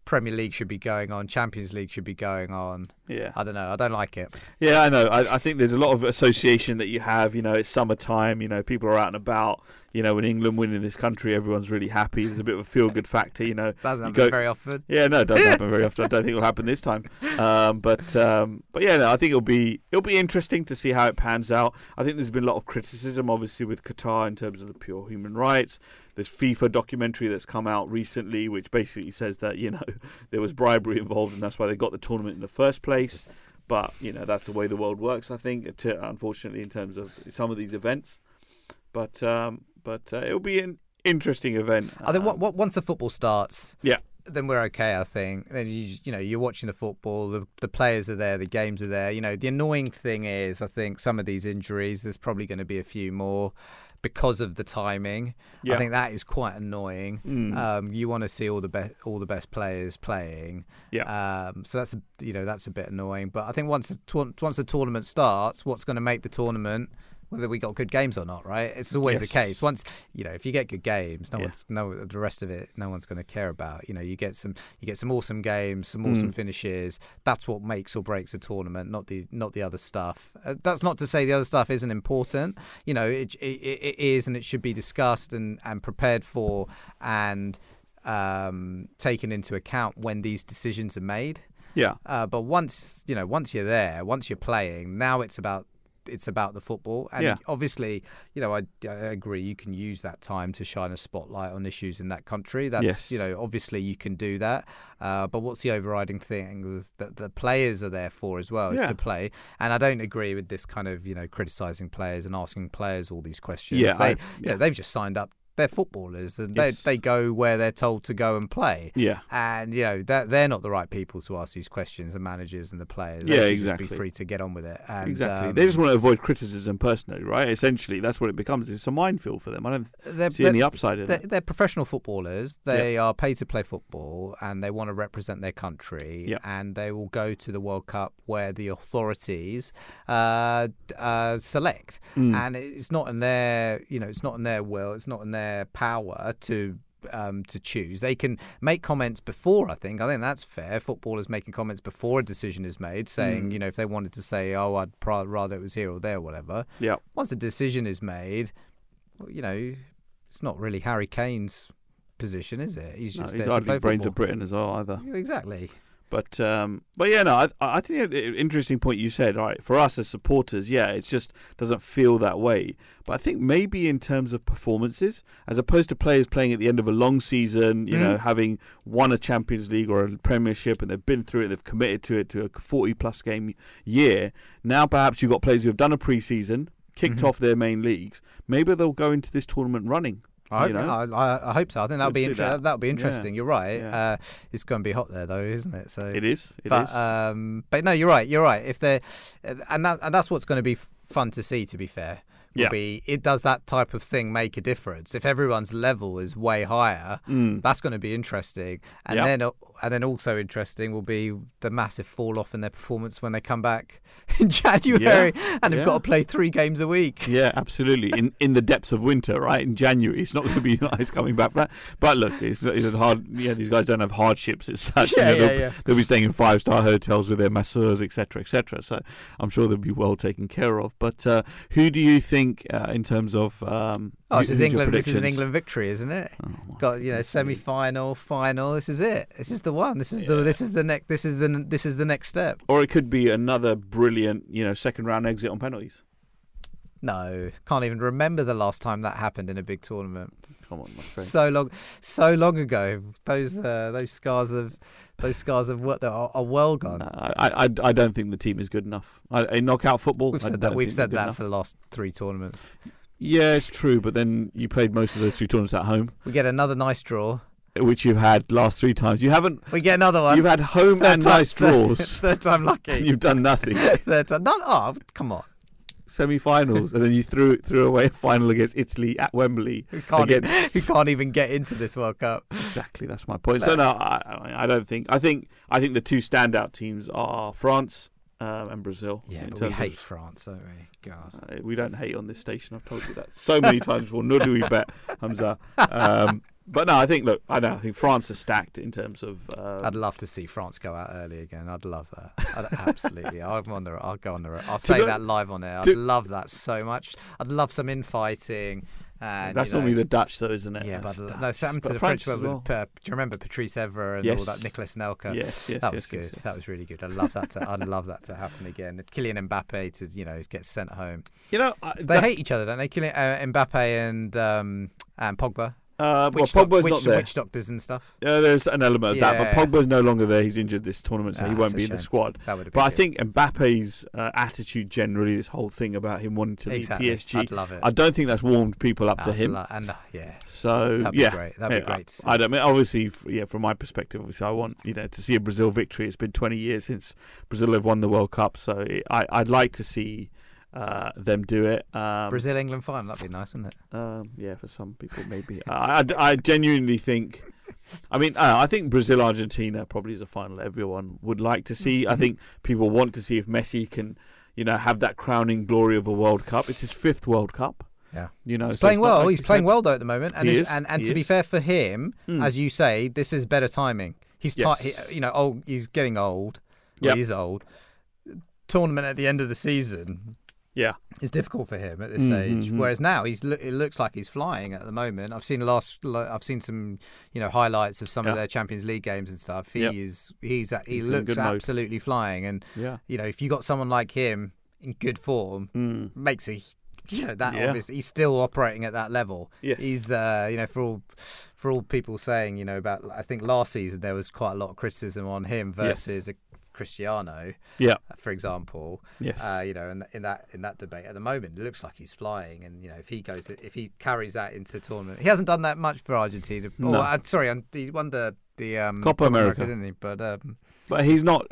[SPEAKER 3] Premier League should be going on. Champions League should be going on.
[SPEAKER 2] Yeah.
[SPEAKER 3] I don't know. I don't like it.
[SPEAKER 2] Yeah, I know. I, I think there's a lot of association that you have. You know, it's summertime. You know, people are out and about. You know, when England win in this country, everyone's really happy. There's a bit of a feel-good factor. You know,
[SPEAKER 3] Doesn't
[SPEAKER 2] You
[SPEAKER 3] happen
[SPEAKER 2] go-
[SPEAKER 3] very often.
[SPEAKER 2] Yeah, no, it doesn't happen very often. I don't think it'll happen this time. Um, but um, but yeah, no, I think it'll be it'll be interesting to see how it pans out. I think there's been a lot of criticism, obviously, with Qatar in terms of the pure human rights. There's FIFA documentary that's come out recently, which basically says that you know there was bribery involved, and that's why they got the tournament in the first place. But you know that's the way the world works. I think, unfortunately, in terms of some of these events. But um, but uh, it'll be an interesting event.
[SPEAKER 3] I think
[SPEAKER 2] Um,
[SPEAKER 3] what, what, once the football starts,
[SPEAKER 2] yeah.
[SPEAKER 3] then we're okay. I think. Then you you know you're watching the football. The, the players are there. The games are there. You know the annoying thing is I think some of these injuries. There's probably going to be a few more because of the timing.
[SPEAKER 2] Yeah.
[SPEAKER 3] I think that is quite annoying.
[SPEAKER 2] Mm.
[SPEAKER 3] Um, you want to see all the best all the best players playing.
[SPEAKER 2] Yeah.
[SPEAKER 3] Um, so that's a, you know that's a bit annoying. But I think once the once the tournament starts, what's going to make the tournament whether we got good games or not, right? It's always the case. Once you know, if you get good games, no
[SPEAKER 2] Yeah.
[SPEAKER 3] one's no the rest of it, no one's going to care about. You know, you get some you get some awesome games, some awesome
[SPEAKER 2] Mm.
[SPEAKER 3] finishes. That's what makes or breaks a tournament, not the not the other stuff. Uh, that's not to say the other stuff isn't important. You know, it it, it is and it should be discussed and and prepared for and um, taken into account when these decisions are made.
[SPEAKER 2] Yeah.
[SPEAKER 3] Uh, but once you know, once you're there, once you're playing, now it's about it's about the football. And
[SPEAKER 2] Yeah.
[SPEAKER 3] obviously, you know, I, I agree. You can use that time to shine a spotlight on issues in that country. That's
[SPEAKER 2] Yes.
[SPEAKER 3] you know, obviously you can do that. Uh, but what's the overriding thing that the players are there for as well is to play. And I don't agree with this kind of you know criticizing players and asking players all these questions.
[SPEAKER 2] Yeah,
[SPEAKER 3] they,
[SPEAKER 2] I-
[SPEAKER 3] you know,
[SPEAKER 2] yeah.
[SPEAKER 3] they've just signed up. They're footballers, and
[SPEAKER 2] Yes.
[SPEAKER 3] they they go where they're told to go and play.
[SPEAKER 2] Yeah.
[SPEAKER 3] And you know that they're not the right people to ask these questions. The managers and the players.
[SPEAKER 2] Yeah,
[SPEAKER 3] they should
[SPEAKER 2] exactly.
[SPEAKER 3] Just be free to get on with it. And,
[SPEAKER 2] exactly.
[SPEAKER 3] um,
[SPEAKER 2] they just want to avoid criticism personally, right? Essentially, that's what it becomes. It's a minefield for them. I don't
[SPEAKER 3] they're,
[SPEAKER 2] see any upside in
[SPEAKER 3] they're,
[SPEAKER 2] it.
[SPEAKER 3] they're professional footballers. They are paid to play football, and they want to represent their country.
[SPEAKER 2] Yeah.
[SPEAKER 3] And they will go to the World Cup where the authorities uh, uh, select,
[SPEAKER 2] Mm.
[SPEAKER 3] and it's not in their, you know, it's not in their will. It's not in their power to. Um, to choose, they can make comments before. I think. I think that's fair. Footballers making comments before a decision is made, saying,
[SPEAKER 2] Mm.
[SPEAKER 3] you know, if they wanted to say, "Oh, I'd pr- rather it was here or there," or whatever.
[SPEAKER 2] Yeah.
[SPEAKER 3] Once the decision is made, well, you know, it's not really Harry Kane's position, is it? He's
[SPEAKER 2] No,
[SPEAKER 3] just
[SPEAKER 2] he's
[SPEAKER 3] there to
[SPEAKER 2] hardly brains of Britain as well either.
[SPEAKER 3] Exactly.
[SPEAKER 2] But um, but yeah, no, I, I think the interesting point you said. All right, for us as supporters, yeah, it just doesn't feel that way. But I think maybe in terms of performances, as opposed to players playing at the end of a long season, you
[SPEAKER 3] Mm.
[SPEAKER 2] know, having won a Champions League or a Premiership and they've been through it, they've committed to it to a forty-plus game year. Now perhaps you've got players who have done a pre-season, kicked
[SPEAKER 3] Mhm.
[SPEAKER 2] off their main leagues. Maybe they'll go into this tournament running.
[SPEAKER 3] I
[SPEAKER 2] you
[SPEAKER 3] hope,
[SPEAKER 2] know?
[SPEAKER 3] I, I, hope so. I think that'll be inter-
[SPEAKER 2] that.
[SPEAKER 3] that'll be
[SPEAKER 2] Yeah.
[SPEAKER 3] interesting. You're right.
[SPEAKER 2] Yeah.
[SPEAKER 3] Uh, it's going to be hot there, though, isn't it? So
[SPEAKER 2] It is. It is.
[SPEAKER 3] but um, but no, you're right. You're right. If they're and that and that's what's going to be fun to see. To be fair, will
[SPEAKER 2] Yeah.
[SPEAKER 3] be it does that type of thing make a difference? If everyone's level is way higher,
[SPEAKER 2] Mm.
[SPEAKER 3] that's going to be interesting. And
[SPEAKER 2] Yeah.
[SPEAKER 3] then and then also interesting will be the massive fall off in their performance when they come back in January and they've
[SPEAKER 2] Yeah.
[SPEAKER 3] got to play three games a week.
[SPEAKER 2] Yeah, absolutely. In in the depths of winter, right? In January, it's not going to be nice coming back. But, but look, it's, it's hard. Yeah, these guys don't have hardships as such.
[SPEAKER 3] Yeah,
[SPEAKER 2] you know,
[SPEAKER 3] yeah,
[SPEAKER 2] they'll,
[SPEAKER 3] yeah.
[SPEAKER 2] they'll be staying in five star hotels with their masseurs, etc., etc. So I'm sure they'll be well taken care of. But uh, who do you think uh, in terms of? Um,
[SPEAKER 3] Oh, this is England. This is an? England victory, isn't it?
[SPEAKER 2] Oh,
[SPEAKER 3] Got you know semi-final, final. This is it. This is the one. This is the. This is the next. This is the. This is the next step.
[SPEAKER 2] Or it could be another brilliant, you know, second round exit on penalties.
[SPEAKER 3] No, can't even remember the last time that happened in a big tournament.
[SPEAKER 2] Come on, my friend.
[SPEAKER 3] So long, so long ago. Those uh, those scars of those scars of what are, are well gone.
[SPEAKER 2] No, I, I, I don't think the team is good enough. I, in knockout football,
[SPEAKER 3] We've said that. We've said that
[SPEAKER 2] enough.
[SPEAKER 3] for the last three tournaments.
[SPEAKER 2] Yeah, it's true. But then you played most of those three tournaments at home.
[SPEAKER 3] We get another nice draw.
[SPEAKER 2] which you've had last three times. You haven't.
[SPEAKER 3] We get another one.
[SPEAKER 2] You've had home
[SPEAKER 3] Third
[SPEAKER 2] and
[SPEAKER 3] time-
[SPEAKER 2] nice draws.
[SPEAKER 3] Third time
[SPEAKER 2] and
[SPEAKER 3] lucky.
[SPEAKER 2] you've done nothing.
[SPEAKER 3] Third time. Not, oh, come on.
[SPEAKER 2] Semi-finals, and then you threw threw away a final against Italy at Wembley.
[SPEAKER 3] We can't,
[SPEAKER 2] against-
[SPEAKER 3] we can't even get into this World Cup.
[SPEAKER 2] Exactly, that's my point. So no, I, I- I don't think. I think I think the two standout teams are France um, and Brazil.
[SPEAKER 3] Yeah, we hate
[SPEAKER 2] of-
[SPEAKER 3] France, don't we? God.
[SPEAKER 2] Uh, we don't hate on this station. I've told you that so many times before. Nor do we bet, Hamza. Um, but no, I think. Look, I know. I think France is stacked in terms of. Um,
[SPEAKER 3] I'd love to see France go out early again. I'd love that. I'd, absolutely. I'll on the. I'll go on the. I'll say that live on air. I'd
[SPEAKER 2] to-
[SPEAKER 3] love that so much. I'd love some infighting. And
[SPEAKER 2] that's
[SPEAKER 3] you know,
[SPEAKER 2] normally the Dutch, though, isn't it?
[SPEAKER 3] Yeah, but
[SPEAKER 2] Dutch.
[SPEAKER 3] no, to the French one
[SPEAKER 2] well.
[SPEAKER 3] with. Uh, do you remember Patrice Evra and
[SPEAKER 2] Yes.
[SPEAKER 3] all that? Nicolas Anelka.
[SPEAKER 2] Yes, yes,
[SPEAKER 3] that
[SPEAKER 2] yes,
[SPEAKER 3] was good.
[SPEAKER 2] yes, yes.
[SPEAKER 3] That was really good. I'd love that to. I'd love that to happen again. Kylian Mbappe to you know get sent home.
[SPEAKER 2] You know, I,
[SPEAKER 3] They
[SPEAKER 2] that-
[SPEAKER 3] hate each other, don't they? Kylian uh, Mbappe and um, and Pogba.
[SPEAKER 2] Uh, well, Pogba's
[SPEAKER 3] witch,
[SPEAKER 2] not there.
[SPEAKER 3] witch doctors and stuff.
[SPEAKER 2] Uh, there's an element of that,
[SPEAKER 3] Yeah.
[SPEAKER 2] but Pogba's no longer there. He's injured this tournament, so
[SPEAKER 3] Ah,
[SPEAKER 2] he won't be in the squad.
[SPEAKER 3] That would.
[SPEAKER 2] But I think Mbappe's uh, attitude generally, this whole thing about him wanting to leave. PSG,
[SPEAKER 3] I'd love it.
[SPEAKER 2] I don't think that's warmed people up to
[SPEAKER 3] I'd
[SPEAKER 2] him.
[SPEAKER 3] lo- and uh, yeah,
[SPEAKER 2] So
[SPEAKER 3] That'd be
[SPEAKER 2] yeah,
[SPEAKER 3] great. That'd be
[SPEAKER 2] Yeah,
[SPEAKER 3] great.
[SPEAKER 2] I, I don't mean obviously, yeah. From my perspective, obviously, I want you know to see a Brazil victory. It's been 20 years since Brazil have won the World Cup, so it, I, I'd like to see uh, them do it. Um,
[SPEAKER 3] Brazil England final. That'd be nice, wouldn't it?
[SPEAKER 2] Um, yeah, for some people, maybe. I, I, I genuinely think. I mean, uh, I think Brazil Argentina probably is a final everyone would like to see. I think people want to see if Messi can, you know, have that crowning glory of a World Cup. It's his fifth World Cup.
[SPEAKER 3] Yeah.
[SPEAKER 2] You know,
[SPEAKER 3] He's
[SPEAKER 2] so
[SPEAKER 3] playing well.
[SPEAKER 2] like
[SPEAKER 3] He's
[SPEAKER 2] he's
[SPEAKER 3] playing
[SPEAKER 2] had-
[SPEAKER 3] well though at the moment, and
[SPEAKER 2] is,
[SPEAKER 3] and and to be fair for him,
[SPEAKER 2] Mm.
[SPEAKER 3] as you say, this is better timing. He's
[SPEAKER 2] Yes.
[SPEAKER 3] he, you know, old. He's getting old. Well,
[SPEAKER 2] Yep.
[SPEAKER 3] He's old. Tournament at the end of the season.
[SPEAKER 2] Yeah.
[SPEAKER 3] It's difficult for him at this
[SPEAKER 2] Mm,
[SPEAKER 3] stage.
[SPEAKER 2] mm, mm.
[SPEAKER 3] Whereas now he's lo- it looks like he's flying at the moment. I've seen last lo- I've seen some you know highlights of some of their Champions League games and stuff. He
[SPEAKER 2] Yep.
[SPEAKER 3] is he's at, he
[SPEAKER 2] He's
[SPEAKER 3] looks
[SPEAKER 2] good mode.
[SPEAKER 3] absolutely flying. And
[SPEAKER 2] Yeah.
[SPEAKER 3] you know if you got someone like him in good form,
[SPEAKER 2] Mm.
[SPEAKER 3] makes a you know that
[SPEAKER 2] Yeah.
[SPEAKER 3] obviously he's still operating at that level.
[SPEAKER 2] Yes.
[SPEAKER 3] He's uh, you know for all for all people saying you know about I think last season there was quite a lot of criticism on him
[SPEAKER 2] Yes.
[SPEAKER 3] versus a Cristiano,
[SPEAKER 2] Yeah.
[SPEAKER 3] for example.
[SPEAKER 2] Yes.
[SPEAKER 3] Uh, you know, in, in that in that debate at the moment, it looks like he's flying, and you know if he goes if he carries that into tournament, he hasn't done that much for Argentina.
[SPEAKER 2] No.
[SPEAKER 3] Oh, uh, sorry, he won the the um,
[SPEAKER 2] Copa America.
[SPEAKER 3] didn't he? But um,
[SPEAKER 2] but he's not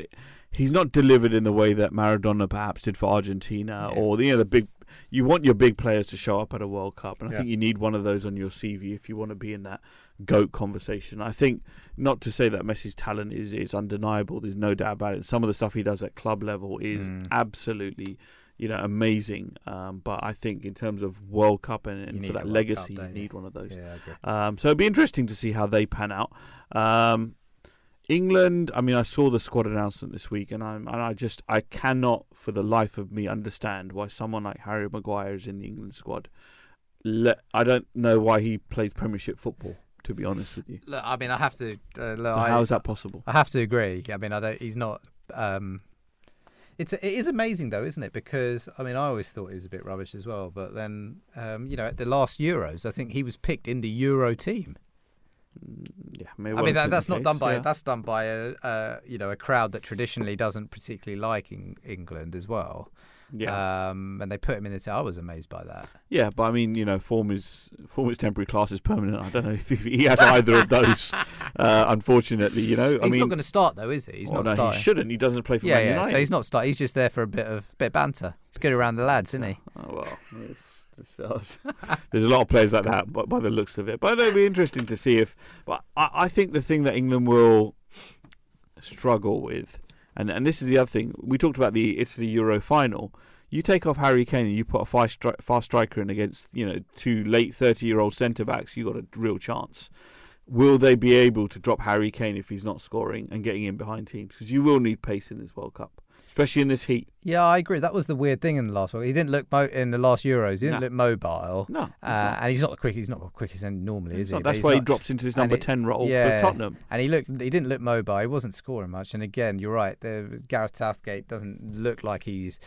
[SPEAKER 2] he's not delivered in the way that Maradona perhaps did for Argentina
[SPEAKER 3] Yeah.
[SPEAKER 2] or you know the big you want your big players to show up at a World Cup and I
[SPEAKER 3] Yeah.
[SPEAKER 2] think you need one of those on your CV if you want to be in that goat conversation. I think not to say that Messi's talent is is undeniable there's no doubt about it. Some of the stuff he does at club level is
[SPEAKER 3] Mm.
[SPEAKER 2] absolutely you know amazing um, but I think in terms of World Cup and, and for that
[SPEAKER 3] World
[SPEAKER 2] legacy
[SPEAKER 3] Cup,
[SPEAKER 2] you need one of those.
[SPEAKER 3] yeah,
[SPEAKER 2] Um, so it'd be interesting to see how they pan out. Um, England. I mean, I saw the squad announcement this week, and I'm and I just I cannot for the life of me understand why someone like Harry Maguire is in the England squad. Le- I don't know why he plays Premiership football. To be honest with you,
[SPEAKER 3] Look, I mean, I have to. Uh, look,
[SPEAKER 2] so
[SPEAKER 3] I,
[SPEAKER 2] how is that possible?
[SPEAKER 3] I have to agree. I mean, I don't. He's not. Um, it's it is amazing though, isn't it? Because I mean, I always thought he was a bit rubbish as well. But then, um, you know, at the last Euros, I think he was picked in the Euro team.
[SPEAKER 2] Yeah, may
[SPEAKER 3] I mean, that, that's not
[SPEAKER 2] case,
[SPEAKER 3] done by
[SPEAKER 2] yeah.
[SPEAKER 3] that's done by a, uh you know a crowd that traditionally doesn't particularly like Eng- England as well.
[SPEAKER 2] Yeah.
[SPEAKER 3] Um, and they put him in the team. I was amazed by that.
[SPEAKER 2] Yeah, but I mean, you know, form is form is temporary, class is permanent. I don't know if he has either of those. Uh, unfortunately, you know, I
[SPEAKER 3] he's
[SPEAKER 2] mean,
[SPEAKER 3] not going to start though, is he? He's
[SPEAKER 2] well,
[SPEAKER 3] not
[SPEAKER 2] no,
[SPEAKER 3] starting.
[SPEAKER 2] he shouldn't. He doesn't play for
[SPEAKER 3] yeah,
[SPEAKER 2] Man
[SPEAKER 3] yeah.
[SPEAKER 2] United.
[SPEAKER 3] So he's not start. He's just there for a bit of bit of banter. He's good around the lads, isn't he?
[SPEAKER 2] Oh well, it's, it's, uh, there's a lot of players like that, but by the looks of it. But it'll be interesting to see if. But I, I think the thing that England will struggle with, and and this is the other thing we talked about the Italy Euro final. You take off Harry Kane and you put a fast, stri- fast striker in against you know two late thirty year old centre backs. You got a real chance. Will they be able to drop Harry Kane if he's not scoring and getting in behind teams? Because you will need pace in this World Cup, especially in this heat.
[SPEAKER 3] Yeah, I agree. That was the weird thing in the last one. He didn't look mo- in the last Euros. He didn't
[SPEAKER 2] No.
[SPEAKER 3] look mobile.
[SPEAKER 2] No, he's
[SPEAKER 3] Uh, and he's not the quick. He's not the quickest end normally,
[SPEAKER 2] He's
[SPEAKER 3] is he?
[SPEAKER 2] not.
[SPEAKER 3] But
[SPEAKER 2] That's
[SPEAKER 3] he's
[SPEAKER 2] why he drops into his
[SPEAKER 3] and
[SPEAKER 2] number
[SPEAKER 3] it-
[SPEAKER 2] ten role
[SPEAKER 3] yeah,
[SPEAKER 2] for Tottenham.
[SPEAKER 3] And he looked. He didn't look mobile. He wasn't scoring much. And again, you're right. The Gareth Southgate doesn't look like he's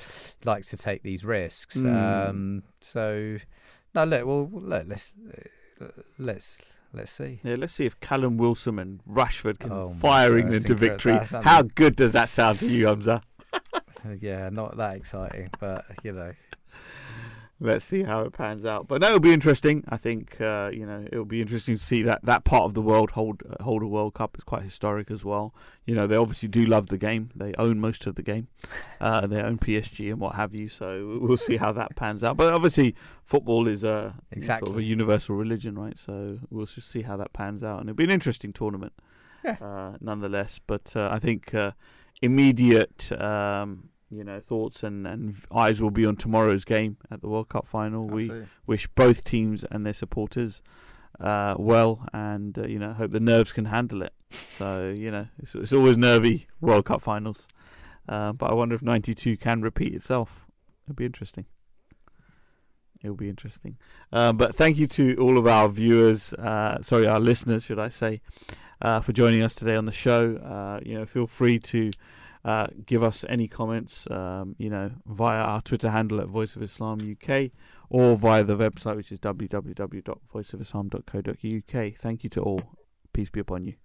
[SPEAKER 3] likes to take these risks.
[SPEAKER 2] Mm.
[SPEAKER 3] Um, so no, look. Well, look. Let's let's let's see.
[SPEAKER 2] Yeah, let's see if Callum Wilson and Rashford can
[SPEAKER 3] Oh God,
[SPEAKER 2] England to victory.
[SPEAKER 3] That- that'd
[SPEAKER 2] How good does that sound to you, Hamza?
[SPEAKER 3] Yeah, not that exciting, but you know.
[SPEAKER 2] Let's see how it pans out. But that will be interesting. I think uh, you know it'll be interesting to see that that part of the world hold uh, hold a World Cup. It's quite historic as well. You know they obviously do love the game. They own most of the game. Uh, they own PSG and what have you. So we'll see how that pans out. But obviously football is a you know, sort of a universal religion, right? So we'll just see how that pans out, and it'll be an interesting tournament,
[SPEAKER 3] Yeah.
[SPEAKER 2] uh, nonetheless. But uh, I think uh, immediate. Um, you know, thoughts and, and eyes will be on tomorrow's game at the World Cup final. We wish both teams and their supporters uh, well, and uh, you know, hope the nerves can handle it. So you know, it's, it's always nervy World Cup finals, uh, but I wonder if '92 can repeat itself. It'll be interesting. It'll be interesting. Uh, but thank you to all of our viewers, uh, sorry, our listeners, should I say, uh, for joining us today on the show. Uh, you know, feel free to uh, give us any comments, um, you know, via our Twitter handle at Voice of Islam UK or via the website, which is www.voiceofislam.co.uk. Thank you to all. Peace be upon you.